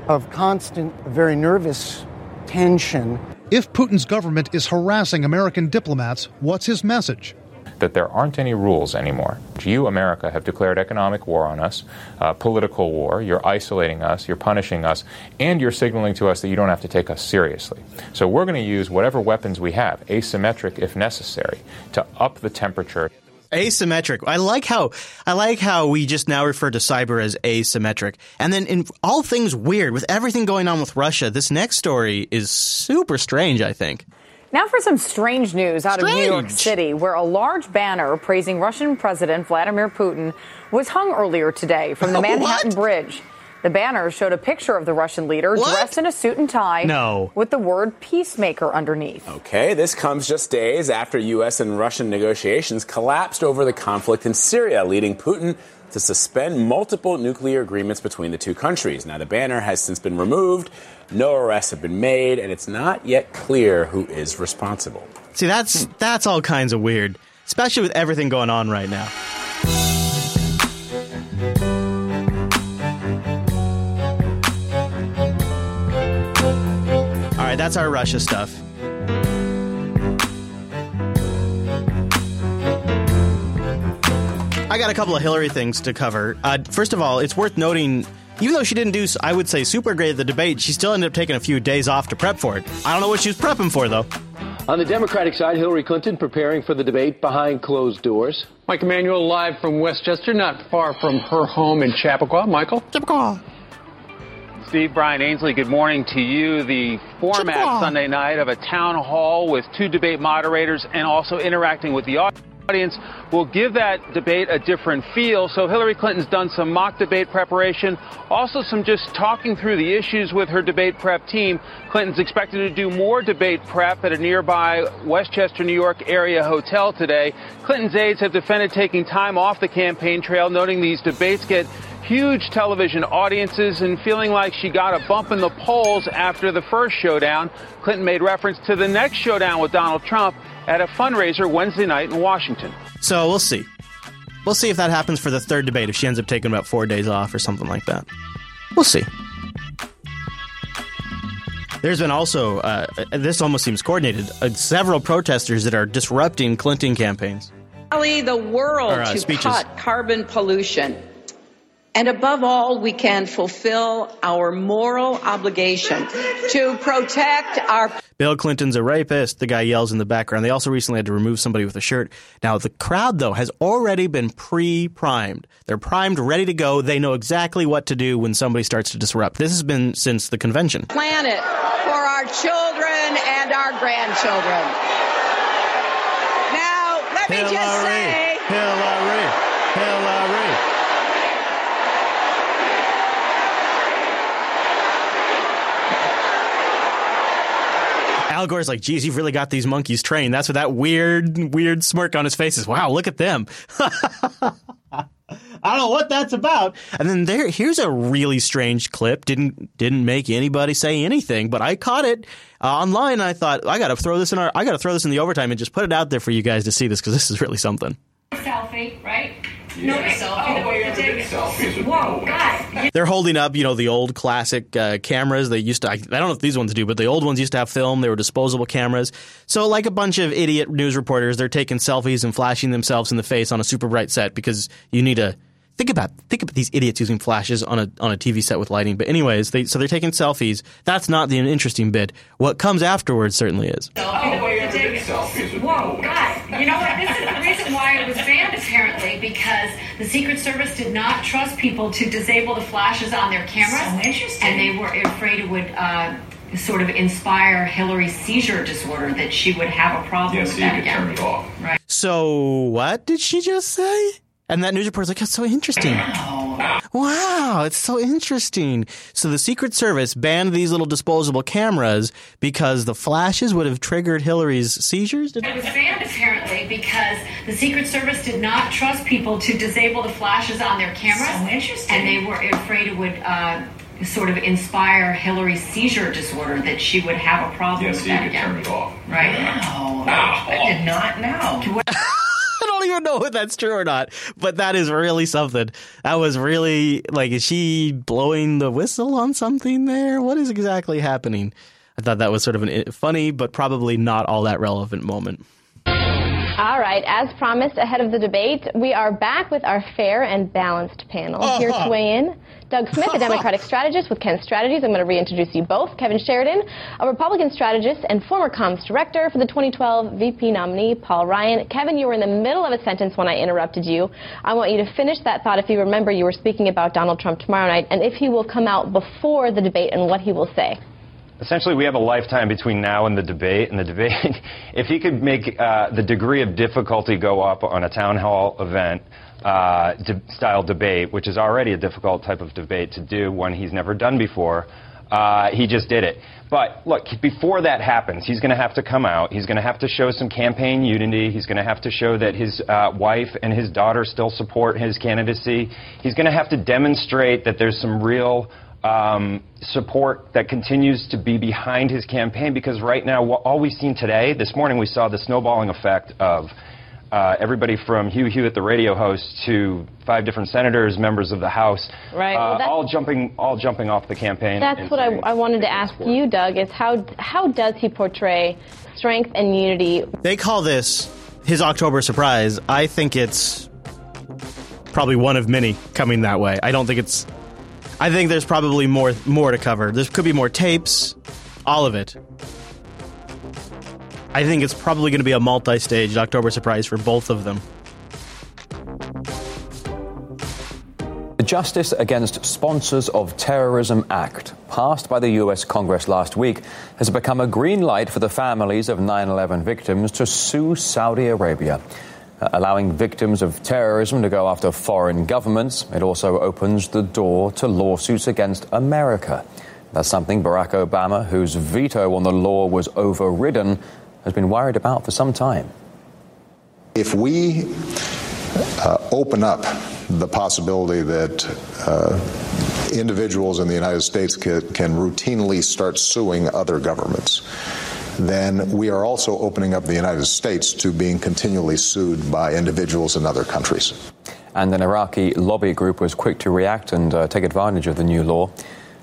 of constant, very nervous tension.
If Putin's government is harassing American diplomats, what's his message?
that there aren't any rules anymore. You, America, have declared economic war on us, uh, political war. You're isolating us, you're punishing us, and you're signaling to us that you don't have to take us seriously. So we're going to use whatever weapons we have, asymmetric if necessary, to up the temperature.
Asymmetric. I like how I like how we just now refer to cyber as asymmetric. And then in all things weird with everything going on with Russia, this next story is super strange, I think.
Now for some strange news out
strange.
of New York City, where a large banner praising Russian President Vladimir Putin was hung earlier today from the (laughs) Manhattan Bridge. The banner showed a picture of the Russian leader
what?
dressed in a suit and tie
no.
with the word peacemaker underneath.
Okay, this comes just days after U.S. and Russian negotiations collapsed over the conflict in Syria, leading Putin to suspend multiple nuclear agreements between the two countries. Now, the banner has since been removed, no arrests have been made, and it's not yet clear who is responsible.
See, that's that's all kinds of weird, especially with everything going on right now. That's our Russia stuff. I got a couple of Hillary things to cover. Uh, first of all, it's worth noting, even though she didn't do, I would say, super great at the debate, she still ended up taking a few days off to prep for it. I don't know what she was prepping for, though.
On the Democratic side, Hillary Clinton preparing for the debate behind closed doors.
Mike Emanuel live from Westchester, not far from her home in Chappaqua. Michael?
Chappaqua.
Steve Brian Ainsley, good morning to you. The format Sunday night of a town hall with two debate moderators and also interacting with the audience.
audience will give that debate a different feel. So Hillary Clinton's done some mock debate preparation, also some just talking through the issues with her debate prep team. Clinton's expected to do more debate prep at a nearby Westchester, New York area hotel today. Clinton's aides have defended taking time off the campaign trail, noting these debates get huge television audiences and feeling like she got a bump in the polls after the first showdown. Clinton made reference to the next showdown with Donald Trump at a fundraiser Wednesday night in Washington.
So we'll see. We'll see if that happens for the third debate, if she ends up taking about four days off or something like that. We'll see. There's been also, uh, this almost seems coordinated, uh, several protesters that are disrupting Clinton campaigns.
Rally the world
Or, uh,
to
speeches.
cut carbon pollution. And above all, we can fulfill our moral obligation to protect our
Bill Clinton's a rapist, the guy yells in the background. They also recently had to remove somebody with a shirt. Now, the crowd, though, has already been pre primed. They're primed, ready to go. They know exactly what to do when somebody starts to disrupt. This has been since the convention.
planet for our children and our grandchildren. Now, let me just say.
Hillary, Hillary. Al Gore's like, geez, you've really got these monkeys trained. That's what that weird, weird smirk on his face is. Wow, look at them. (laughs) I don't know what that's about. And then there, here's a really strange clip. Didn't didn't make anybody say anything, but I caught it uh, online. And I thought I got to throw this in our, I got to throw this in the overtime and just put it out there for you guys to see this because this is really something.
selfie, right?
Yeah.
No selfie.
Oh, yeah, big selfies
Whoa,
people.
They're holding up, you know, the old classic uh, cameras. They used to, I, I don't know if these ones do, but the old ones used to have film. They were disposable cameras. So, like a bunch of idiot news reporters, they're taking selfies and flashing themselves in the face on a super bright set because you need to think about think about these idiots using flashes on a on a TV set with lighting. But anyways, they so they're taking selfies. That's not the interesting bit. What comes afterwards certainly is.
Oh, yeah, big selfies Whoa, guys. You know what? This is the reason why it was banned, apparently, because the Secret Service did not trust people to disable the flashes on their cameras.
So interesting.
And they were afraid it would. Uh, Sort of inspire Hillary's seizure disorder that she would have a problem
Yeah,
with
so you
that
could
again.
turn it off.
Right.
So what did she just say? And that news reporter's like, that's so interesting. Wow, it's so interesting. So the Secret Service banned these little disposable cameras because the flashes would have triggered Hillary's seizures? Did-
It was banned apparently because the Secret Service did not trust people to disable the flashes on their cameras.
So interesting.
And they were afraid it would uh, sort of inspire Hillary's seizure disorder that she would have a problem
Yeah,
with
so you
that
could
again.
turn it off.
Right.
Wow. I did not know. (laughs)
I don't even know if that's true or not, but that is really something. That was really like, is she blowing the whistle on something there? What is exactly happening? I thought that was sort of a eh, funny, but probably not all that relevant moment.
All right, as promised ahead of the debate, we are back with our fair and balanced panel. Uh-huh. Here to weigh in, Doug Smith, a uh-huh. Democratic strategist with Ken Strategies. I'm going to reintroduce you both. Kevin Sheridan, a Republican strategist and former comms director for the 2012 VP nominee, Paul Ryan. Kevin, you were in the middle of a sentence when I interrupted you. I want you to finish that thought. If you remember, you were speaking about Donald Trump tomorrow night, and if he will come out before the debate and what he will say.
Essentially, we have a lifetime between now and the debate. And the debate, (laughs) if he could make uh, the degree of difficulty go up on a town hall event uh, de- style debate, which is already a difficult type of debate to do, one he's never done before, uh, he just did it. But look, before that happens, he's going to have to come out. He's going to have to show some campaign unity. He's going to have to show that his uh, wife and his daughter still support his candidacy. He's going to have to demonstrate that there's some real um, support that continues to be behind his campaign because right now, all we've seen today, this morning, we saw the snowballing effect of uh, everybody from Hugh Hewitt, the radio host, to five different senators, members of the House,
Right,
uh,
well,
all jumping, all jumping off the campaign.
That's what I, I wanted to ask you, Doug, is how, how does he portray strength and unity?
They call this his October surprise. I think it's probably one of many coming that way. I don't think it's. I think there's probably more more to cover. There could be more tapes, all of it. I think it's probably going to be a multi-staged October surprise for both of them.
The Justice Against Sponsors of Terrorism Act, passed by the U.S. Congress last week, has become a green light for the families of 9 11 victims to sue Saudi Arabia. Uh, allowing victims of terrorism to go after foreign governments. It also opens the door to lawsuits against America. That's something Barack Obama, whose veto on the law was overridden, has been worried about for some time.
If we uh, open up the possibility that uh, individuals in the United States can, can routinely start suing other governments, then we are also opening up the United States to being continually sued by individuals in other countries.
And an Iraqi lobby group was quick to react and uh, take advantage of the new law.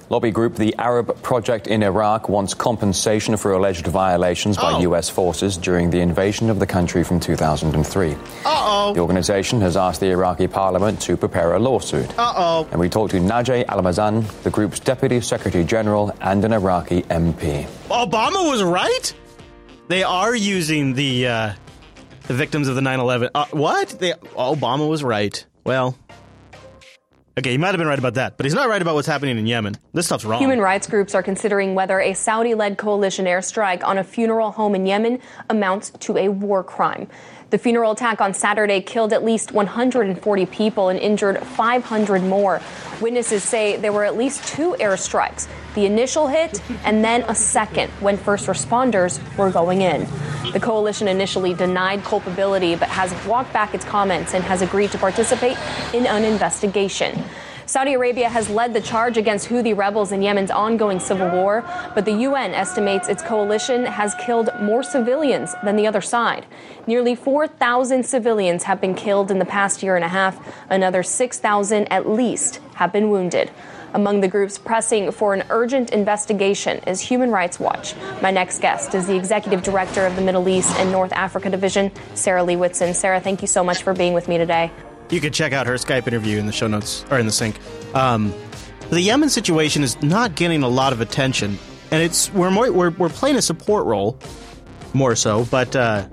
Lobby group The Arab Project in Iraq wants compensation for alleged violations by
Oh.
U.S. forces during the invasion of the country from 2003.
Uh-oh.
The organization has asked the Iraqi parliament to prepare a lawsuit.
Uh-oh.
And we talked to Najee Al-Mazan, the group's deputy secretary general and an Iraqi MP.
Obama was right. They are using the uh, the victims of the 9/11. Uh, what? They, Obama was right. Well, okay, he might have been right about that, but he's not right about what's happening in Yemen. This stuff's wrong.
Human rights groups are considering whether a Saudi led coalition airstrike on a funeral home in Yemen amounts to a war crime. The funeral attack on Saturday killed at least 140 people and injured 500 more. Witnesses say there were at least two airstrikes the initial hit and then a second when first responders were going in. The coalition initially denied culpability but has walked back its comments and has agreed to participate in an investigation. Saudi Arabia has led the charge against Houthi rebels in Yemen's ongoing civil war, but the UN estimates its coalition has killed more civilians than the other side. Nearly 4,000 civilians have been killed in the past year and a half. Another 6,000 at least have been wounded. Among the groups pressing for an urgent investigation is Human Rights Watch. My next guest is the executive director of the Middle East and North Africa Division, Sarah Leah Whitson. Sarah, thank you so much for being with me today.
You can check out her Skype interview in the show notes or in the sync. Um, the Yemen situation is not getting a lot of attention, and it's we're more, we're we're playing a support role more so, but uh,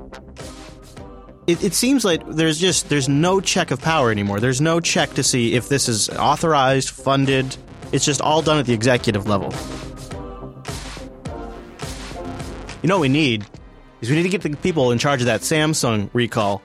it, it seems like there's just there's no check of power anymore. There's no check to see if this is authorized, funded. It's just all done at the executive level. You know what we need is we need to get the people in charge of that Samsung recall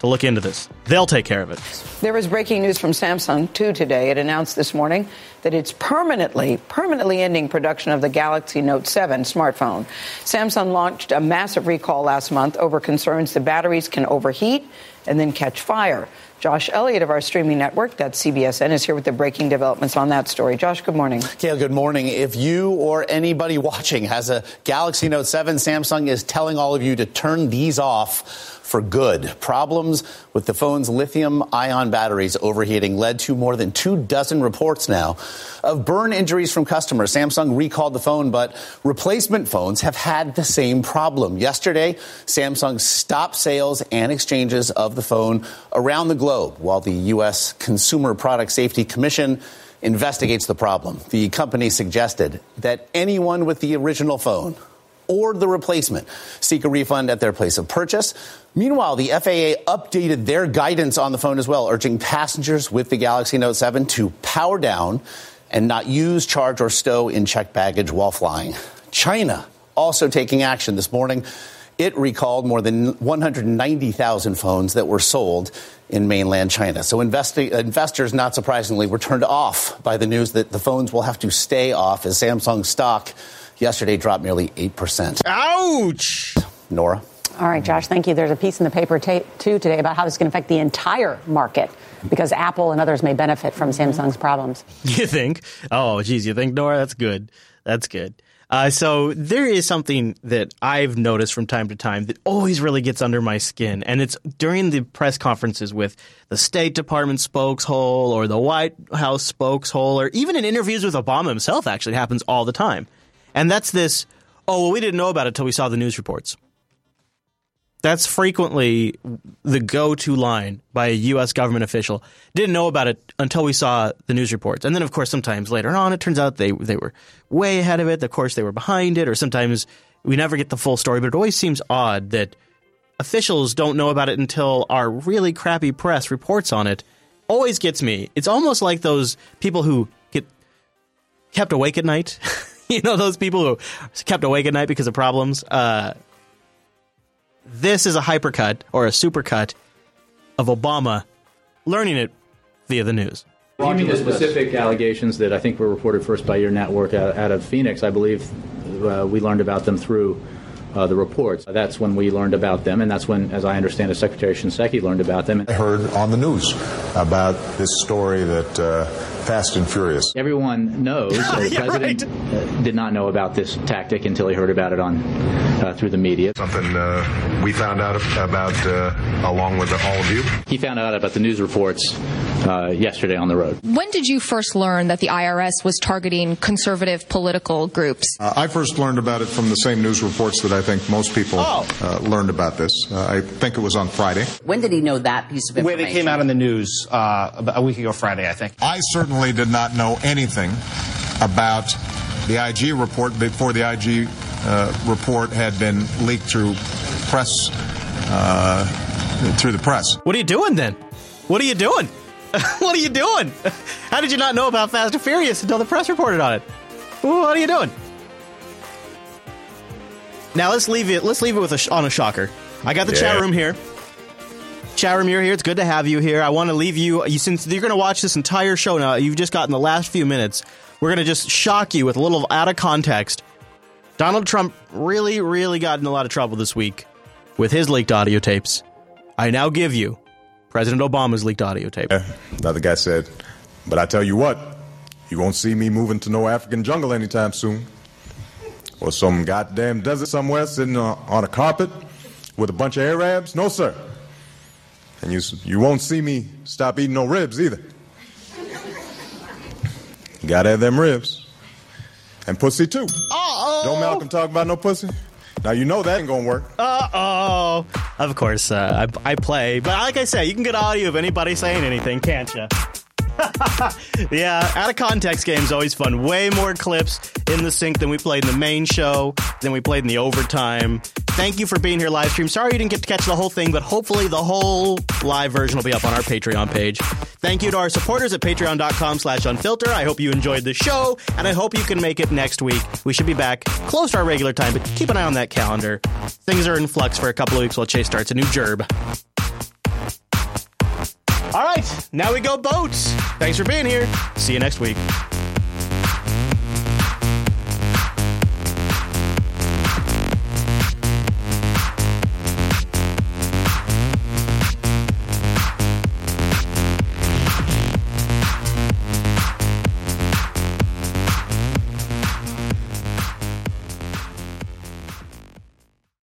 to look into this. They'll take care of it.
There was breaking news from Samsung too today. It announced this morning that it's permanently, permanently ending production of the Galaxy Note 7 smartphone. Samsung launched a massive recall last month over concerns the batteries can overheat and then catch fire. Josh Elliott of our streaming network, that's CBSN, is here with the breaking developments on that story. Josh, good morning.
Kayla, good morning. If you or anybody watching has a Galaxy Note 7, Samsung is telling all of you to turn these off for good. Problems with the phone's lithium ion batteries overheating led to more than two dozen reports now of burn injuries from customers. Samsung recalled the phone, but replacement phones have had the same problem. Yesterday, Samsung stopped sales and exchanges of the phone around the globe while the U.S. Consumer Product Safety Commission investigates the problem. The company suggested that anyone with the original phone or the replacement seek a refund at their place of purchase. Meanwhile, the FAA updated their guidance on the phone as well, urging passengers with the Galaxy Note 7 to power down and not use, charge, or stow in checked baggage while flying. China also taking action this morning. It recalled more than 190,000 phones that were sold in mainland China. So investi- investors, not surprisingly, were turned off by the news that the phones will have to stay off as Samsung stock yesterday dropped nearly 8%.
Ouch!
Norah?
All right, Josh, thank you. There's a piece in the paper ta- too today about how this can affect the entire market because Apple and others may benefit from Samsung's problems. (laughs)
You think? Oh, geez, you think, Norah? That's good. That's good. Uh, so there is something that I've noticed from time to time that always really gets under my skin, and it's during the press conferences with the State Department spokeshole or the White House spokeshole, or even in interviews with Obama himself. Actually, happens all the time, and that's this. Oh, well, we didn't know about it until we saw the news reports. That's frequently the go-to line by a U.S. government official. Didn't know about it until we saw the news reports, and then, of course, sometimes later on, it turns out they they were way ahead of it. Of course, they were behind it, or sometimes we never get the full story. But it always seems odd that officials don't know about it until our really crappy press reports on it. Always gets me. It's almost like those people who get kept awake at night. (laughs) (laughs) you know, those people who kept awake at night because of problems. Uh, this is a hypercut or a supercut of Obama learning it via the news.
You mean the specific allegations that I think were reported first by your network out, out of Phoenix? I believe uh, we learned about them through uh, the reports. That's when we learned about them, and that's when, as I understand it, Secretary Shinseki learned about them.
I heard on the news about this story that uh, Fast and Furious.
Everyone knows the (laughs)
Yeah,
president uh, did not know about this tactic until he heard about it on uh, through the media.
Something uh, we found out about uh, along with all of you.
He found out about the news reports uh, yesterday on the road.
When did you first learn that the IRS was targeting conservative political groups?
Uh, I first learned about it from the same news reports that I think most people uh, learned about this. Uh, I think it was on Friday.
When did he know that piece of information?
When
information?
it came out in the news uh, about a week ago Friday, I think.
I certainly did not know anything about the IG report before the IG uh, report had been leaked through press, uh, through the press.
What are you doing then? What are you doing? (laughs) what are you doing? (laughs) How did you not know about Fast and Furious until the press reported on it? What are you doing? Now let's leave it. Let's leave it with a sh- on a shocker. I got the chat room here. Room, here. It's good to have you here. I want to leave you. You since you're going to watch this entire show now. You've just gotten the last few minutes. We're going to just shock you with a little out of context. Donald Trump really, really got in a lot of trouble this week with his leaked audio tapes. I now give you President Obama's leaked audio tape.
Another guy said, But I tell you what, you won't see me moving to no African jungle anytime soon. Or some goddamn desert somewhere sitting uh, on a carpet with a bunch of Arabs. No, sir. And you, you won't see me stop eating no ribs either. You gotta have them ribs. And pussy too.
Uh-oh.
Don't Malcolm talk about no pussy? Now you know that ain't gonna work.
Uh oh. Of course, uh, I, I play, but like I say, you can get audio of anybody saying anything, can't you? (laughs) yeah, out of context game's always fun. Way more clips in the sync than we played in the main show, than we played in the overtime. Thank you for being here live stream. Sorry you didn't get to catch the whole thing, but hopefully the whole live version will be up on our Patreon page. Thank you to our supporters at patreon.com slash unfilter. I hope you enjoyed the show, and I hope you can make it next week. We should be back close to our regular time, but keep an eye on that calendar. Things are in flux for a couple of weeks while Chase starts a new gerb. All right, now we go boats. Thanks for being here. See you next week.